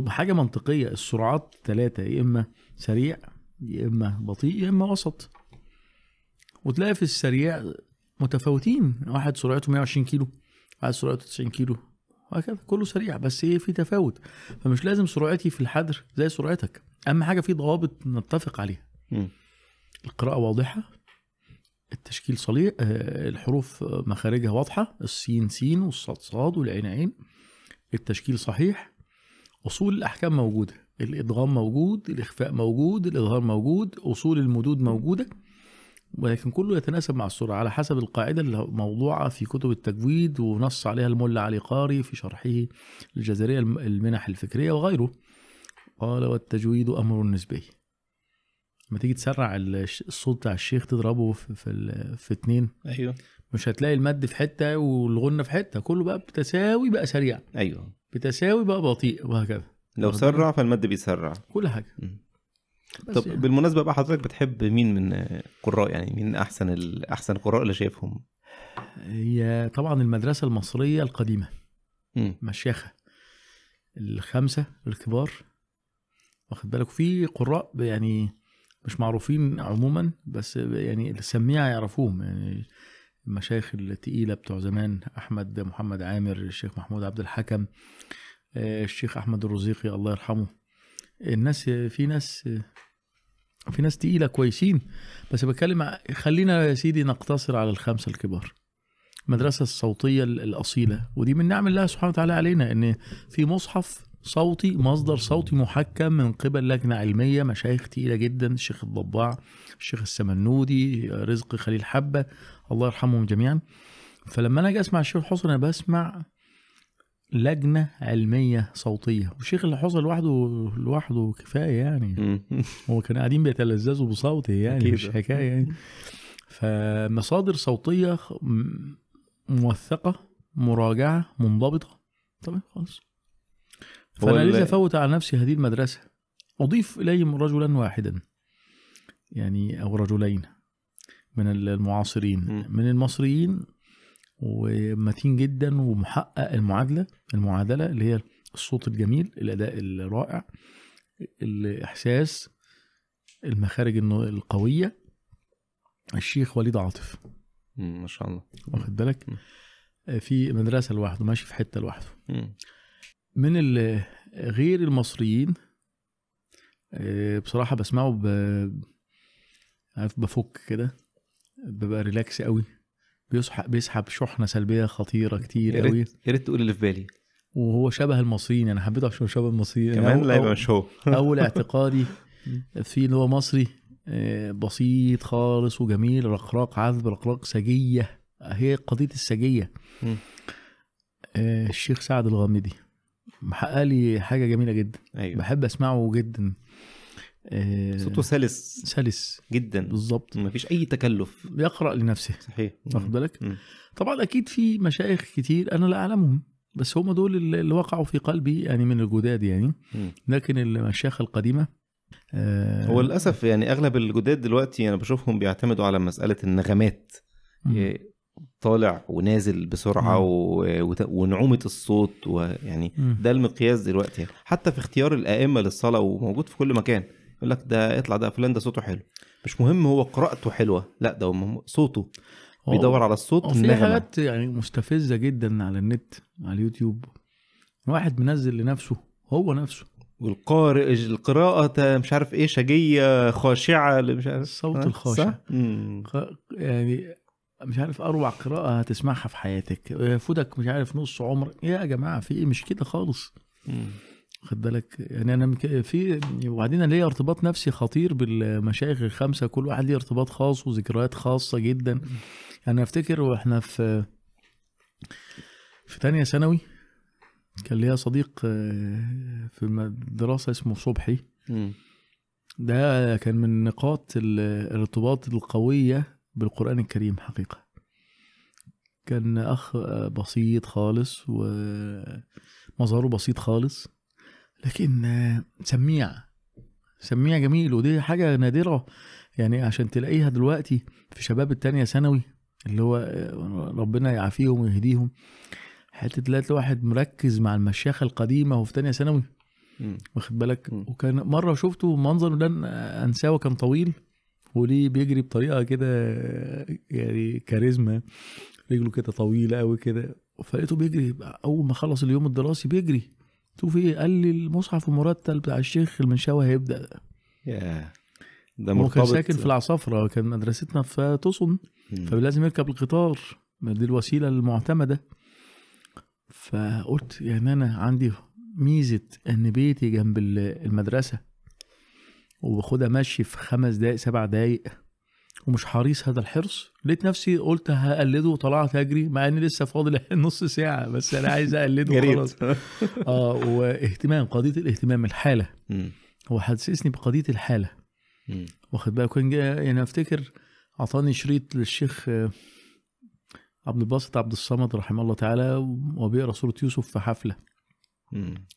S1: حاجة منطقية. السرعات ثلاثة يا إما سريع يا إما بطيء يا إما وسط. وتلاقي في السريع متفاوتين. واحد سرعته 120 كيلو واحد سرعته 90 كيلو. وهكذا. كله سريع بس إيه في تفاوت. فمش لازم سرعتي في الحذر زي سرعتك. أهم حاجة في ضوابط نتفق عليها.
S2: مم.
S1: القراءة واضحة التشكيل صليح آه، الحروف مخارجها واضحة السين سين والصاد صاد والعين عين. التشكيل صحيح أصول الأحكام موجودة الإدغام موجود الإخفاء موجود الإظهار موجود أصول المدود موجودة. ولكن كله يتناسب مع السرعة على حسب القاعدة الموضوعة في كتب التجويد ونص عليها الملا علي قاري في شرحه الجزرية الم- المنح الفكرية وغيره. قال والتجويد أمر نسبي. لما تيجي تسرع الصوت بتاع الشيخ تضربه في في, في اتنين.
S2: أيوه.
S1: مش هتلاقي المد في حتة والغنة في حتة كله بقى بتساوي بقى سريع.
S2: أيوه.
S1: بتساوي بقى بطيء وهكذا.
S2: لو؟ سرع فالمد بيسرع.
S1: كل حاجة.
S2: مم. طب
S1: يعني.
S2: بالمناسبة بقى حضرتك بتحب مين من قراء؟ يعني مين أحسن أحسن القراء اللي شايفهم؟
S1: هي طبعا المدرسة المصرية القديمة.
S2: مم.
S1: مشيخة. الخمسة الكبار. واخد بالك؟ في قراء يعني مش معروفين عموما بس يعني السميع يعرفوهم. يعني المشايخ التقيلة بتوع زمان أحمد محمد عامر الشيخ محمود عبد الحكم آه، الشيخ أحمد الرزيقي الله يرحمه. الناس في ناس في ناس تقيلة كويسين بس بتكلم خلينا يا سيدي نقتصر على الخمسة الكبار. المدرسة الصوتية ال- الأصيلة ودي من نعم الله سبحانه وتعالى علينا إن في مصحف صوتي مصدر صوتي محكم من قبل لجنة علمية مشايخ تقيلة جدا الشيخ الضباع الشيخ السمنودي رزق خليل حبة الله يرحمهم جميعا. فلما أنا أجي أسمع الشيخ حسن أنا بسمع لجنة علمية صوتية. والشيخ اللي حصل لوحده لوحده كفاية يعني. هو كانوا قاعدين بيتلذذوا بصوته يعني. مش حكاية يعني. فمصادر صوتية موثقة مراجعة منضبطة. طبعا خلاص.
S2: هو فأنا
S1: لذا أفوت على نفسي هذه المدرسة. أضيف إليهم رجلا واحدا يعني أو رجلين من المعاصرين. من المصريين ومتين جدا ومحقق المعادلة المعادلة اللي هي الصوت الجميل الأداء الرائع الإحساس المخارج القوية الشيخ وليد عاطف.
S2: ما شاء الله
S1: واخد بالك. في مدرسة لوحده ماشي في حتة لوحده. من غير المصريين آه، بصراحة بسمعه ب... عارف بفك كده ببقى relax قوي بيسحب بيسحب شحنة سلبية خطيرة كتير
S2: يا
S1: قوي.
S2: ريت يا ريت تقول اللي في بالي.
S1: وهو شبه المصريين أنا حبيته عشان شبه المصريين.
S2: كمان لا يبقى مش هو.
S1: أول اعتقادي في اللي هو مصري آه، بسيط خالص وجميل رقراق عذب رقراق سجية. هي قضية
S2: السجية.
S1: آه، الشيخ سعد الغامدي. محقق لي حاجة جميلة جدا.
S2: أيوه.
S1: بحب أسمعه جدا.
S2: صوته سلس.
S1: سلس.
S2: جدا.
S1: بالظبط
S2: ما فيش أي تكلف.
S1: بيقرأ لنفسه.
S2: صحيح.
S1: واخد بالك. طبعا أكيد في مشايخ كتير أنا لا أعلمهم بس هم دول اللي وقعوا في قلبي يعني من الجداد يعني.
S2: مم.
S1: لكن المشايخ القديمة آه،
S2: هو للأسف يعني أغلب الجداد دلوقتي أنا بشوفهم بيعتمدوا على مسألة النغمات.
S1: مم.
S2: ي- طالع ونازل
S1: بسرعة.
S2: و... ونعومة الصوت ويعني. ده المقياس دلوقتي. حتى في اختيار الأئمة للصلاة وموجود في كل مكان. يقول لك ده اطلع ده فلان ده صوته حلو. مش مهم هو قراءته حلوة لا ده مهم صوته بيدور على الصوت
S1: في حاجات يعني مستفزة جدا على النت على اليوتيوب. واحد منزل لنفسه هو نفسه.
S2: والقارئ القراءة تا- مش عارف إيه شجية خاشعة اللي مش عارف.
S1: الصوت الخاشع. يعني مش عارف أروع قراءة هتسمعها في حياتك. يفوتك مش عارف نص عمر. يا جماعة في إيه؟ مش كده خالص.
S2: مم.
S1: خد بالك؟ يعني أنا مك- في وبعدين أنا ليا ارتباط نفسي خطير بالمشايخ الخمسة كل واحد ليه ارتباط خاص وذكريات خاصة جدا. أنا أفتكر وإحنا في في تانية ثانوي كان ليا صديق آه، في المدرسة اسمه صبحي. ده كان من نقاط ال- الارتباط القوية بالقرآن الكريم حقيقة. كان أخ بسيط خالص ومظهره بسيط خالص. لكن سميع. سميع جميل ودي حاجة نادرة. يعني عشان تلاقيها دلوقتي في شباب التانية ثانوي اللي هو ربنا يعافيهم ويهديهم. حتة تلاقي واحد مركز مع المشيخه القديمة وهو في تانية ثانوي. واخد بالك. وكان مرة شفته منظر ده أنساه كان طويل وليه بيجري بطريقة كده يعني كاريزما. رجله كده طويلة قوي كده. فلقيته بيجري أول ما خلص اليوم الدراسي بيجري. شوف إيه قال لي المصحف المرتل بتاع الشيخ المنشاوي هيبدأ
S2: ياه ده
S1: هو
S2: مرتبط.
S1: كان ساكن في العصافرة كان مدرستنا في تصن
S2: مم.
S1: فلازم يركب القطار. دي الوسيلة المعتمدة. فقلت يعني أنا عندي ميزة إن بيتي جنب ال- المدرسة وباخدها مشي في خمس دقايق سبع دقايق. ومش حريص هذا الحرص لقيت نفسي قلت هقلده وطلعت أجري مع ان لسه فاضل نص ساعة بس أنا عايز أقلده
S2: جريت
S1: آه واهتمام قضية الاهتمام
S2: الحالة.
S1: هو حسسني بقضية
S2: الحالة.
S1: واخد بالك كان يعني أفتكر أعطاني شريط للشيخ آه، عبد الباسط عبد الصمد رحمه الله تعالى وبيقرا سوره يوسف في
S2: حفلة.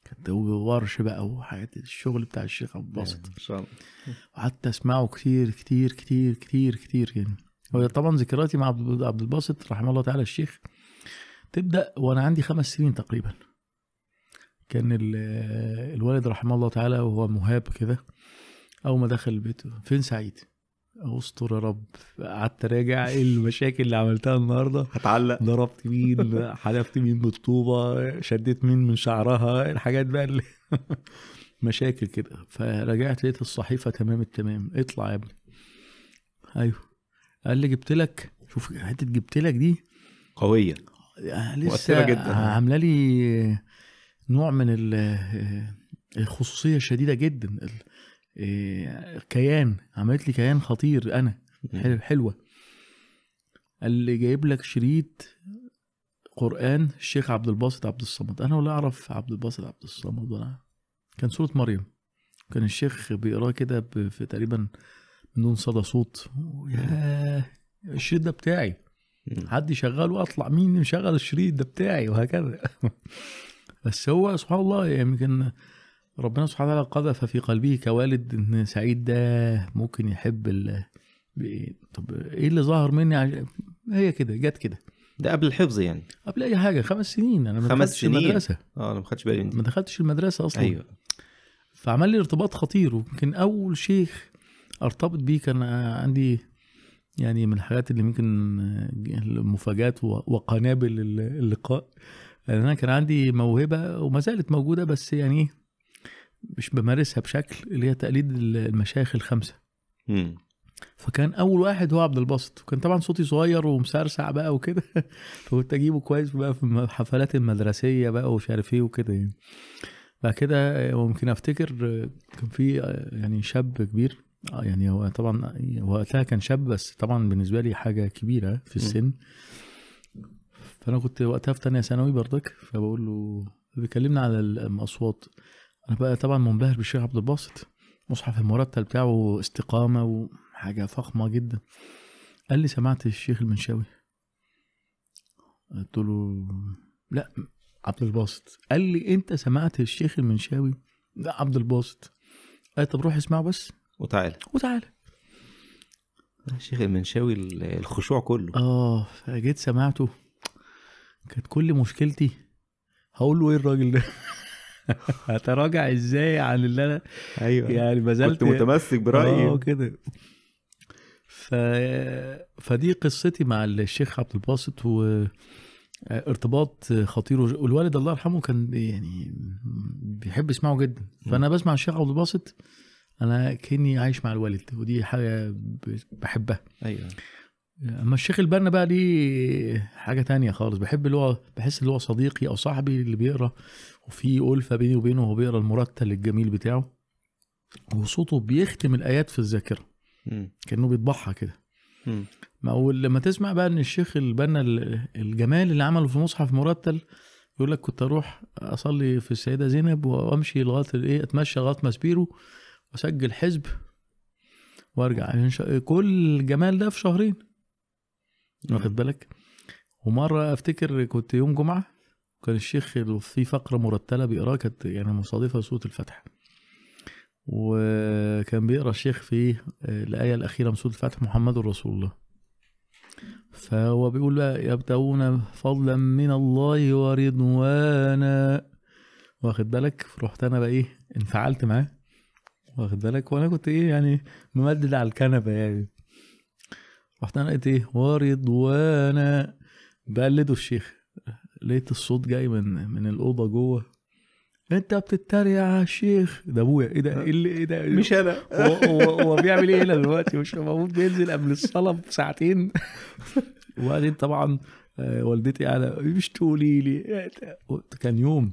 S1: كانت ورش بقى وحاجات الشغل بتاع الشيخ عبد الباسط
S2: ان شاء الله.
S1: وقعدت أسمعه كتير كتير كتير كتير كتير يعني. هو طبعا ذكرياتي مع عبد عبد الباسط رحمه الله تعالى الشيخ تبدأ وأنا عندي خمس سنين تقريبا. كان ال- الوالد رحمه الله تعالى وهو مهاب كده أول ما دخل البيت فين سعيد؟ أستر يا رب. قعدت أراجع إيه المشاكل اللي عملتها النهارده.
S2: هتعلق.
S1: ضربت مين؟ حدفت مين بالطوبه شديت مين من شعرها؟ الحاجات بقى اللي مشاكل كده. فرجعت لقيت الصحيفة تمام التمام. اطلع يا ابني. أيوه. قال لي جبت لك. شوف حتة جبت لك دي.
S2: قوية.
S1: آه، لسه
S2: جدا.
S1: عاملة لي نوع من ال- الخصوصية الشديدة جدا. آه، كيان عملت لي كيان خطير أنا. حلو- حلوة. قال لي جايب لك شريط قرآن الشيخ عبد الباسط عبد الصمد. أنا ولا أعرف عبد الباسط عبد الصمد ولا كان سوره مريم. كان الشيخ بيقراه كده في تقريبا من دون صدى صوت. ياه الشريط ده بتاعي. حد يشغله أطلع. مين مشغل الشريط ده بتاعي؟ وهكذا. بس هو سبحان الله يمكن ربنا سبحانه وتعالى قذف في قلبه كوالد إن سعيد ده ممكن يحب ال طب إيه اللي ظهر مني عش... هي كده جت كده.
S2: ده قبل الحفظ يعني.
S1: قبل أي حاجة خمس سنين. أنا ما
S2: خمس
S1: دخلتش
S2: سنين.
S1: المدرسة.
S2: آه أنا ما خدتش بالي
S1: ما دخلتش المدرسة أصلا.
S2: أيوه.
S1: فعمل لي ارتباط خطير ويمكن أول شيخ أرتبط بيه كان عندي يعني من الحاجات اللي ممكن المفاجآت و- وقنابل اللقاء. لأن أنا كان عندي موهبة وما زالت موجودة بس يعني إيه، مش بمارسها بشكل اللي هي تقليد المشايخ الخمسة.
S2: مم.
S1: فكان أول واحد هو عبد الباسط. وكان طبعا صوتي صغير ومسرسع بقى وكده. فكنت أجيبه كويس بقى في الحفلات المدرسية بقى ومش عارف إيه وكده يعني. بعد كده ممكن أفتكر كان في يعني شاب كبير. آه يعني هو طبعا وقتها كان شاب بس طبعا بالنسبة لي حاجة كبيرة في السن. فأنا كنت وقتها في تانية ثانوي برضك. فبقول له بيكلمنا على الأصوات. أنا بقى طبعا منبهر بالشيخ عبد الباسط. مصحف المرتل بتاعه استقامة وحاجة فخمة جدا. قال لي سمعت الشيخ المنشاوي؟ قلت له لا عبد الباسط. قال لي أنت سمعت الشيخ المنشاوي؟ لا عبد الباسط. قال طب روح اسمعه بس.
S2: وتعالى.
S1: وتعالى.
S2: الشيخ المنشاوي ال- الخشوع كله.
S1: آه فجيت سمعته. كانت كل مشكلتي هقول له إيه الراجل ده؟ هتراجع إزاي عن اللي أنا
S2: أيوه.
S1: يعني بذلت
S2: كنت متمسك
S1: آه
S2: برايي
S1: كده. ف... فدي قصتي مع الشيخ عبد الباسط و ارتباط خطير. والوالد الله يرحمه كان يعني بيحب يسمعه جدا. فأنا بسمع الشيخ عبد الباسط أنا كأني عايش مع الوالد ودي حاجة بحبها.
S2: أيوه.
S1: أما الشيخ البنا بقى ليه حاجة تانية خالص. بحب اللي هو بحس اللي هو صديقي أو صاحبي اللي بيقرأ. وفي ألفة بيني وبينه وهو بيقرأ المرتل الجميل بتاعه. وصوته بيختم الآيات في الذاكرة.
S2: مم.
S1: كأنه بيطبعها كده. ما هو لما تسمع بقى إن الشيخ البنا ال- الجمال اللي عمله في مصحف مرتل يقول لك كنت أروح أصلي في السيدة زينب وأمشي لغاية الايه أتمشى لغاية مسبيرو وأسجل حزب وأرجع. يعني كل الجمال ده في شهرين. واخد بالك؟ ومرة أفتكر كنت يوم جمعة كان الشيخ في فقرة مرتلة بيقراها كانت يعني مصادفه لسورة الفتح. وكان بيقرأ الشيخ في آه، الآية الأخيرة من سورة الفتح محمد رسول الله فهو بيقول بقى يبتغون فضلا من الله ورضوانا. واخد بالك؟ رحت أنا بقى إيه انفعلت معاه. واخد بالك؟ وأنا كنت إيه يعني ممدد على الكنبة يعني. رحت أنا لقيت إيه ورضوانا. بقلده الشيخ. لقيت الصوت جاي من من الأوضة جوه. أنت بتتريق على الشيخ ده أبويا. إيه ده؟ إيه اللي إيه ده؟
S2: مش أنا.
S1: هو هو بيعمل إيه هنا دلوقتي؟ مش المفروض بينزل قبل الصلاة بساعتين؟ وبعدين طبعا آه، والدتي قاعدة مش تقولي لي. كان يوم.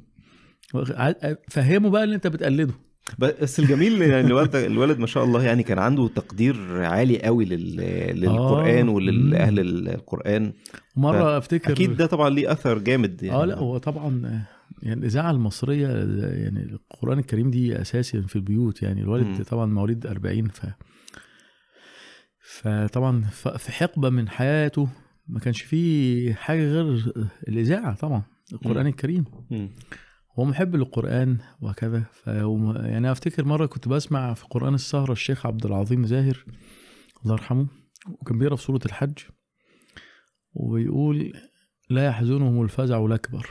S1: فهمه بقى ان أنت بتقلده.
S2: بس الجميل يعني الولد الولد ما شاء الله يعني كان عنده تقدير عالي قوي لل... للقرآن
S1: آه.
S2: وللأهل القرآن
S1: مرة افتكر
S2: أكيد ده طبعا ليه أثر جامد يعني
S1: آه لا هو طبعا يعني الإذاعة المصرية يعني القرآن الكريم دي أساسي في البيوت يعني الوالد
S2: مم.
S1: طبعا مواليد 40 ف فطبعا في حقبة من حياته ما كانش فيه حاجة غير الإذاعة طبعا القرآن
S2: مم.
S1: الكريم
S2: مم.
S1: هو محب للقرآن وكذا يعني أفتكر مرة كنت بسمع في قرآن السهرة الشيخ عبد العظيم زاهر الله يرحمه وكان بيقرأ في سورة الحج وبيقول لا يحزنهم الفزع الأكبر.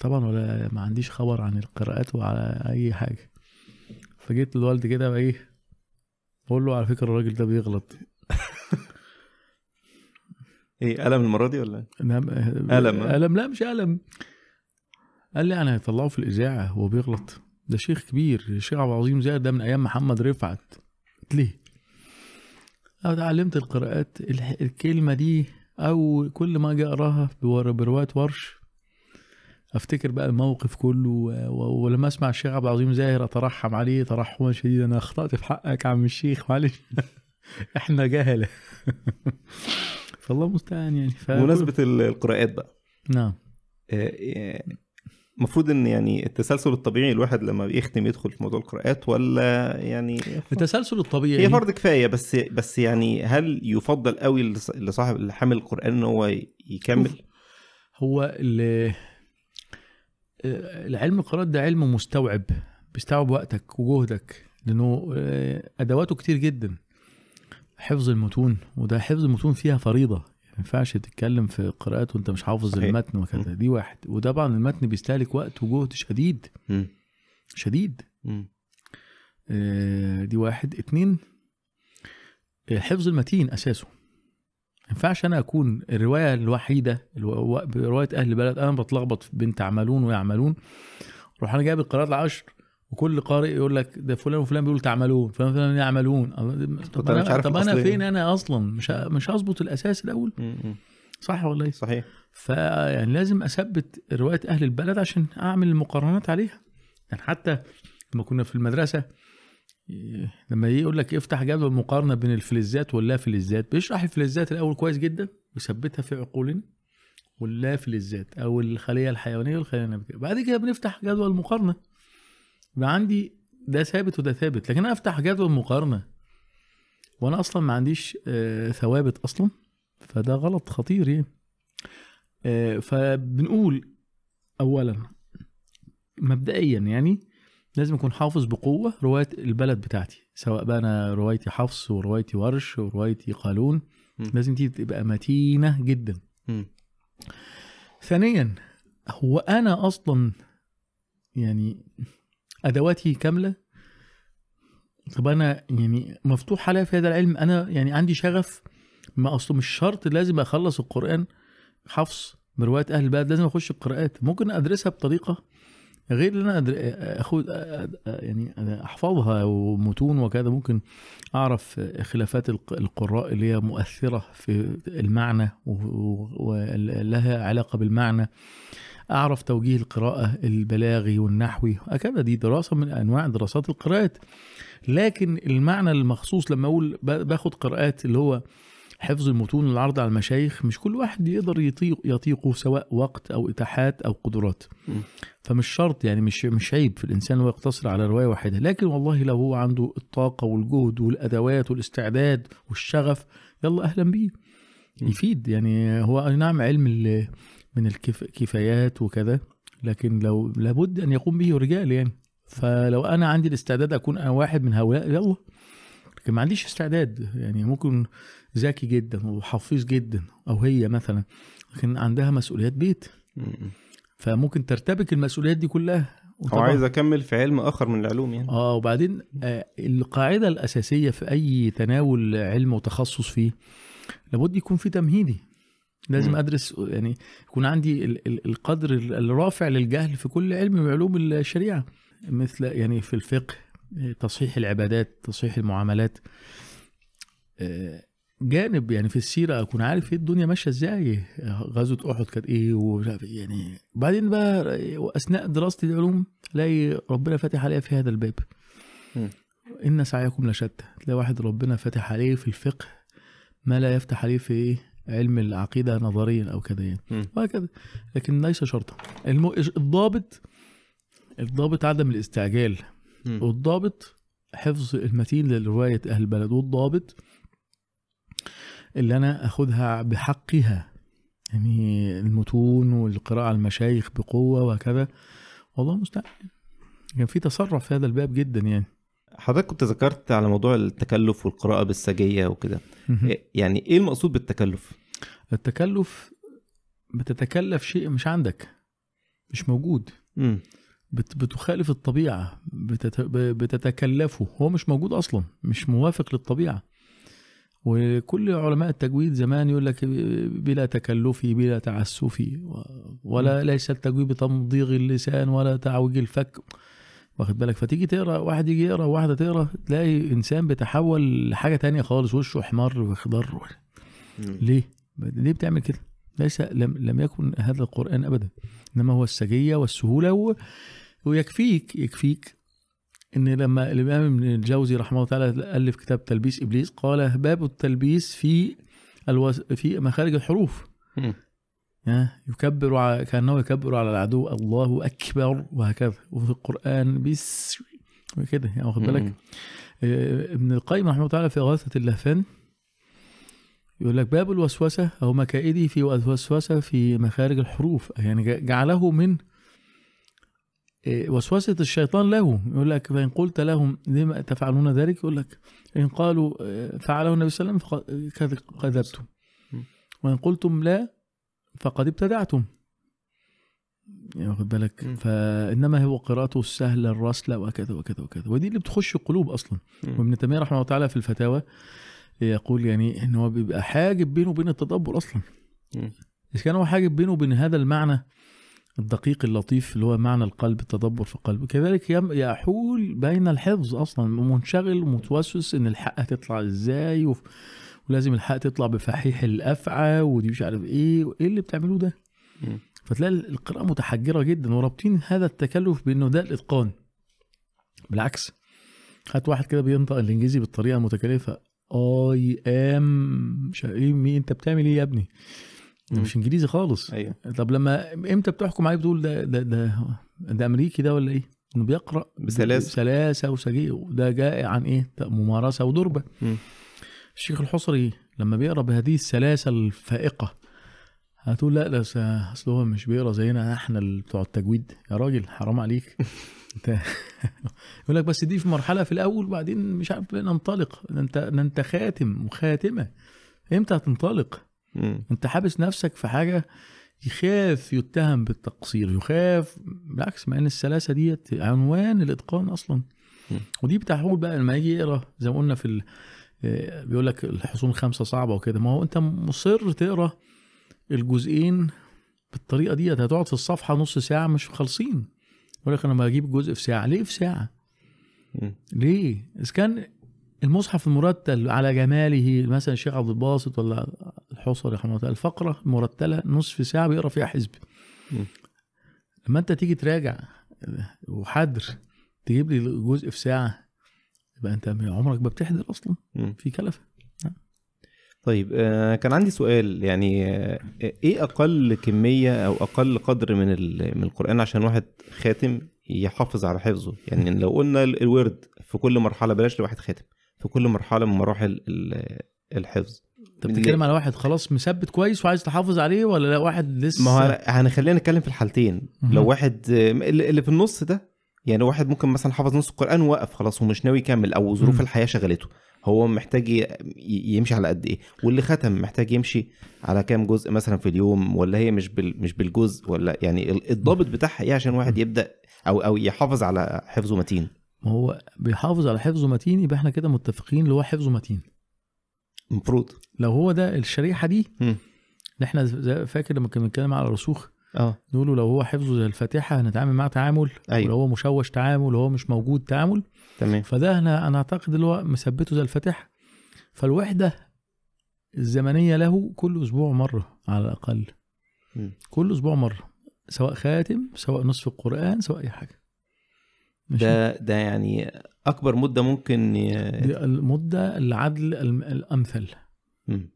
S1: طبعا ولا ما عنديش خبر عن القراءات وعلى أي حاجة. فجيت للوالد كده بقى إيه بقول له على فكرة الراجل ده بيغلط.
S2: إيه قلم المرة دي ولا؟
S1: نعم
S2: ألم، ها؟
S1: ألم لا مش ألم. قال لي أنا هيطلعه في الإذاعة هو بيغلط. ده شيخ كبير الشيخ عبد العظيم زاهر ده من أيام محمد رفعت. قلت ليه؟ اتعلمت القراءات الكلمة دي أو كل ما أجي أقراها بور- برواية ورش. أفتكر بقى الموقف كله ولما أسمع الشيخ عبد العظيم زاهر أترحم عليه ترحما شديدا أنا أخطأت في حقك يا عم الشيخ معلش. إحنا جهلة فالله المستعان يعني. ف...
S2: بمناسبة ال- القراءات بقى.
S1: نعم.
S2: المفروض إن يعني التسلسل الطبيعي الواحد لما بيختم يدخل في موضوع القراءات ولا يعني
S1: التسلسل الطبيعي
S2: هي فرض كفاية بس بس يعني هل يفضل قوي لص- لصاحب اللي حامل القرآن إن هو يكمل؟
S1: هو ال- العلم القراءات ده علم مستوعب بيستوعب وقتك وجهدك لأنه آه، أدواته كتير جدا. حفظ المتون وده حفظ المتون فيها فريضة. ينفعش تتكلم في قراءات وانت مش حافظ
S2: صحيح.
S1: المتن وكذا. دي واحد. وطبعا المتن بيستهلك وقت وجهد شديد.
S2: مم.
S1: شديد. آه، دي واحد. اتنين حفظ المتين أساسه. ما ينفعش أنا أكون الرواية الوحيدة الو- رواية أهل البلد أنا بتلخبط بين تعملون ويعملون. أروح أنا جايب القراءات العشر وكل قارئ يقول لك ده فلان وفلان بيقول تعملون فلان وفلان يعملون. طب
S2: أنا مش
S1: أنا
S2: عارف
S1: طب
S2: أنا.
S1: فين أنا أصلا؟ مش مش هظبط
S2: الأساس الأول.
S1: صح ولا إيه؟
S2: صحيح.
S1: فيعني لازم أثبت رواية أهل البلد عشان أعمل المقارنات عليها. يعني حتى لما كنا في المدرسة لما يجي يقول لك افتح جدول مقارنة بين الفلزات واللا فلزات بيشرح الفلزات الأول كويس جدا ويثبتها في عقولنا واللا فلزات أو الخلية الحيوانية والخلية النباتية. بعد كده بنفتح جدول مقارنة. يبقى عندي ده ثابت وده ثابت لكن أنا أفتح جدول مقارنة وأنا أصلا ما عنديش آه، ثوابت أصلا فده غلط خطير يعني آه، فبنقول اولا مبدئيا يعني لازم أكون حافظ بقوة رواية البلد بتاعتي سواء بقى أنا روايتي حفص وروايتي ورش وروايتي قالون. لازم دي تبقى متينة جدا
S2: مم.
S1: ثانيا هو أنا أصلا يعني أدواتي كاملة؟ طب أنا يعني مفتوح عليا في هذا العلم. أنا يعني عندي شغف ما اصله مش شرط لازم أخلص القرآن. حفظ بروايه أهل البلد لازم أخش القراءات ممكن أدرسها بطريقة غير ان أنا. اخد يعني أحفظها ومتون وكذا. ممكن أعرف خلافات الق- القراء اللي هي مؤثرة في المعنى ولها علاقة بالمعنى. أعرف توجيه القراءة البلاغي والنحوي. هكذا دي دراسة من أنواع دراسات القراءات. لكن المعنى المخصوص لما أقول ب- باخد قراءات اللي هو حفظ المتون والعرض على المشايخ مش كل واحد يقدر يطيق يطيقه سواء وقت أو إتاحات أو قدرات. فمش شرط يعني مش مش عيب في الإنسان هو يقتصر على رواية واحدة. لكن والله لو هو عنده الطاقة والجهد والأدوات والاستعداد والشغف يلا أهلا بيه. يفيد يعني هو أي نعم علم من الكفايات وكذا لكن لو لابد أن يقوم به رجال يعني. فلو أنا عندي الاستعداد أكون أنا واحد من هؤلاء يلا. لكن ما عنديش استعداد. يعني ممكن ذكي جدا وحفيظ جدا أو هي مثلا لكن عندها مسؤوليات بيت.
S2: مم.
S1: فممكن ترتبك المسؤوليات دي كلها. أو
S2: عايز أكمل في علم آخر من العلوم يعني.
S1: آه وبعدين آه القاعدة الأساسية في أي تناول علم وتخصص فيه لابد يكون في تمهيدي. لازم
S2: مم.
S1: أدرس يعني يكون عندي ال- ال- القدر ال- الرافع للجهل في كل علم من علوم الشريعة مثل يعني في الفقه تصحيح العبادات تصحيح المعاملات آه، جانب يعني في السيرة أكون عارف إيه الدنيا ماشية إزاي غزوة أحد كانت إيه إيه يعني بعدين بقى أثناء دراستي العلوم الاقي ربنا فاتح عليا في هذا الباب. إن سعيكم لشتى تلاقي واحد ربنا فاتح عليه في الفقه ما لا يفتح عليه في إيه علم العقيدة نظريا أو كذا يعني. وهكذا. لكن ليس شرطا. الم... الضابط الضابط عدم الاستعجال.
S2: مم.
S1: والضابط حفظ المتين لرواية أهل البلد. والضابط اللي أنا أخذها بحقها. يعني المتون والقراءة على المشايخ بقوة وهكذا. والله المستعان كان في تسرع في هذا الباب جدا يعني.
S2: حضرتك كنت ذكرت على موضوع التكلف والقراءة بالسجية وكده. إيه- يعني إيه المقصود بالتكلف؟
S1: التكلف بتتكلف شيء مش عندك مش موجود.
S2: مم.
S1: بت بتخالف الطبيعة بتت بتتكلفه. هو مش موجود أصلا مش موافق للطبيعة. وكل علماء التجويد زمان يقول لك بلا تكلفي بلا تعسفي ولا ليس التجويد بتمضيغ اللسان ولا تعويج الفك. واخد بالك فتيجي تقرا واحد يجي يقرا واحدة تقرا تلاقي إنسان بيتحول لحاجة تانية خالص وشه احمر وخضر
S2: مم.
S1: ليه؟ ليه بتعمل كده؟ ليس لم, لم يكن هذا القرآن أبدا إنما هو السجية والسهولة و... ويكفيك يكفيك إن لما الإمام ابن الجوزي رحمه الله تعالى ألف كتاب تلبيس إبليس قال باب التلبيس في الوس... في مخارج الحروف يكبر. كأنه يكبر على العدو الله أكبر وهكذا وفي القرآن بس كده يعني واخد بالك. آه، ابن القيم رحمه الله تعالى في إغاثة اللهفان يقول لك باب الوسوسة أو مكائده في الوسوسة في مخارج الحروف يعني جعله من آه، وسوسة الشيطان له يقول لك فإن قلت لهم لما تفعلون ذلك يقول لك إن قالوا آه، فعله النبي صلى الله عليه وسلم فقد كذبتم. وإن قلتم لا فقد ابتدعتم يعني واخد بالك
S2: م.
S1: فإنما هو قراءته السهلة الرسلة وكذا وكذا وكذا ودي اللي بتخش القلوب أصلا
S2: مم.
S1: وابن تيمية رحمه الله تعالى في الفتاوى يقول يعني إن هو بيبقى حاجب بينه وبين التدبر
S2: أصلا.
S1: إذا كان هو حاجب بينه وبين هذا المعنى الدقيق اللطيف اللي هو معنى القلب التدبر في القلب كذلك يحول بين الحفظ أصلا منشغل ومتوسوس إن الحق هتطلع إزاي وف- ولازم الحق تطلع بفحيح الأفعى ودي مش عارف إيه وايه اللي بتعملوه ده. فتلاقي القراءة متحجرة جدا ورابطين هذا التكلف بإنه ده الإتقان بالعكس هات واحد كده بينطق الإنجليزي بالطريقة المتكلفة اي ام مش إيه مين أنت بتعمل إيه يا ابني. مش إنجليزي خالص
S2: أيوه
S1: طب لما إمتى بتحكم عليه بتقول ده ده ده ده أمريكي ده ولا إيه إنه بيقرأ
S2: بسلاسة.
S1: بسلاسة وسجيه وده جاء عن إيه ممارسة ودربة
S2: مم.
S1: الشيخ الحصري لما بيقرأ بهذه السلاسة الفائقة هتقول لا ده أصل هو مش بيقرأ زينا إحنا اللي بتوع التجويد. يا راجل حرام عليك. أنت يقول لك بس دي في مرحلة في الأول وبعدين مش عارف ننطلق. أنت أنت خاتم وخاتمة. إمتى هتنطلق. أنت حابس نفسك في حاجة يخاف يتهم بالتقصير يخاف بالعكس مع إن السلاسة ديت عنوان الإتقان
S2: أصلا.
S1: ودي بتحول بقى لما يجي يقرأ زي ما قلنا في بيقول لك الحصون خمسة صعبة وكده ما هو أنت مصر تقرأ الجزئين بالطريقة ديت هتقعد في الصفحة نص ساعة مش خالصين يقول لك أنا بجيب الجزء في ساعة ليه في
S2: ساعة.
S1: ليه؟ إذا كان المصحف المرتل على جماله مثلا الشيخ عبد الباسط ولا الحصري رحمه الله تعالى الفقرة المرتلة نصف ساعة بيقرأ فيها حزب. لما أنت تيجي تراجع وحدر تجيب لي جزء في ساعة يبقى أنت عمرك ما بتحضر أصلا
S2: مم.
S1: في كلفة.
S2: طيب آه، كان عندي سؤال يعني آه، إيه أقل كمية أو أقل قدر من من القرآن عشان واحد خاتم يحافظ على حفظه؟ يعني لو قلنا ال- الورد في كل مرحلة بلاش لواحد خاتم في كل مرحلة من مراحل ال- الحفظ.
S1: انت بتتكلم على واحد خلاص مثبت كويس وعايز تحافظ عليه ولا لا؟ واحد لسه
S2: ما هو هنخلينا نتكلم في الحالتين. لو واحد اللي اللي في النص ده يعني واحد ممكن مثلا حفظ نص القرآن ووقف خلاص ومش ناوي يكمل أو ظروف
S1: مم.
S2: الحياة شغلته. هو محتاج يمشي على قد إيه؟ واللي ختم محتاج يمشي على كام جزء مثلا في اليوم ولا هي مش بال مش بالجزء ولا يعني ال- الضابط بتاعها إيه عشان واحد يبدأ أو أو يحافظ على حفظه متين؟
S1: ما هو بيحافظ على حفظه متين يبقى إحنا كده متفقين اللي هو حفظه متين.
S2: المفروض
S1: لو هو ده الشريحة دي. اللي إحنا فاكر لما كنا بنتكلم على الرسوخ
S2: آه
S1: نقوله لو هو حفظه زي الفاتحة هنتعامل معاه تعامل
S2: أيوة.
S1: ولو هو مشوش تعامل ولو هو مش موجود تعامل
S2: تمام
S1: فده أنا أنا أعتقد اللي هو مثبته زي الفاتحة فالوحدة الزمنية له كل أسبوع مرة على الأقل
S2: مم.
S1: كل أسبوع مرة سواء خاتم سواء نصف القرآن سواء أي حاجة؟
S2: ده ده يعني أكبر مدة ممكن ي...
S1: المدة العدل الأمثل
S2: مم.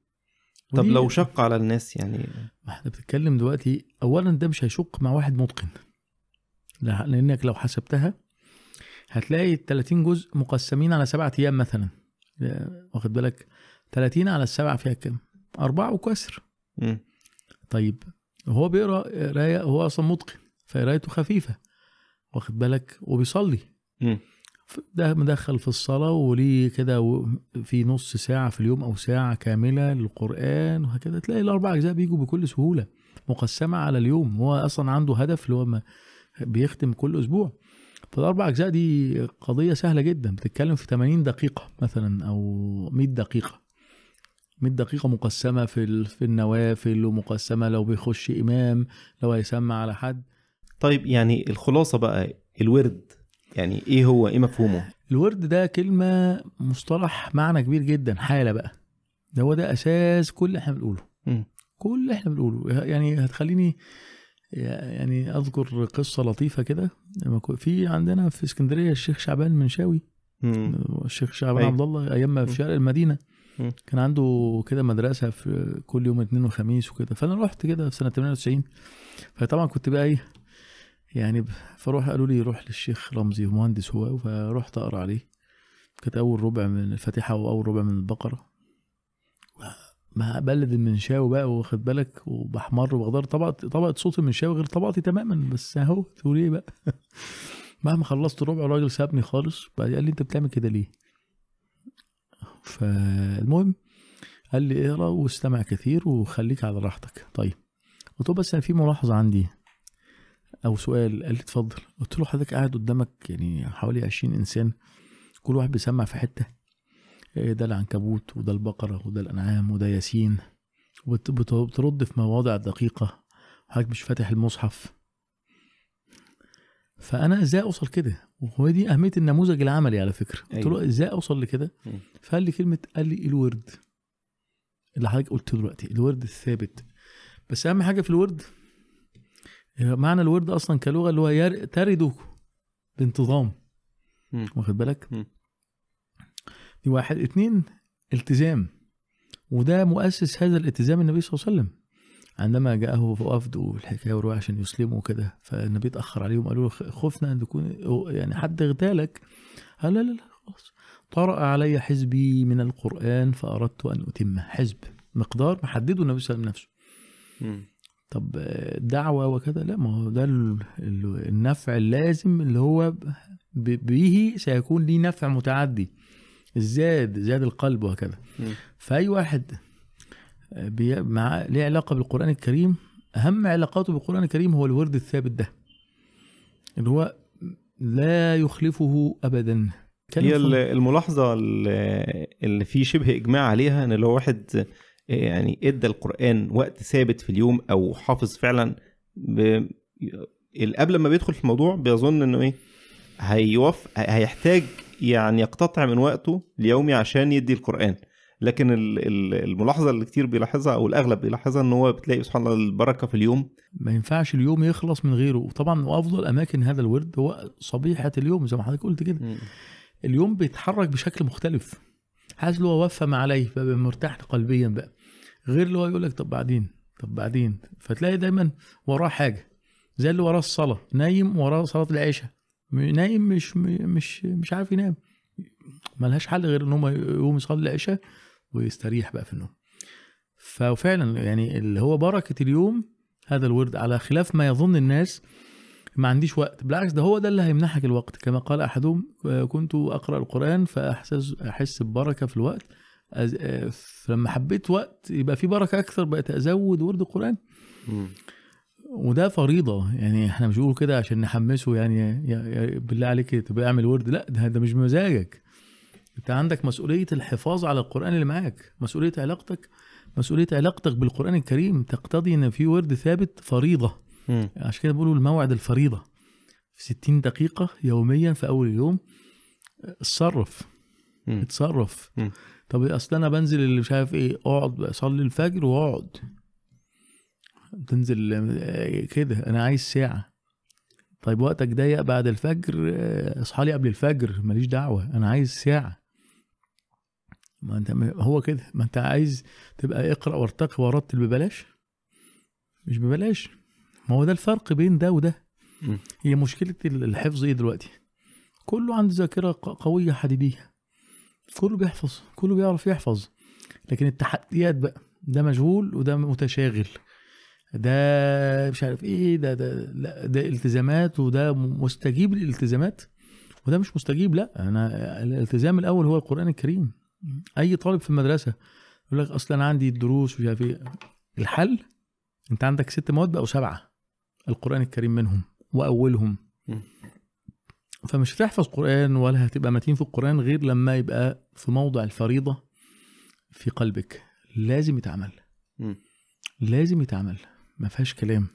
S2: طب لو شق على الناس يعني؟
S1: ما إحنا بنتكلم دلوقتي اولا ده مش هيشق مع واحد متقن. لا- لأنك لو حسبتها هتلاقي ال 30 جزء مقسمين على سبعة أيام مثلا. واخد بالك؟ 30 على السبعة فيها كام؟ أربعة وكسر. طيب هو بيقرأ قراية هو أصلا متقن فقرايته خفيفة واخد بالك؟ وبيصلي.
S2: مم.
S1: ده مدخل في الصلاة وليه كده في نص ساعة في اليوم أو ساعة كاملة للقرآن وهكذا. تلاقي الأربع أجزاء بيجوا بكل سهولة مقسمة على اليوم. هو أصلا عنده هدف اللي هو ما- بيختم كل أسبوع. فالأربع أجزاء دي قضية سهلة جدا. بتتكلم في 80 دقيقة مثلا أو 100 دقيقة. 100 دقيقة مقسمة في في النوافل ومقسمة لو بيخش إمام لو هيسمع على حد.
S2: طيب يعني الخلاصة بقى الورد يعني إيه هو إيه مفهومه
S1: الورد ده كلمة مصطلح معنى كبير جدا حالة بقى ده هو ده أساس كل اللي إحنا بنقوله. كل اللي إحنا بنقوله يعني هتخليني يعني أذكر قصة لطيفة كده في عندنا في اسكندرية الشيخ شعبان منشاوي. الشيخ شعبان
S2: أيوة.
S1: عبد الله أيام ما في. شارع المدينة
S2: مم.
S1: كان عنده كده مدرسة في كل يوم اثنين وخميس وكده فأنا رحت كده في سنة 98 فطبعا كنت بقى إيه يعني فروح قالوا لي روح للشيخ رمزي مهندس هو فرحت أقرأ عليه. كانت أول ربع من الفاتحة وأول ربع من البقرة. ما بلد المنشاوي بقى واخد بالك؟ وبحمر وبغدار. طبقة طبقة صوت المنشاوي غير طبقتي تماما بس أهو تقول إيه بقى؟ مهما خلصت ربع الراجل سابني خالص. بعد قال لي أنت بتعمل كده ليه؟ فالمهم قال لي اقرأ واستمع كثير وخليك على راحتك. طيب قلت له بس أنا في ملاحظة عندي. أو سؤال قال لي اتفضل. قلت له حضرتك قاعد قدامك يعني حوالي 20 إنسان كل واحد بيسمع في حتة. إيه ده العنكبوت وده البقرة وده الأنعام وده ياسين. وبت- بت- بترد في مواضع دقيقة. حضرتك مش فاتح المصحف. فأنا إزاي أوصل كده؟ وهو دي أهمية النموذج العملي على فكرة. قلت. له إزاي أوصل لكده. فقال لي كلمة قال لي الورد. اللي حضرتك قلته دلوقتي الورد الثابت. بس أهم حاجة في الورد معنى الورد أصلا كلغة اللي هو ير- ترد بانتظام. واخد بالك؟
S2: مم.
S1: دي واحد اتنين التزام. وده مؤسس هذا الالتزام النبي صلى الله عليه وسلم. عندما جاءه وفد والحكاية والروايه عشان يسلموا كده فالنبي اتاخر عليهم قالوا له خفنا أن تكون يعني حد اغتالك. قال لا لا لا خلاص. طرأ علي حزبي من القرآن فأردت أن أتمه حزب. مقدار محدده النبي صلى الله عليه وسلم نفسه. طب دعوة وكذا؟ لا ما هو ده ال- ال- النفع اللازم اللي هو به سيكون ليه نفع متعدي. الزاد زاد القلب وهكذا. فأي واحد مع ليه علاقة بالقرآن الكريم؟ أهم علاقاته بالقرآن الكريم هو الورد الثابت ده. اللي هو لا يخلفه أبدا.
S2: هي
S1: فن-
S2: ال- الملاحظة اللي في شبه إجماع عليها إن لو واحد يعني إدى القرآن وقت ثابت في اليوم أو حافظ فعلا ب... قبل ما بيدخل في الموضوع بيظن إنه إيه؟ هيوف هيحتاج يعني يقتطع من وقته اليومي عشان يدي القرآن. لكن ال- ال- الملاحظة اللي كتير بيلاحظها أو الأغلب بيلاحظها إن هو بتلاقي سبحان الله البركة في اليوم.
S1: ما ينفعش اليوم يخلص من غيره. وطبعا وأفضل أماكن هذا الورد هو صبيحة اليوم زي ما حضرتك قلت كده. اليوم بيتحرك بشكل مختلف. حاسس اللي هو وفى ما عليه؟ بقى مرتاح قلبيا بقى. غير اللي هو يقول لك طب بعدين؟ طب بعدين؟ فتلاقي دايما وراه حاجة زي اللي وراه الصلاة. نايم وراه صلاة العشاء. نايم مش مش مش عارف ينام. ملهاش حل غير إن هم يقوم يصلي العشاء ويستريح بقى في النوم. ففعلا يعني اللي هو بركة اليوم هذا الورد. على خلاف ما يظن الناس ما عنديش وقت. بالعكس ده هو ده اللي هيمنحك الوقت. كما قال أحدهم آه، كنت أقرأ القرآن فأحسس أحس ببركة في الوقت. أز... آه، فلما حبيت وقت يبقى في بركة أكثر بقيت أزود ورد
S2: القرآن.
S1: وده فريضة. يعني إحنا مش بنقول كده عشان نحمسه يعني يا يا بالله عليك تبقى اعمل ورد. لا ده, ده مش بمزاجك. أنت عندك مسؤولية الحفاظ على القرآن اللي معاك. مسؤولية علاقتك مسؤولية علاقتك بالقرآن الكريم. تقتضي إن في ورد ثابت
S2: فريضة.
S1: عشان كده بيقولوا الموعد الفريضة في 60 دقيقة يوميا في أول اليوم. اتصرف.
S2: مم.
S1: اتصرف.
S2: مم.
S1: طب أصل أنا بنزل اللي مش عارف إيه أقعد أصلي الفجر وأقعد. تنزل آه، كده. أنا عايز ساعة. طيب وقتك ضيق بعد الفجر آه، اصحى لي قبل الفجر ماليش دعوة. أنا عايز ساعة. ما أنت هو كده. ما أنت عايز تبقى اقرأ وارتقي ورتل ببلاش؟ مش ببلاش. ما هو ده الفرق بين ده وده. هي مشكلة الحفظ إيه دلوقتي؟ كله عنده ذاكرة قوية حديدية. كله بيحفظ كله بيعرف يحفظ. لكن التحديات بقى ده مشغول وده متشاغل. ده مش عارف إيه ده ده لا ده التزامات وده مستجيب للالتزامات وده مش مستجيب لا. أنا الالتزام الأول هو القرآن الكريم. أي طالب في المدرسة يقول لك أصلا أنا عندي الدروس ومش عارف إيه. الحل؟ أنت عندك ست مواد بقوا سبعة. القرآن الكريم منهم وأولهم.
S2: مم.
S1: فمش هتحفظ قرآن ولا هتبقى متين في القرآن غير لما يبقى في موضع الفريضة في قلبك. لازم يتعمل. لازم يتعمل. ما فيهاش كلام.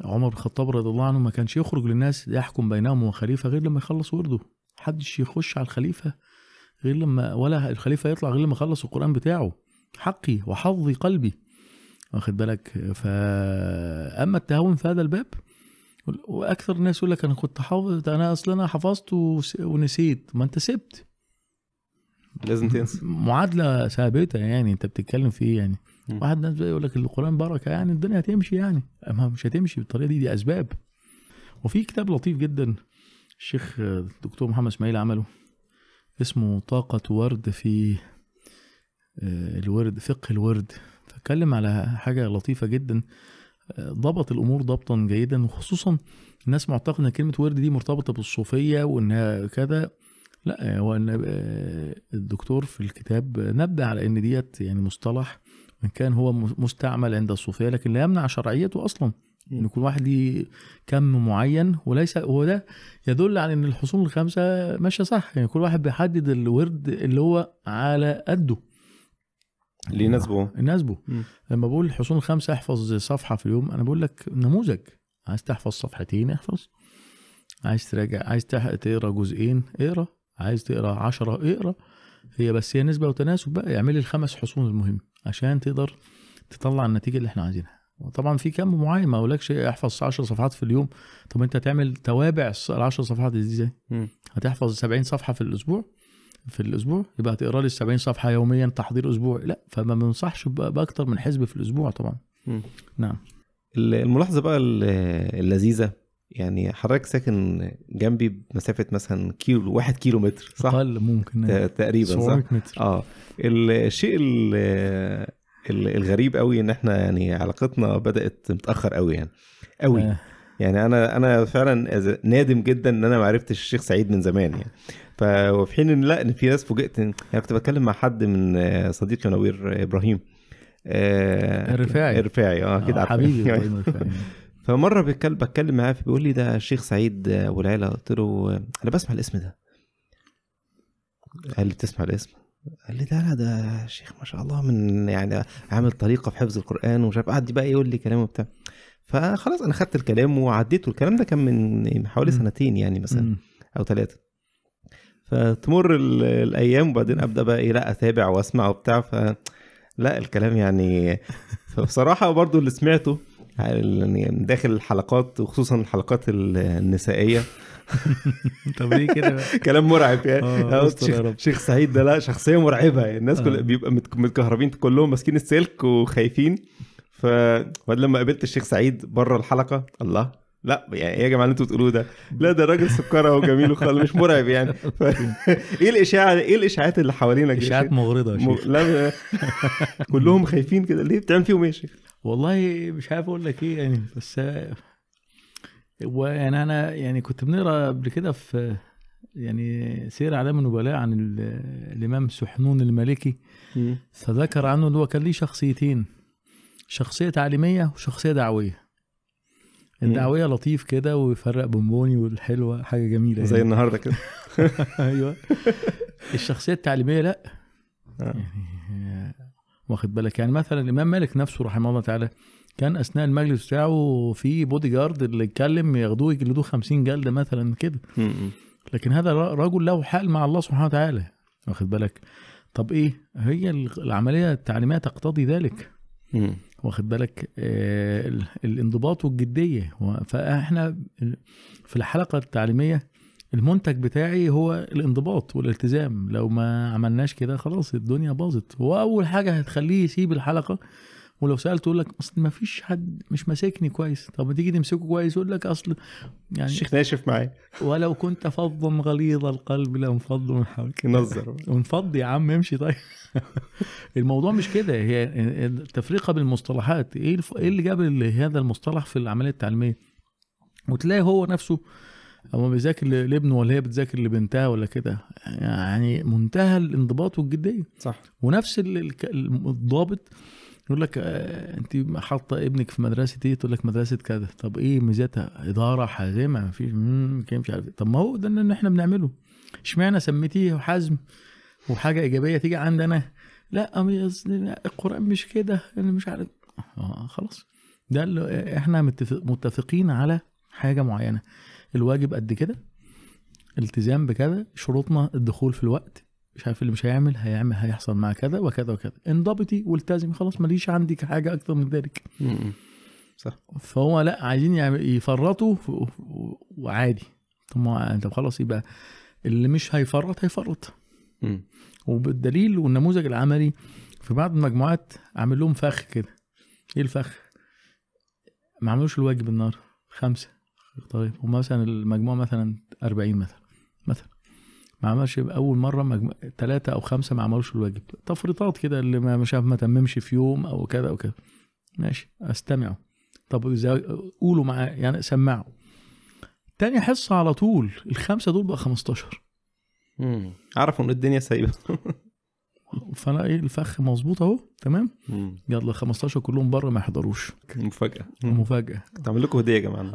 S1: عمر بن الخطاب رضي الله عنه ما كانش يخرج للناس يحكم بينهم وخليفة غير لما يخلص ورده. محدش يخش على الخليفة غير لما ولا الخليفة يطلع غير لما يخلص القرآن بتاعه. حقي وحظي قلبي. واخد بالك؟ فاما التهاون في هذا الباب وأكثر الناس يقول لك أنا كنت حافظ أنا أصلا أنا حفظت ونسيت. ما أنت سبت.
S2: لازم تنسى.
S1: معادلة ثابتة يعني أنت بتتكلم في إيه يعني؟
S2: مم.
S1: واحد ناس يقول لك القرآن بركة يعني الدنيا هتمشي يعني. ما مش هتمشي بالطريقة دي دي أسباب. وفي كتاب لطيف جدا الشيخ الدكتور محمد إسماعيل عمله اسمه طاقة ورد في آه، الورد فقه الورد. فاتكلم على حاجة لطيفة جدا. ضبط الأمور ضبطا جيدا وخصوصا الناس معتقدة إن كلمة ورد دي مرتبطة بالصوفية وإنها كذا. لا هو آه، الدكتور في الكتاب نبه على إن ديت يعني مصطلح وإن كان هو مستعمل عند الصوفية لكن لا يمنع شرعيته أصلا. إن يكون واحد ليه كم معين وليس هو ده يدل على إن الحصول الخمسه ماشية صح. يعني كل واحد بيحدد الورد اللي هو على قده.
S2: اللي يناسبه.
S1: يناسبه. لما بقول الحصول الخمسه احفظ صفحة في اليوم أنا بقول لك نموذج. عايز تحفظ صفحتين احفظ. عايز تراجع عايز تقرأ جزئين اقرأ. عايز تقرأ عشرة اقرأ. هي بس هي نسبة وتناسب بقى. اعملي الخمس حصول المهم عشان تقدر تطلع النتيجة اللي إحنا عايزينها. وطبعا في كم معين ما أقولكش احفظ 10 صفحات في اليوم. طب أنت تعمل توابع ال 10 صفحات دي
S2: إزاي.
S1: هتحفظ 70 صفحة في الأسبوع. في الأسبوع يبقى هتقرا لي ال 70 صفحة يوميا تحضير أسبوع لا فما بنصحش بأكتر من حزب في الأسبوع طبعا
S2: مم.
S1: نعم
S2: ال- الملاحظة بقى ال- اللذيذة يعني حضرتك ساكن جنبي بمسافة مثلا كيلو واحد كيلو متر صح؟
S1: أقل ممكن
S2: ت- تقريبا صح؟
S1: 700 متر
S2: آه الشيء ال- ال- الغريب قوي إن إحنا يعني علاقتنا بدأت متأخر قوي يعني قوي
S1: آه.
S2: يعني أنا أنا فعلا نادم جدا إن أنا ما عرفتش الشيخ سعيد من زمان يعني ففي حين إن لا إن في ناس فوجئت يعني كنت بتكلم مع حد من آه، صديقي نوير إبراهيم آه،
S1: الرفاعي.
S2: الرفاعي آه أكيد
S1: آه، حبيبي إبراهيم الرفاعي.
S2: فمرة بتكلم بتكلم معاه فبيقول لي ده الشيخ سعيد أبو العيلة قلت له أنا بسمع الاسم ده قال لي بتسمع الاسم قال لي ده لا ده شيخ ما شاء الله من يعني عامل طريقة في حفظ القرآن ومش عارف قعد بقى يقول لي كلام وبتاع فخلاص أنا خدت الكلام وعديته الكلام ده كان من حوالي. سنتين يعني مثلا. أو ثلاثة فتمر ال- الأيام وبعدين أبدأ بقى إيه لأ أتابع وأسمع وبتاع ف لأ الكلام يعني فبصراحة برضو اللي سمعته يعني داخل الحلقات وخصوصا الحلقات ال- النسائية
S1: طب ليه كده بقى؟
S2: كلام مرعب يعني
S1: آه،
S2: شيخ. شيخ سعيد ده لأ شخصية مرعبة الناس كل
S1: آه.
S2: بيبقى مت- متكهربين كلهم ماسكين السلك وخايفين ف لما قابلت الشيخ سعيد بره الحلقة الله لا يعني إيه يا جماعة اللي أنتوا بتقولوه ده؟ لا ده راجل سكرة وجميل وخالص مش مرعب يعني. ف... إيه الإشاعة إيه الإشاعات اللي حوالينك دي؟
S1: إشاعات مغرضة يا
S2: م...
S1: شيخ.
S2: لا كلهم خايفين كده. ليه بتعمل فيهم إيه يا شيخ؟
S1: والله مش عارف أقول لك إيه يعني بس ويعني أنا يعني كنت بنقرأ قبل كده في يعني سير أعلام النبلاء عن ال- الإمام سحنون المالكي فذكر عنه إن هو كان ليه شخصيتين شخصية تعليمية وشخصية
S2: دعوية.
S1: الدعوية لطيف كده ويفرق بونبوني والحلوة حاجة جميلة
S2: زي
S1: يعني.
S2: النهارده كده.
S1: أيوه. الشخصية التعليمية لأ.
S2: آه.
S1: يعني واخد بالك. يعني مثلا الإمام مالك نفسه رحمه الله تعالى كان أثناء المجلس بتاعه في بودي جارد اللي يتكلم ياخدوه يجلدوه 50 جلدة مثلا كده. لكن هذا رجل له حال مع الله سبحانه وتعالى واخد بالك. طب إيه؟ هي ال- العملية التعليمية تقتضي ذلك. واخد بالك؟ آه ال- الانضباط والجدية. فاحنا في الحلقة التعليمية المنتج بتاعي هو الانضباط والالتزام. لو ما عملناش كده خلاص الدنيا باظت. واول حاجة هتخليه يسيب الحلقة ولو سالته يقول لك أصل ما فيش حد مش ماسكني كويس. طب ما تيجي تمسكه كويس يقول لك أصل يعني
S2: الشيخ ناشف معايا.
S1: ولو كنت فظا غليظ القلب لأنفض من حولك.
S2: ينظر.
S1: ونفض يا عم امشي. طيب. الموضوع مش كده. هي التفرقه بالمصطلحات. إيه الف... إيه اللي جاب هذا المصطلح في العملية التعليمية؟ وتلاقي هو نفسه هو بيذاكر لابنه ولا هي بتذاكر لبنتها ولا كده. يعني منتهى الانضباط والجدية.
S2: صح.
S1: ونفس الضابط يقول لك آه، أنت حاطة ابنك في مدرسة إيه؟ تقول لك مدرسة كذا. طب إيه ميزاتها إدارة حازمه ما فيش مش عارف. طب ما هو ده اللي إحنا بنعمله. إشمعنى سميتيه حزم؟ وحاجة إيجابية تيجي عندنا لا القرآن مش كده أنا مش عارف. آه خلاص. ده اللي إحنا متفق متفقين على حاجة معينة. الواجب قد كده؟ التزام بكذا؟ شروطنا الدخول في الوقت؟ مش عارف اللي مش هيعمل هيعمل هيحصل معاه كذا وكذا وكذا. انضبطي والتزمي خلاص ماليش عندك حاجة أكتر من ذلك.
S2: م.
S1: فهو لا عايزين يفرطوا وعادي. طب ما طب خلاص يبقى اللي مش هيفرط هيفرط.
S2: م.
S1: وبالدليل والنموذج العملي في بعض المجموعات عامل لهم فخ كده. إيه الفخ؟ ما عملوش الواجب النهارده. خمسة. طيب ومثلا المجموعه مثلا 40 مثلا مثلا. ما عملش أول مرة ثلاثة أو خمسة ما عملوش الواجب. تفريطات كده اللي ما مش ما تممش في يوم أو كذا أو كذا. ماشي استمعوا طب قولوا معاه يعني سمعوا تاني حصة على طول الخمسة دول بقى 15
S2: م. اعرف إن الدنيا سايبة.
S1: فانا إيه الفخ مظبوط اهو تمام. يلا 15 كلهم بره ما يحضروش.
S2: مفاجأة.
S1: مفاجأة.
S2: كنت عامل لكم هدية يا جماعة.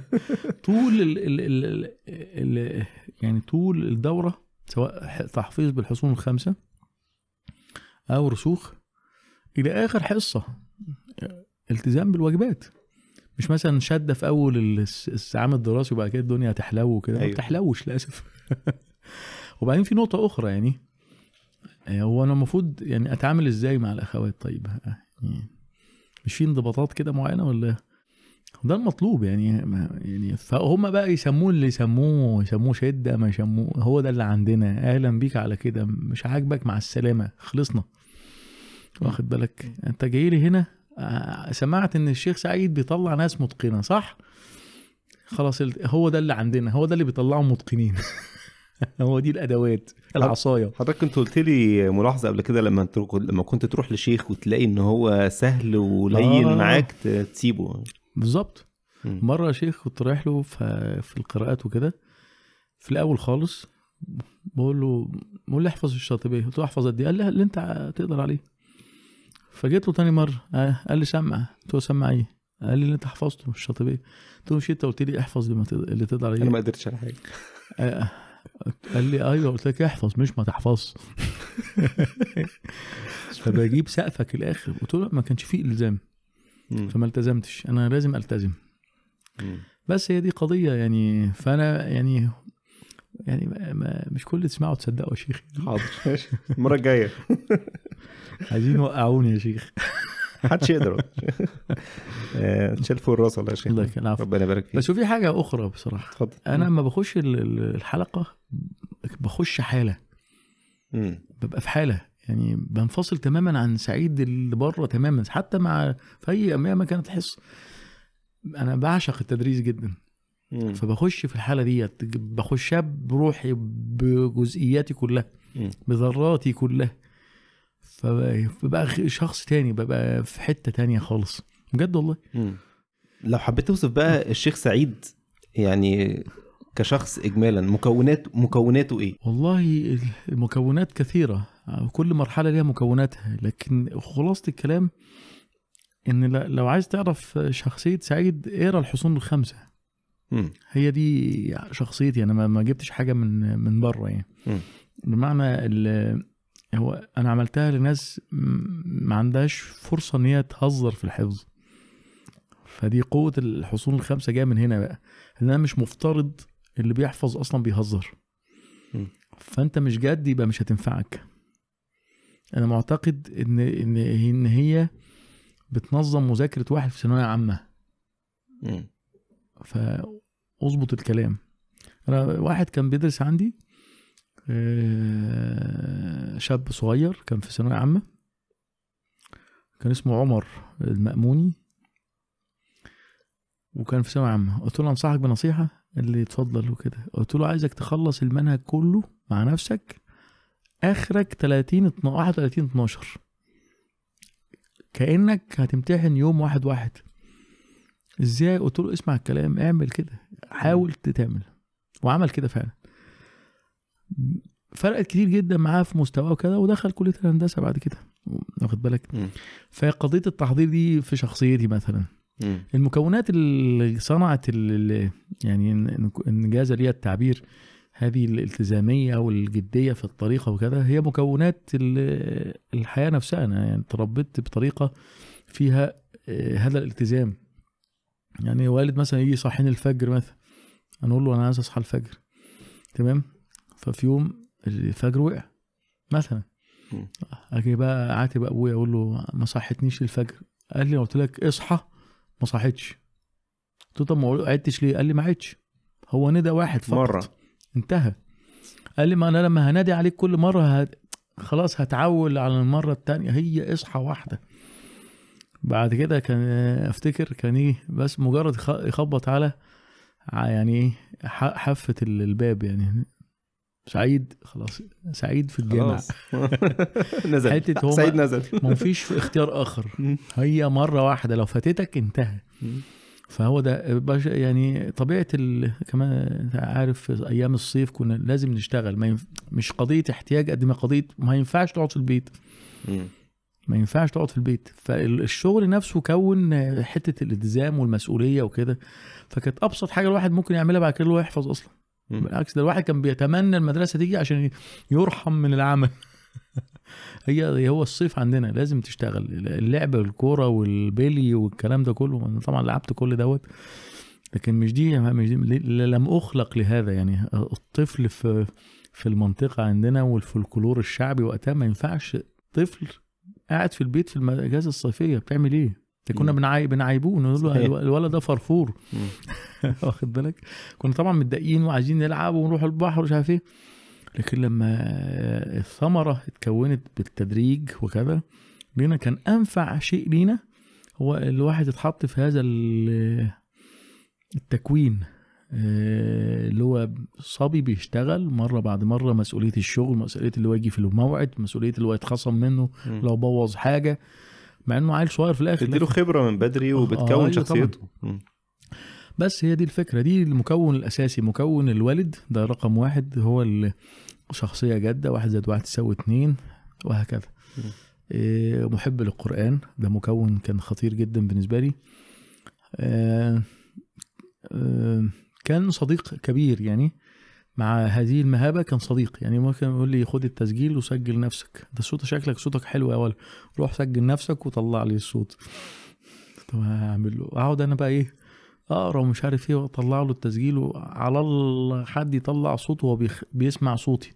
S1: طول ال ال ال ال يعني طول الدورة سواء تحفيظ بالحصون الخمسه أو رسوخ إلى آخر حصة التزام بالواجبات. مش مثلا شدة في أول العام الدراسي وبعد كده الدنيا هتحلو وكده. ما
S2: أيوة.
S1: بتحلوش للأسف. وبعدين في نقطة أخرى يعني هو أنا المفروض يعني أتعامل إزاي مع الأخوات؟ طيب يعني مش في انضباطات كده معينة ولا؟ ده المطلوب يعني يعني فهم بقى يسموه اللي يسموه يسموه شدة ما يسموه هو ده اللي عندنا. أهلا بيك على كده مش عاجبك مع السلامة خلصنا. واخد بالك؟ أنت جاي لي هنا آه، سمعت إن الشيخ سعيد بيطلع ناس متقنة صح؟ خلاص هو ده اللي عندنا هو ده اللي بيطلعوا متقنين. هو دي الأدوات العصاية.
S2: حضرتك كنت قلت لي ملاحظة قبل كده لما لما كنت تروح لشيخ وتلاقي إن هو سهل ولين
S1: آه.
S2: معاك تسيبه.
S1: بالظبط. مرة شيخ كنت رايح له في القراءات وكده في الأول خالص بقول له بقول له احفظ الشاطبية. قلت له احفظ قد إيه؟ قال لي اللي أنت تقدر عليه. فجيت له تاني مرة آه، قال لي سمع. قلت له سمع إيه؟ قال لي اللي أنت حفظته الشاطبية. قلت له مش أنت قلت لي احفظ اللي, تقدر- اللي تقدر عليه.
S2: أنا ما قدرتش على حاجة.
S1: آه، قال لي أيوه قلت لك احفظ مش ما تحفظش. فبجيب سقفك الآخر قلت له ما كانش فيه
S2: إلزام.
S1: فما التزمتش. أنا لازم
S2: ألتزم.
S1: بس هي دي قضية يعني. فأنا يعني يعني ما مش كل اللي تسمعه تصدقه يا شيخ.
S2: حاضر. المرة الجاية.
S1: عايزين يوقعوني يا شيخ.
S2: محدش يقدر. آه، تشيل فوق الراس
S1: يكرمك. العفو.
S2: ربنا يبارك فيك.
S1: بس وفي حاجة أخرى بصراحة.
S2: اتفضل.
S1: أنا لما بخش ال- ال- الحلقة بخش حالة.
S2: م.
S1: ببقى في حالة. يعني بنفصل تماما عن سعيد اللي بره تماما. حتى مع في أي مهما كانت الحصة. أنا بعشق التدريس جدا.
S2: مم.
S1: فبخش في الحالة ديت. بخشها بروحي بجزئياتي كلها.
S2: مم.
S1: بذراتي كلها. فبقى شخص تاني ببقى في حتة تانية خالص بجد والله.
S2: لو حبيت توصف بقى الشيخ سعيد يعني كشخص اجمالا مكونات مكوناته إيه؟
S1: والله المكونات كثيرة كل مرحلة ليها مكوناتها لكن خلاصة الكلام إن لو عايز تعرف شخصية سعيد اقرأ الحصون الخمسه. هي دي شخصيتي أنا ما- جبتش حاجة من من بره يعني. بمعنى ال- هو أنا عملتها لناس ما عندهاش فرصة إن هي تهزر في الحفظ. فدي قوة الحصون الخمسه جاية من هنا بقى إن أنا مش مفترض اللي بيحفظ أصلا بيهزر. فأنت مش جاد يبقى مش هتنفعك. أنا معتقد إن إن إن هي بتنظم مذاكرة واحد في ثانوية
S2: عامة.
S1: فأظبط الكلام. أنا واحد كان بيدرس عندي شاب صغير كان في ثانوية عامة. كان اسمه عمر المأموني. وكان في ثانوية عامة. قلت له أنصحك بنصيحة اللي اتفضل وكده. قلت له عايزك تخلص المنهج كله مع نفسك آخرك 30 12 31 12 كأنك هتمتحن يوم واحد واحد. إزاي؟ قلت له اسمع الكلام اعمل كده. حاول تعمل وعمل كده فعلا. فرقت كتير جدا معاه في مستواه وكده ودخل كلية الهندسة بعد كده واخد بالك. فقضية التحضير دي في شخصيتي مثلا.
S2: مم.
S1: المكونات اللي صنعت ال- يعني ان جاز لي التعبير هذه الالتزامية والجدية في الطريقة وكذا هي مكونات ال- الحياة نفسها. أنا يعني تربيت بطريقة فيها آه، هذا الالتزام. يعني والد مثلا يجي يصحيني الفجر مثلا أنا أقول له أنا عايز أصحى الفجر. تمام؟ ففي يوم الفجر وقع مثلا. أجي بقى اعاتب أبويا أقول له ما صحتنيش الفجر. قال لي قلت لك اصحى ما صحتش قلت له طب ما عدتش ليه؟ قال لي ما عدتش. هو ندى واحد فقط.
S2: مرة.
S1: انتهى. قال لي ما أنا لما هنادي عليك كل مرة هت... خلاص هتعول على المرة التانية. هي اصحى واحدة. بعد كده كان أفتكر كان إيه بس مجرد يخ- يخبط على يعني إيه حافة ال- الباب يعني. سعيد خلاص سعيد في الجامعة
S2: خلاص. نزل.
S1: حتة هو
S2: سعيد نزل.
S1: ما فيش اختيار آخر.
S2: مم.
S1: هي مرة واحدة لو فاتتك انتهى. فهو ده يعني طبيعة ال... كمان عارف في أيام الصيف كنا لازم نشتغل. ما ينف... مش قضية احتياج قد ما قضية ما ينفعش تقعد في البيت. ما ينفعش تقعد في البيت. فالشغل نفسه كون حتة الالتزام والمسؤولية وكده. فكانت أبسط حاجة الواحد ممكن يعملها بعد كده هو يحفظ أصلا.
S2: مم.
S1: بالعكس ده الواحد كان بيتمنى المدرسة تيجي عشان يرحم من العمل. هي هو الصيف عندنا لازم تشتغل. اللعب الكورة والبيلي والكلام ده كله أنا طبعا لعبت كل دوت. لكن مش دي مش دي لم أخلق لهذا. يعني الطفل في في المنطقة عندنا والفولكلور الشعبي وقتها ما ينفعش طفل قاعد في البيت في الاجازه الصيفية. بتعمل إيه؟ كنا. بنعاي بنعايبوه نقول له الولد ده فرفور. واخد بالك كنا طبعا متضايقين وعايزين نلعب ونروح البحر ومش عارف إيه لكن لما الثمرة اتكونت بالتدريج وكذا لينا كان أنفع شيء لينا هو الواحد يتحط في هذا ال- التكوين آه، اللي هو صبي بيشتغل مرة بعد مرة مسؤولية الشغل مسؤولية اللي هو يجي في الموعد مسؤولية اللي هو يتخصم منه. لو بوظ حاجة مع إنه عيل صغير في الآخر
S2: تديله خبرة من بدري
S1: آه،
S2: وبتكون
S1: أيوة
S2: شخصيته.
S1: بس هي دي الفكرة دي المكون الأساسي مكون الوالد ده رقم واحد هو شخصية جادة واحد زائد واحد تساوي اتنين وهكذا. إيه، محب للقرآن ده مكون كان خطير جدا بالنسبة لي. آه، آه، كان صديق كبير يعني. مع هذه المهابة كان صديق. يعني ممكن يقول لي خد التسجيل وسجل نفسك. ده صوت شكلك صوتك حلو يا ولد. روح سجل نفسك وطلع لي الصوت. طب هعمل له اقعد أنا بقى إيه؟ أقرأ ومش عارف إيه وأطلع له التسجيل وعلى الله حد يطلع صوته وهو. بيسمع صوتي.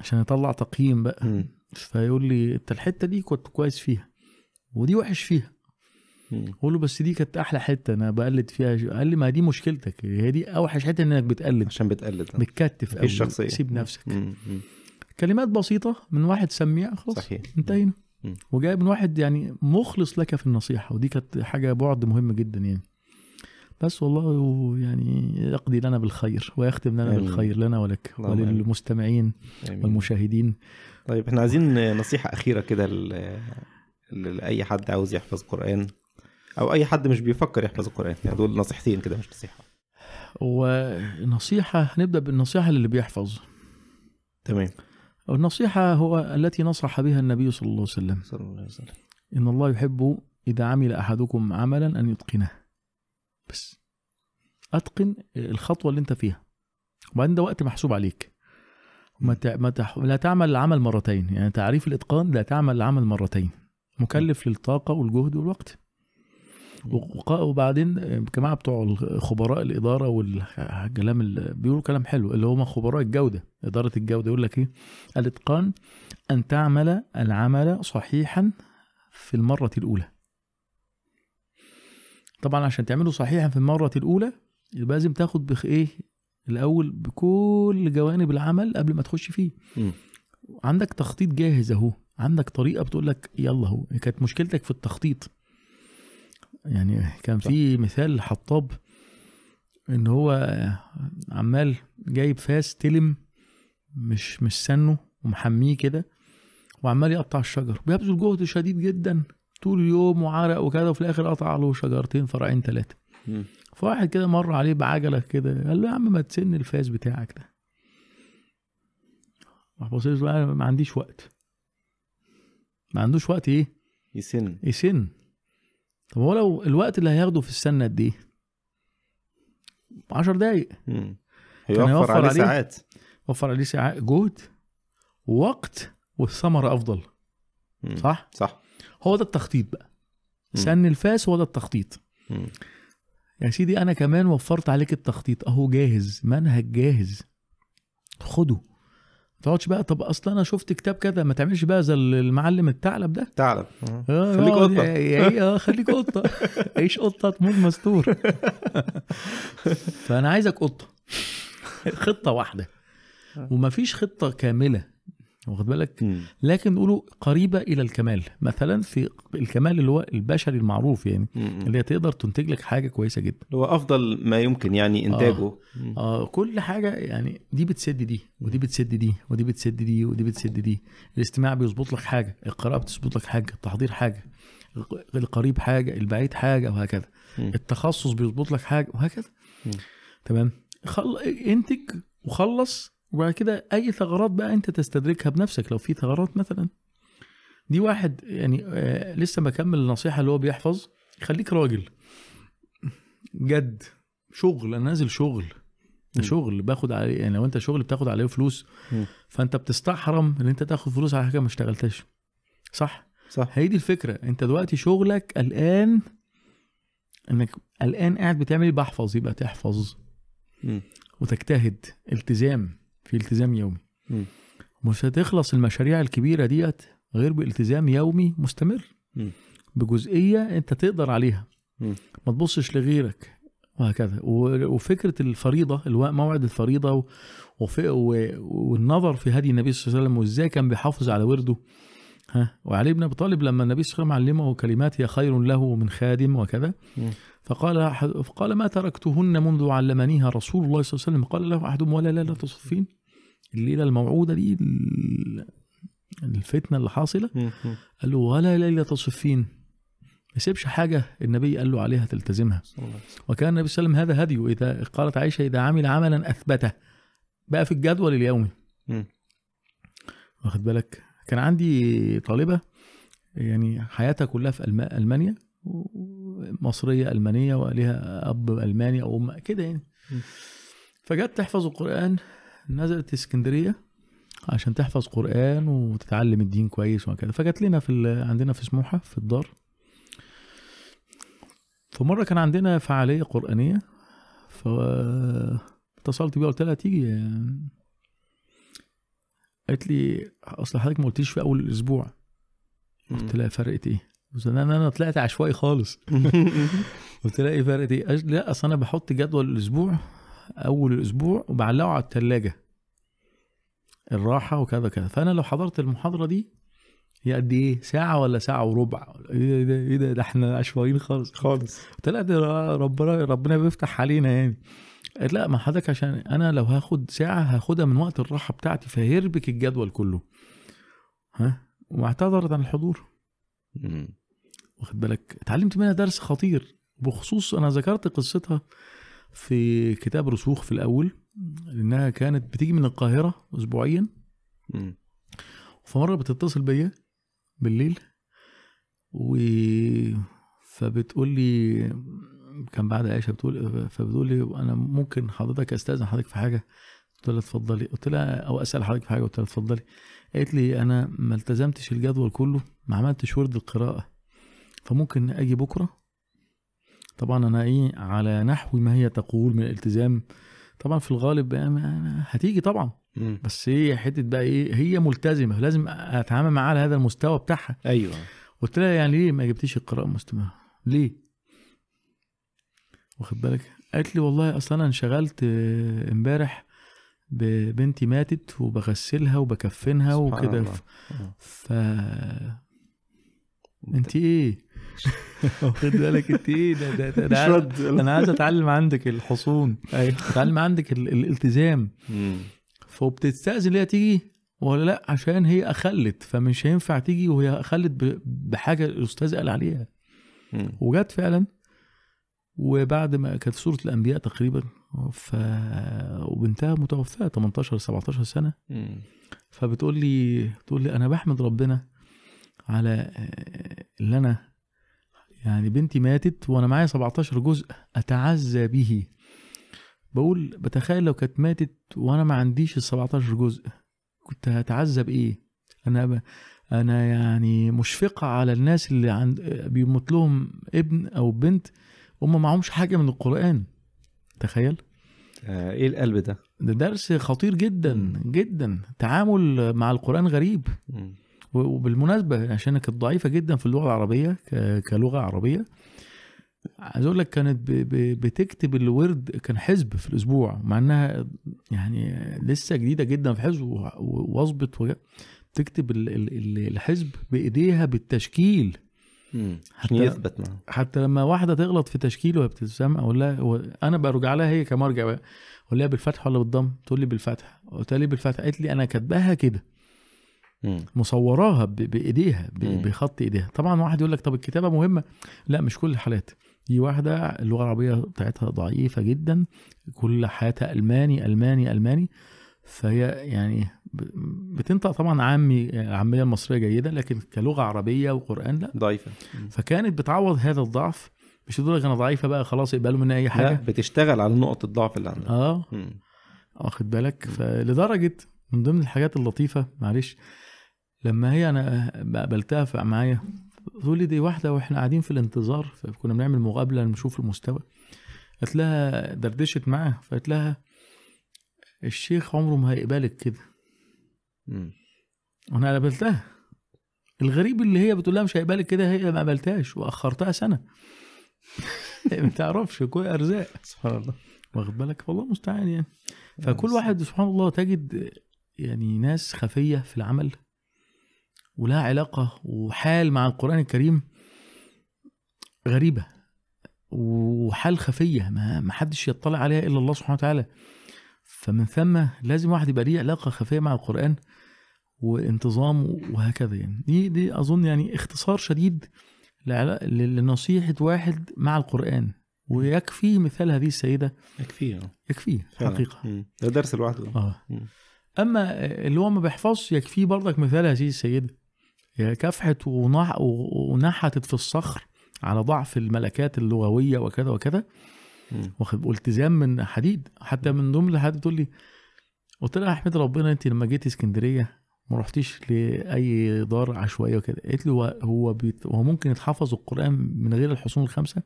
S1: عشان يطلع تقييم بقى.
S2: مم.
S1: فيقول لي أنت الحتة دي كنت كويس فيها ودي وحش فيها.
S2: مم.
S1: أقول له بس دي كانت أحلى حتة أنا بقلد فيها شو- قال لي ما دي مشكلتك هي دي أوحش حتة إنك بتقلد
S2: عشان بتقلد آه.
S1: بتكتف
S2: مفيش
S1: أوي.
S2: شخصية.
S1: سيب نفسك
S2: مم. مم.
S1: كلمات بسيطة من واحد سميع خلاص
S2: صحيح
S1: انتهينا
S2: مم.
S1: وجاي من واحد يعني مخلص لك في النصيحة ودي كانت حاجة بعد مهم جدا يعني بس والله يعني يقضي لنا بالخير ويختم لنا
S2: آمين.
S1: بالخير لنا ولك. وللمستمعين
S2: آمين.
S1: والمشاهدين
S2: طيب إحنا عايزين نصيحة أخيرة كده ل- ل- لأي حد عاوز يحفظ قرآن أو أي حد مش بيفكر يحفظ القرآن. يعني دول نصيحتين كده مش نصيحة.
S1: ونصيحة هنبدأ بالنصيحة للي بيحفظ.
S2: تمام.
S1: النصيحة هو التي نصح بها النبي صلى الله عليه وسلم.
S2: صلى الله عليه وسلم.
S1: إن الله يحب إذا عمل أحدكم عملا أن يتقنه. بس أتقن الخطوة اللي أنت فيها. وبعدين ده وقت محسوب عليك. ما. ما تح... لا تعمل العمل مرتين. يعني تعريف الإتقان لا تعمل العمل مرتين. مكلف للطاقة والجهد والوقت. وق- وبعدين الجماعة بتوع خبراء الإدارة والكلام بيقولوا كلام حلو اللي هم خبراء الجودة إدارة الجودة يقول لك إيه؟ الإتقان أن تعمل العمل صحيحا في المرة الأولى. طبعا عشان تعمله صحيحا في المرة الأولى يبقى لازم تاخد بخ إيه؟ الأول بكل جوانب العمل قبل ما تخش فيه.
S2: مم.
S1: عندك تخطيط جاهز أهو عندك طريقة بتقول لك يلا أهو كانت مشكلتك في التخطيط. يعني كان. في مثال حطاب إن هو عمال جايب فاس تلم مش مش سنه ومحميه كده وعمال يقطع الشجر. بيبذل جهد شديد جدا طول اليوم وعرق وكده وفي الآخر قطع له شجرتين فرعين
S2: ثلاثة.
S1: فواحد كده مر عليه بعجلة كده قال له يا عم ما تسن الفاس بتاعك ده. راح بص له قال ما عنديش وقت. ما عندوش وقت إيه؟
S2: يسن.
S1: يسن. طب هو لو الوقت اللي هياخده في السنة قد إيه؟ 10 دقايق.
S2: هيوفر
S1: هيوفر
S2: عليه
S1: عليه.
S2: ساعات.
S1: وفر عليه ساعات. جهد ووقت والثمرة أفضل.
S2: مم.
S1: صح؟
S2: صح.
S1: هو ده التخطيط بقى.
S2: مم.
S1: سن الفاس هو ده التخطيط.
S2: مم.
S1: يا سيدي أنا كمان وفرت عليك التخطيط. أهو جاهز منهج جاهز. خده. تقعدش بقى طب أصل أنا شفت كتاب كذا ما تعملش بقى زي المعلم الثعلب ده.
S2: تعلم آه.
S1: آه،
S2: خليك
S1: يقعد
S2: قطة.
S1: ي- ي- آه خليك قطة. عيش قطة تموت مستور. فأنا عايزك قطة. خطة واحدة. ومفيش خطة كاملة. واخد بالك. لكن نقوله قريبة إلى الكمال مثلا في الكمال اللي هو البشري المعروف يعني
S2: مم.
S1: اللي هي تقدر تنتج لك حاجة كويسة جدا
S2: هو أفضل ما يمكن يعني إنتاجه مم.
S1: آه كل حاجة يعني دي بتسد دي ودي بتسد دي ودي بتسد دي ودي بتسد دي الاستماع بيظبط لك حاجة القراءة بتظبط لك حاجة التحضير حاجة القريب حاجة البعيد حاجة وهكذا
S2: مم.
S1: التخصص بيظبط لك حاجة وهكذا. تمام خل... انتج وخلص وبعد كده أي ثغرات بقى أنت تستدركها بنفسك لو في ثغرات مثلا. دي واحد يعني آه لسه بكمل النصيحة اللي هو بيحفظ خليك راجل. جد. شغل أنا نازل شغل. ده. شغل باخد عليه يعني لو أنت شغل بتاخد عليه فلوس
S2: مم.
S1: فأنت بتستحرم إن أنت تاخد فلوس على حاجة ما اشتغلتش صح؟
S2: صح.
S1: هي دي الفكرة. أنت دلوقتي شغلك الآن إنك الآن قاعد بتعمل إيه؟ بحفظ يبقى تحفظ.
S2: مم.
S1: وتجتهد. التزام. في التزام يومي
S2: مم.
S1: مش هتخلص المشاريع الكبيرة ديت غير بالتزام يومي مستمر
S2: مم.
S1: بجزئية انت تقدر عليها
S2: مم.
S1: ما تبصش لغيرك وهكذا وفكرة الفريضة موعد الفريضة والنظر في هدي النبي صلى الله عليه وسلم وازاي كان بيحافظ على ورده ها وعلي بن أبي طالب لما النبي صلى الله عليه وسلم علمه كلمات هي خير له من خادم وكذا. فقال فقال ما تركتهن منذ علمنيها رسول الله صلى الله عليه وسلم؟ قال له أحدهم ولا لا لا تصفين. الليلة الموعودة دي ال- الفتنة اللي
S2: حاصلة.
S1: قال له ولا ليله تصفين. ما يسيبش حاجة النبي قال له عليها تلتزمها. وكان النبي صلى الله عليه وسلم هذا هديه. إذا قالت عائشة إذا عمل عملا أثبته. بقى في الجدول اليومي. واخد بالك؟ كان عندي طالبة يعني حياتها كلها في ألم- ألمانيا مصرية ألمانية وليها أب ألماني أو أم كده يعني. فجت تحفظ القرآن نزلت اسكندرية عشان تحفظ قرآن وتتعلم الدين كويس وكذا فجت لنا في ال- عندنا في سموحة في الدار. فمره كان عندنا فعالية قرآنية فاتصلت بيها قلت لها تيجي قالت لي أصل حضرتك ما قلتليش في أول الأسبوع قلت لها فرقت إيه؟ قلت لها أنا أنا طلعت عشوائي خالص. قلت لها إيه فرقت إيه؟ لا أصل أنا بحط جدول الأسبوع أول الأسبوع وبعلقه على الثلاجه الراحة وكذا كذا فأنا لو حضرت المحاضرة دي هي قد إيه؟ ساعة ولا ساعة وربع؟ إيه ده إيه ده ده إحنا عشوائيين خالص.
S2: خالص.
S1: قلت لها ربنا ربنا بيفتح علينا يعني. لا ما حضرتك عشان أنا لو هاخد ساعة هاخدها من وقت الراحة بتاعتي فهيربك الجدول كله. ها؟ واعتذرت عن الحضور.
S2: مم.
S1: واخد بالك؟ اتعلمت منها درس خطير. بخصوص أنا ذكرت قصتها في كتاب رسوخ في الأول لأنها كانت بتيجي من القاهرة اسبوعيا. فمره بتتصل بيا بالليل و فبتقول لي كان بعد عائشة بتقول فبتقول لي أنا ممكن حضرتك أستأذن حضرتك في حاجة؟ قلت لها اتفضلي. قلت لها أو أسأل حضرتك في حاجة؟ قلت لها اتفضلي. قالت لي أنا ما التزمتش الجدول كله ما عملتش ورد القراءة فممكن أجي بكرة؟ طبعا أنا إيه على نحو ما هي تقول من الالتزام. طبعا في الغالب هتيجي طبعا. بس هي حتة بقى إيه هي ملتزمة لازم أتعامل معاها على هذا المستوى بتاعها.
S2: أيوه.
S1: قلت لها يعني ليه ما جبتيش القراءة مستمره ليه؟ واخد بالك؟ قالت لي والله أصلا أنا انشغلت آه، امبارح ببنتي ماتت وبغسلها وبكفنها وكده. ف...
S2: آه.
S1: ف... انت إيه؟ واخد بالك؟ انت إيه؟ ده ده, ده, ده
S2: رد.
S1: أنا عايز أتعلم عندك الحصون.
S2: أيوه.
S1: أتعلم عندك ال... الالتزام.
S2: مم.
S1: فبتستأذن ليها تيجي؟ ولا لأ عشان هي أخلت. فمش هينفع تيجي وهي أخلت ب- بحاجة الاستاذ قال عليها. وجت فعلا وبعد ما كانت سورة الأنبياء تقريبا ف وبنتها متوفاة 18 17
S2: سنة.
S1: فبتقول لي بتقول لي أنا بحمد ربنا على اللي أنا يعني بنتي ماتت وأنا معايا 17 جزء أتعزى به. بقول بتخيل لو كانت ماتت وأنا ما عنديش ال 17 جزء كنت هتعزى بإيه؟ أنا ب... أنا يعني مشفقة على الناس اللي عند بيموت لهم ابن أو بنت هم معهمش حاجة من القرآن. تخيل.
S2: آه، إيه القلب ده؟
S1: ده درس خطير جدا
S2: مم.
S1: جدا. تعامل مع القرآن غريب.
S2: مم.
S1: و- وبالمناسبة عشان كانت ضعيفة جدا في اللغة العربية ك- كلغة عربية عايز أقول لك كانت بتكتب الورد كان حزب في الأسبوع مع إنها يعني لسه جديدة جدا في حزب واظبط تكتب ال- ال- ال- الحزب بإيديها بالتشكيل. حتى-
S2: يثبت معاه
S1: حتى لما واحدة تغلط في تشكيل وهي بتتسمع أقول لها أنا برجع لها هي كمرجع بقى أقول لها بالفتح ولا بالضم؟ تقول لي بالفتح قلت ليه بالفتح قالت لي أنا كاتباها كده. مصوراها ب-
S2: بإيديها.
S1: بخط إيديها. طبعا واحد يقول لك طب الكتابة مهمة؟ لا مش كل الحالات. دي واحدة اللغة العربية بتاعتها ضعيفة جدا. كل حياتها ألماني ألماني ألماني. فهي يعني بتنطق طبعا عامي العاميه المصرية جيدة لكن كلغة عربية وقرآن لا.
S2: ضعيفة.
S1: فكانت بتعوض هذا الضعف. مش تقول أنا ضعيفة بقى خلاص يقبلوا مني أي
S2: لا
S1: حاجة
S2: بتشتغل على نقط الضعف اللي عندها آه.
S1: واخد بالك؟ فلدرجة من ضمن الحاجات اللطيفة معلش لما هي أنا قابلتها معايا تقول لي دي واحدة وإحنا قاعدين في الانتظار كنا بنعمل مقابلة نشوف المستوى. قالت لها دردشت معاها فقالت لها الشيخ عمره ما هيقبلك كده.
S2: مم.
S1: وأنا قابلتها. الغريب اللي هي بتقول لها مش هيقبلك كده هي ما قابلتهاش وأخرتها سنة. ما تعرفش كل أرزاق.
S2: سبحان الله.
S1: واخد بالك؟ والله المستعان يعني. فكل واحد سبحان الله تجد يعني ناس خفية في العمل ولها علاقة وحال مع القرآن الكريم غريبة وحال خفية ما ما حدش يطلع عليها إلا الله سبحانه وتعالى. فمن ثم لازم واحد يبقى ليه علاقة خفية مع القرآن وانتظام وهكذا يعني. دي دي أظن يعني اختصار شديد لنصيحة واحد مع القرآن. ويكفي مثال هذه السيدة.
S2: يكفيه
S1: يكفيه
S2: فعلا.
S1: حقيقة.
S2: مم. ده درس لوحده.
S1: آه.
S2: مم.
S1: أما اللي هو ما بيحفظش يكفيه برضك مثال هذه السيدة. كافحت ونح ونحتت في الصخر على ضعف الملكات اللغوية وكذا وكذا. واخد والتزام من حديد. حتى من ضمن الحاجات بتقول لي قلت لها أحمد ربنا انت لما جيتي اسكندرية ما رحتيش لأي دار عشوائية وكده. قالت لي هو بيت هو ممكن يتحفظ القرآن من غير الحصون الخمسة؟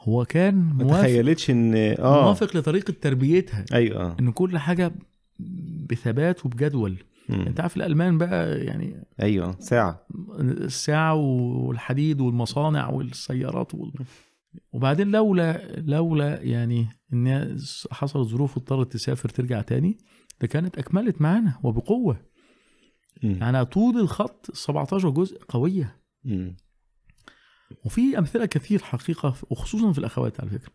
S1: هو كان
S2: ما
S1: موافق
S2: تخيلتش إن آه.
S1: موافق لطريقة تربيتها.
S2: أيوه.
S1: إن كل حاجة بثبات وبجدول.
S2: مم.
S1: أنت عارف الألمان بقى يعني
S2: أيوه. ساعة.
S1: الساعة والحديد والمصانع والسيارات وال... وبعدين لولا لولا يعني إن حصلت ظروف واضطرت تسافر ترجع تاني ده كانت أكملت معانا
S2: وبقوة.
S1: يعني طول الخط 17 جزء
S2: قوية.
S1: وفي أمثلة كثير حقيقة وخصوصا في الأخوات على فكرة.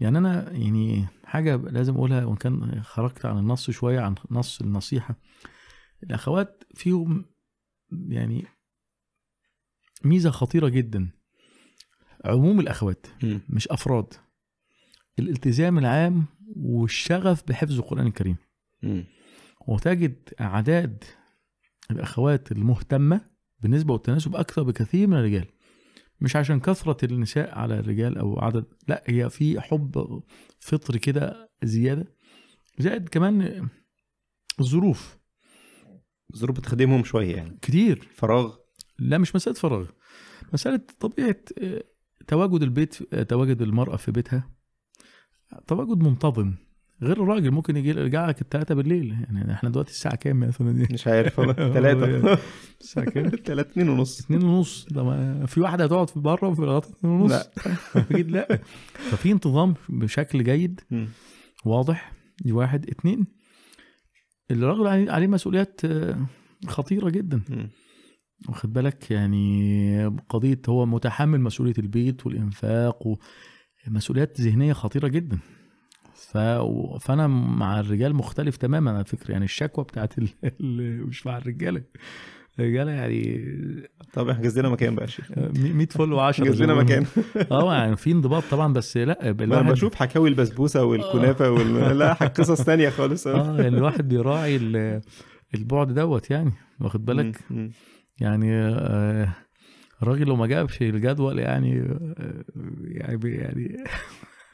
S1: يعني أنا يعني حاجة لازم أقولها وإن كان خرجت عن النص شوية عن نص النصيحة. الأخوات فيهم يعني ميزة خطيرة جدا. عموم
S2: الأخوات.
S1: مش أفراد. الالتزام العام والشغف بحفظ القرآن الكريم. وتجد أعداد الأخوات المهتمة بالنسبة والتناسب أكثر بكثير من الرجال. مش عشان كثرة النساء على الرجال أو عدد لا هي في حب فطري كده زيادة. زائد كمان الظروف.
S2: ظروف بتخدمهم شوية يعني.
S1: كتير.
S2: فراغ.
S1: لا مش مسألة فراغ. مسألة طبيعة آه، تواجد البيت آه، تواجد المرأة في بيتها. تواجد منتظم. غير الراجل ممكن يجي يرجع لك الثلاثة بالليل. يعني إحنا دلوقتي الساعة كام مثلا دي؟
S2: مش عارف والله. ثلاثة
S1: الساعة كام؟
S2: ثلاثة اتنين ونص.
S1: اتنين ونص. ما- في واحدة هتقعد في بره في لغاية اتنين ونص.
S2: لا.
S1: أكيد لا. ففي انتظام بشكل جيد. واضح. دي واحد. اتنين الراجل عليه عليه مسؤوليات آه، خطيرة جدا. واخد بالك؟ يعني قضية هو متحمل مسؤولية البيت والإنفاق ومسؤوليات ذهنية خطيرة جدا. ف... فأنا مع الرجال مختلف تماما على فكرة. يعني الشكوى بتاعت ال... ال... مش مع الرجالة. الرجالة يعني
S2: طب احجز لنا مكان بقى يا شيخ.
S1: 100 فل و10
S2: احجز لنا مكان.
S1: آه يعني في انضباط طبعا بس لا أنا
S2: بشوف حكاوي البسبوسة والكنافة وال... لا قصص تانية خالص.
S1: آه يعني الواحد بيراعي ال- البعد دوت يعني واخد بالك. يعني آه، الراجل لو ما جابش الجدول يعني آه، يعني يعني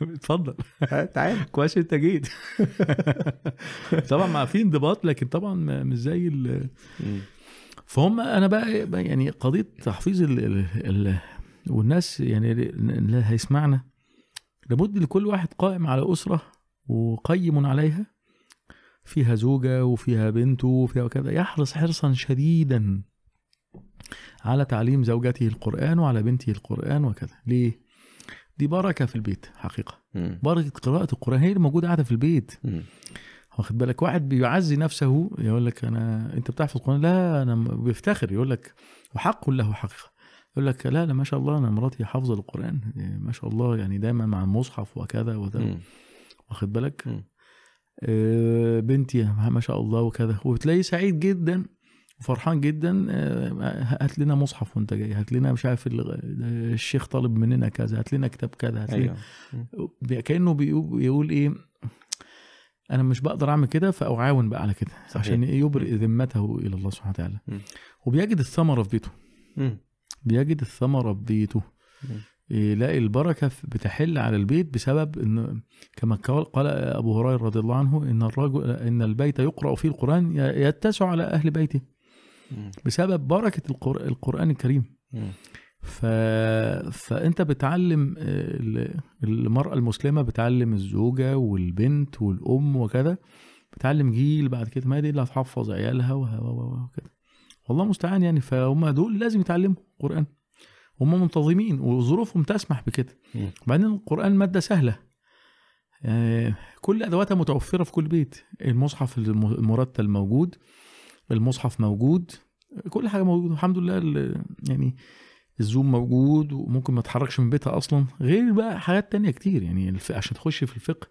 S1: اتفضل.
S2: ها، تعال.
S1: كويس أنت جيت. طبعا مع في انضباط لكن طبعا ما- مش زي ال-. فهم أنا بقى يعني قضية تحفيظ ال ال ال والناس يعني اللي هيسمعنا لابد لكل واحد قائم على أسرة وقيم عليها. فيها زوجة وفيها بنته وفيها كذا. يحرص حرصا شديدا على تعليم زوجته القرآن وعلى بنته القرآن وكذا. ليه؟ دي بركة في البيت حقيقة.
S2: مم.
S1: بركة قراءة القرآن هي اللي موجودة قاعدة في البيت.
S2: مم.
S1: واخد بالك؟ واحد بيعزي نفسه يقول لك أنا أنت بتحفظ القران لا أنا بيفتخر يقول لك وحق له حقيقة. يقول لك لا لا ما شاء الله أنا مراتي حافظة القران يعني ما شاء الله يعني دايما مع المصحف وكذا
S2: مم.
S1: واخد بالك؟
S2: مم.
S1: آه، بنتي ما شاء الله وكذا. وتلاقيه سعيد جدا. وفرحان جدا آه، هات لنا مصحف وانت جاي هات لنا مش عارف ال- الشيخ طالب مننا كذا هات لنا كتاب كذا هات لنا بي- كأنه بيقول, إيه أنا مش بقدر أعمل كده فأعاون بقى على كده
S2: صحيح.
S1: عشان يبرئ ذمته إلى الله سبحانه وتعالى
S2: مم.
S1: وبيجد الثمره في بيته
S2: مم.
S1: بيجد الثمره في بيته
S2: مم.
S1: يلاقي البركة بتحل على البيت بسبب إن كما قال أبو هريرة رضي الله عنه إن الرجل إن البيت يقرأ فيه القرآن يتسع على أهل بيته. بسبب بركة القر- القرآن الكريم. ف... فأنت بتعلم آه، ال- المرأة المسلمة بتعلم الزوجة والبنت والأم وكذا بتعلم جيل بعد كده ما دي اللي هتحفظ عيالها وكده. والله المستعان يعني فهم دول لازم يتعلموا قرآن. هم منتظمين وظروفهم تسمح بكده. وبعدين القرآن مادة سهلة. آه، كل أدواتها متوفرة في كل بيت. المصحف الم- المرتل موجود. المصحف موجود كل حاجة موجودة الحمد لله يعني الزوم موجود وممكن ما تتحركش من بيتها أصلا غير بقى حاجات تانية كتير يعني الف... عشان تخش في الفقه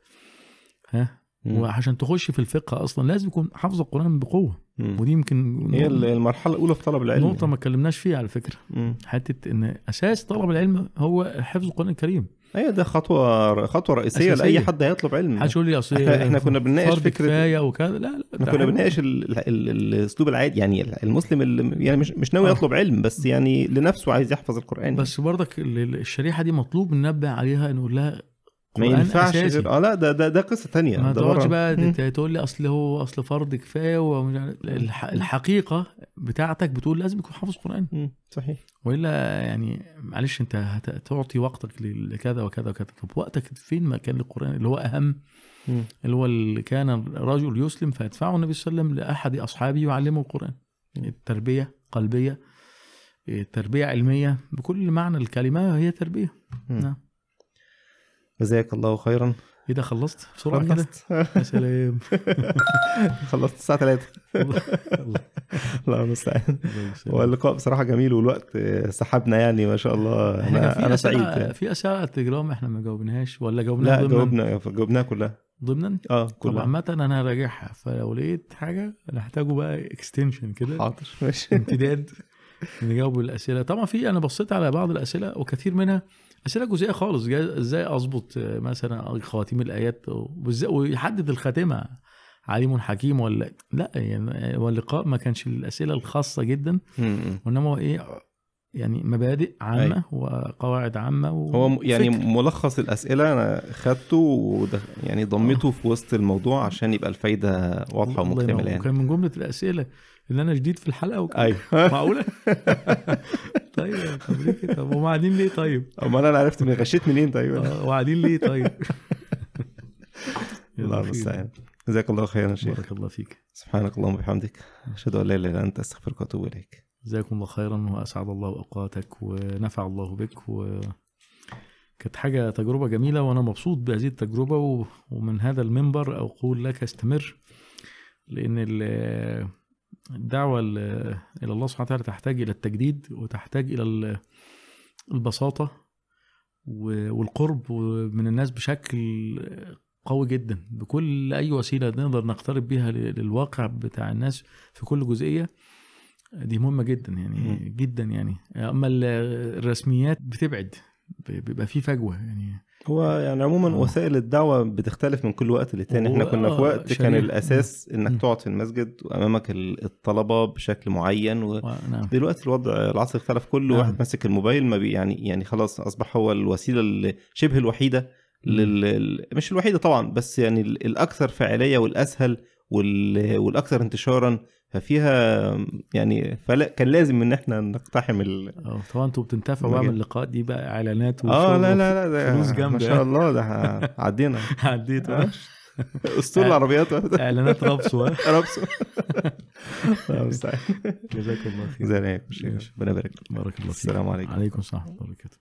S1: ها
S2: مم.
S1: وعشان تخش في الفقه أصلا لازم يكون حافظ القرآن بقوة
S2: مم.
S1: ودي يمكن
S2: هي المرحلة الأولى في طلب العلم
S1: نقطة ما اتكلمناش فيها على فكرة
S2: مم.
S1: حتة إن أساس طلب العلم هو حفظ القرآن الكريم
S2: أيوه ده خطوة خطوة رئيسية
S1: أساسية.
S2: لاي حد هيطلب علم
S1: يقول لي أصل
S2: إحنا إحنا كنا بنناقش فكرة
S1: كفايه وكذا لا لا إحنا
S2: كنا بنناقش ال- ال- ال- الأسلوب العادي يعني المسلم اللي يعني مش مش ناوي
S1: آه.
S2: يطلب علم بس يعني لنفسه عايز يحفظ القرآن
S1: بس برضك ال- ال- الشريحة دي مطلوب ننبه عليها نقول لها
S2: ما ينفعش. غير آه لا ده ده ده قصة تانية
S1: ما تقعدش. بقى تقول لي أصل هو أصل فرض كفاية الحقيقة بتاعتك بتقول لازم يكون حافظ
S2: قرآن. صحيح
S1: وإلا يعني معلش أنت هت- تعطي وقتك لكذا وكذا وكذا طب وقتك فين مكان للقران اللي هو
S2: أهم.
S1: اللي هو اللي كان رجل يسلم فيدفعه النبي صلى الله عليه وسلم لأحد أصحابه يعلمه القرآن التربية قلبية تربيه علمية بكل معنى الكلمة هي
S2: تربية.
S1: نعم
S2: جزاك الله خيرا.
S1: إيه ده خلصت بسرعة كده؟
S2: خلصت.
S1: يا سلام.
S2: خلصت الساعة 3
S1: الله
S2: المستعان. هو اللقاء بصراحة جميل والوقت سحبنا يعني ما شاء الله. أنا
S1: في
S2: أنا
S1: أسئلة
S2: سعيد
S1: في اسئله على التليجرام إحنا ما جاوبناهاش ولا جاوبناها
S2: لا جاوبنا جاوبناها كلها.
S1: ضمنا؟
S2: آه
S1: طب
S2: كلها.
S1: عامة أنا راجعها فلو لقيت حاجة أنا هحتاجه بقى اكستنشن كده.
S2: حاضر ماشي.
S1: امتداد نجاوب الأسئلة. طبعا في أنا بصيت على بعض الأسئلة وكثير منها أسئلة جزئية خالص. إزاي أظبط آه، مثلا خواتيم الآيات؟ ويحدد الخاتمة. عليم حكيم ولا لا يعني هو اللقاء ما كانش الأسئلة الخاصة جدا. وإنما هو إيه يعني مبادئ عامة وقواعد عامة و...
S2: هو يعني
S1: فكر.
S2: ملخص الأسئلة أنا خدته ودخ... يعني ضميته في وسط الموضوع عشان يبقى
S1: الفايدة
S2: واضحة
S1: ومكتملة.
S2: يعني.
S1: وكان من جملة الأسئلة اللي أنا جديد في الحلقة وكده.
S2: أيوه.
S1: معقولة؟ طيب طب ليه كده طب وقاعدين ليه طيب؟
S2: أمال أنا عرفت من غشيت منين طيب؟
S1: آه، وقاعدين ليه طيب؟
S2: الله. المستعان. جزاك الله خيرا يا شيخ.
S1: بارك الله فيك.
S2: سبحانك اللهم وبحمدك. أشهد أن لا إله إلا أنت أستغفرك وأتوب إليك.
S1: جزاكم الله خيرا وأسعد الله أوقاتك ونفع الله بك و كانت حاجة تجربة جميلة وأنا مبسوط بهذه التجربة ومن هذا المنبر أقول لك استمر لأن الدعوة ال- إلى الله سبحانه وتعالى تحتاج إلى التجديد وتحتاج إلى ال- البساطة والقرب من الناس بشكل قوي جدا. بكل أي وسيلة نقدر نقترب بيها لل- للواقع بتاع الناس في كل جزئية دي مهمة جدا يعني
S2: مم.
S1: جدا يعني. أما ال- الرسميات بتبعد بيبقى في فجوة يعني.
S2: هو يعني عموما
S1: آه.
S2: وسائل الدعوة بتختلف من كل وقت للتاني
S1: إحنا
S2: كنا في
S1: آه،
S2: وقت كان
S1: شريحة. الأساس.
S2: إنك تقعد في المسجد وأمامك ال- الطلبة بشكل معين و...
S1: نعم
S2: دلوقتي الوضع العصر اختلف كل
S1: نعم.
S2: واحد ماسك الموبايل ما بي يعني يعني خلاص أصبح هو الوسيلة ال- شبه الوحيدة لل... مش الوحيدة طبعا بس يعني ال- الأكثر فاعلية والأسهل وال... والأكثر انتشارا ففيها يعني فلا كان لازم إن إحنا نقتحم ال...
S1: آه طبعا أنتوا بتنتفعوا بقى من. اللقاءات دي بقى
S2: إعلانات
S1: آه
S2: لا لا لا ده
S1: فلوس جامدة.
S2: ما شاء الله ده عدينا.
S1: عديت آه.
S2: أسطول العربيات.
S1: إعلانات
S2: رابسو لا، مستعان
S1: جزاك الله خير.
S2: ربنا يبارك.
S1: بارك الله فيك.
S2: السلام عليكم.
S1: عليكم السلام ورحمة الله وبركاته.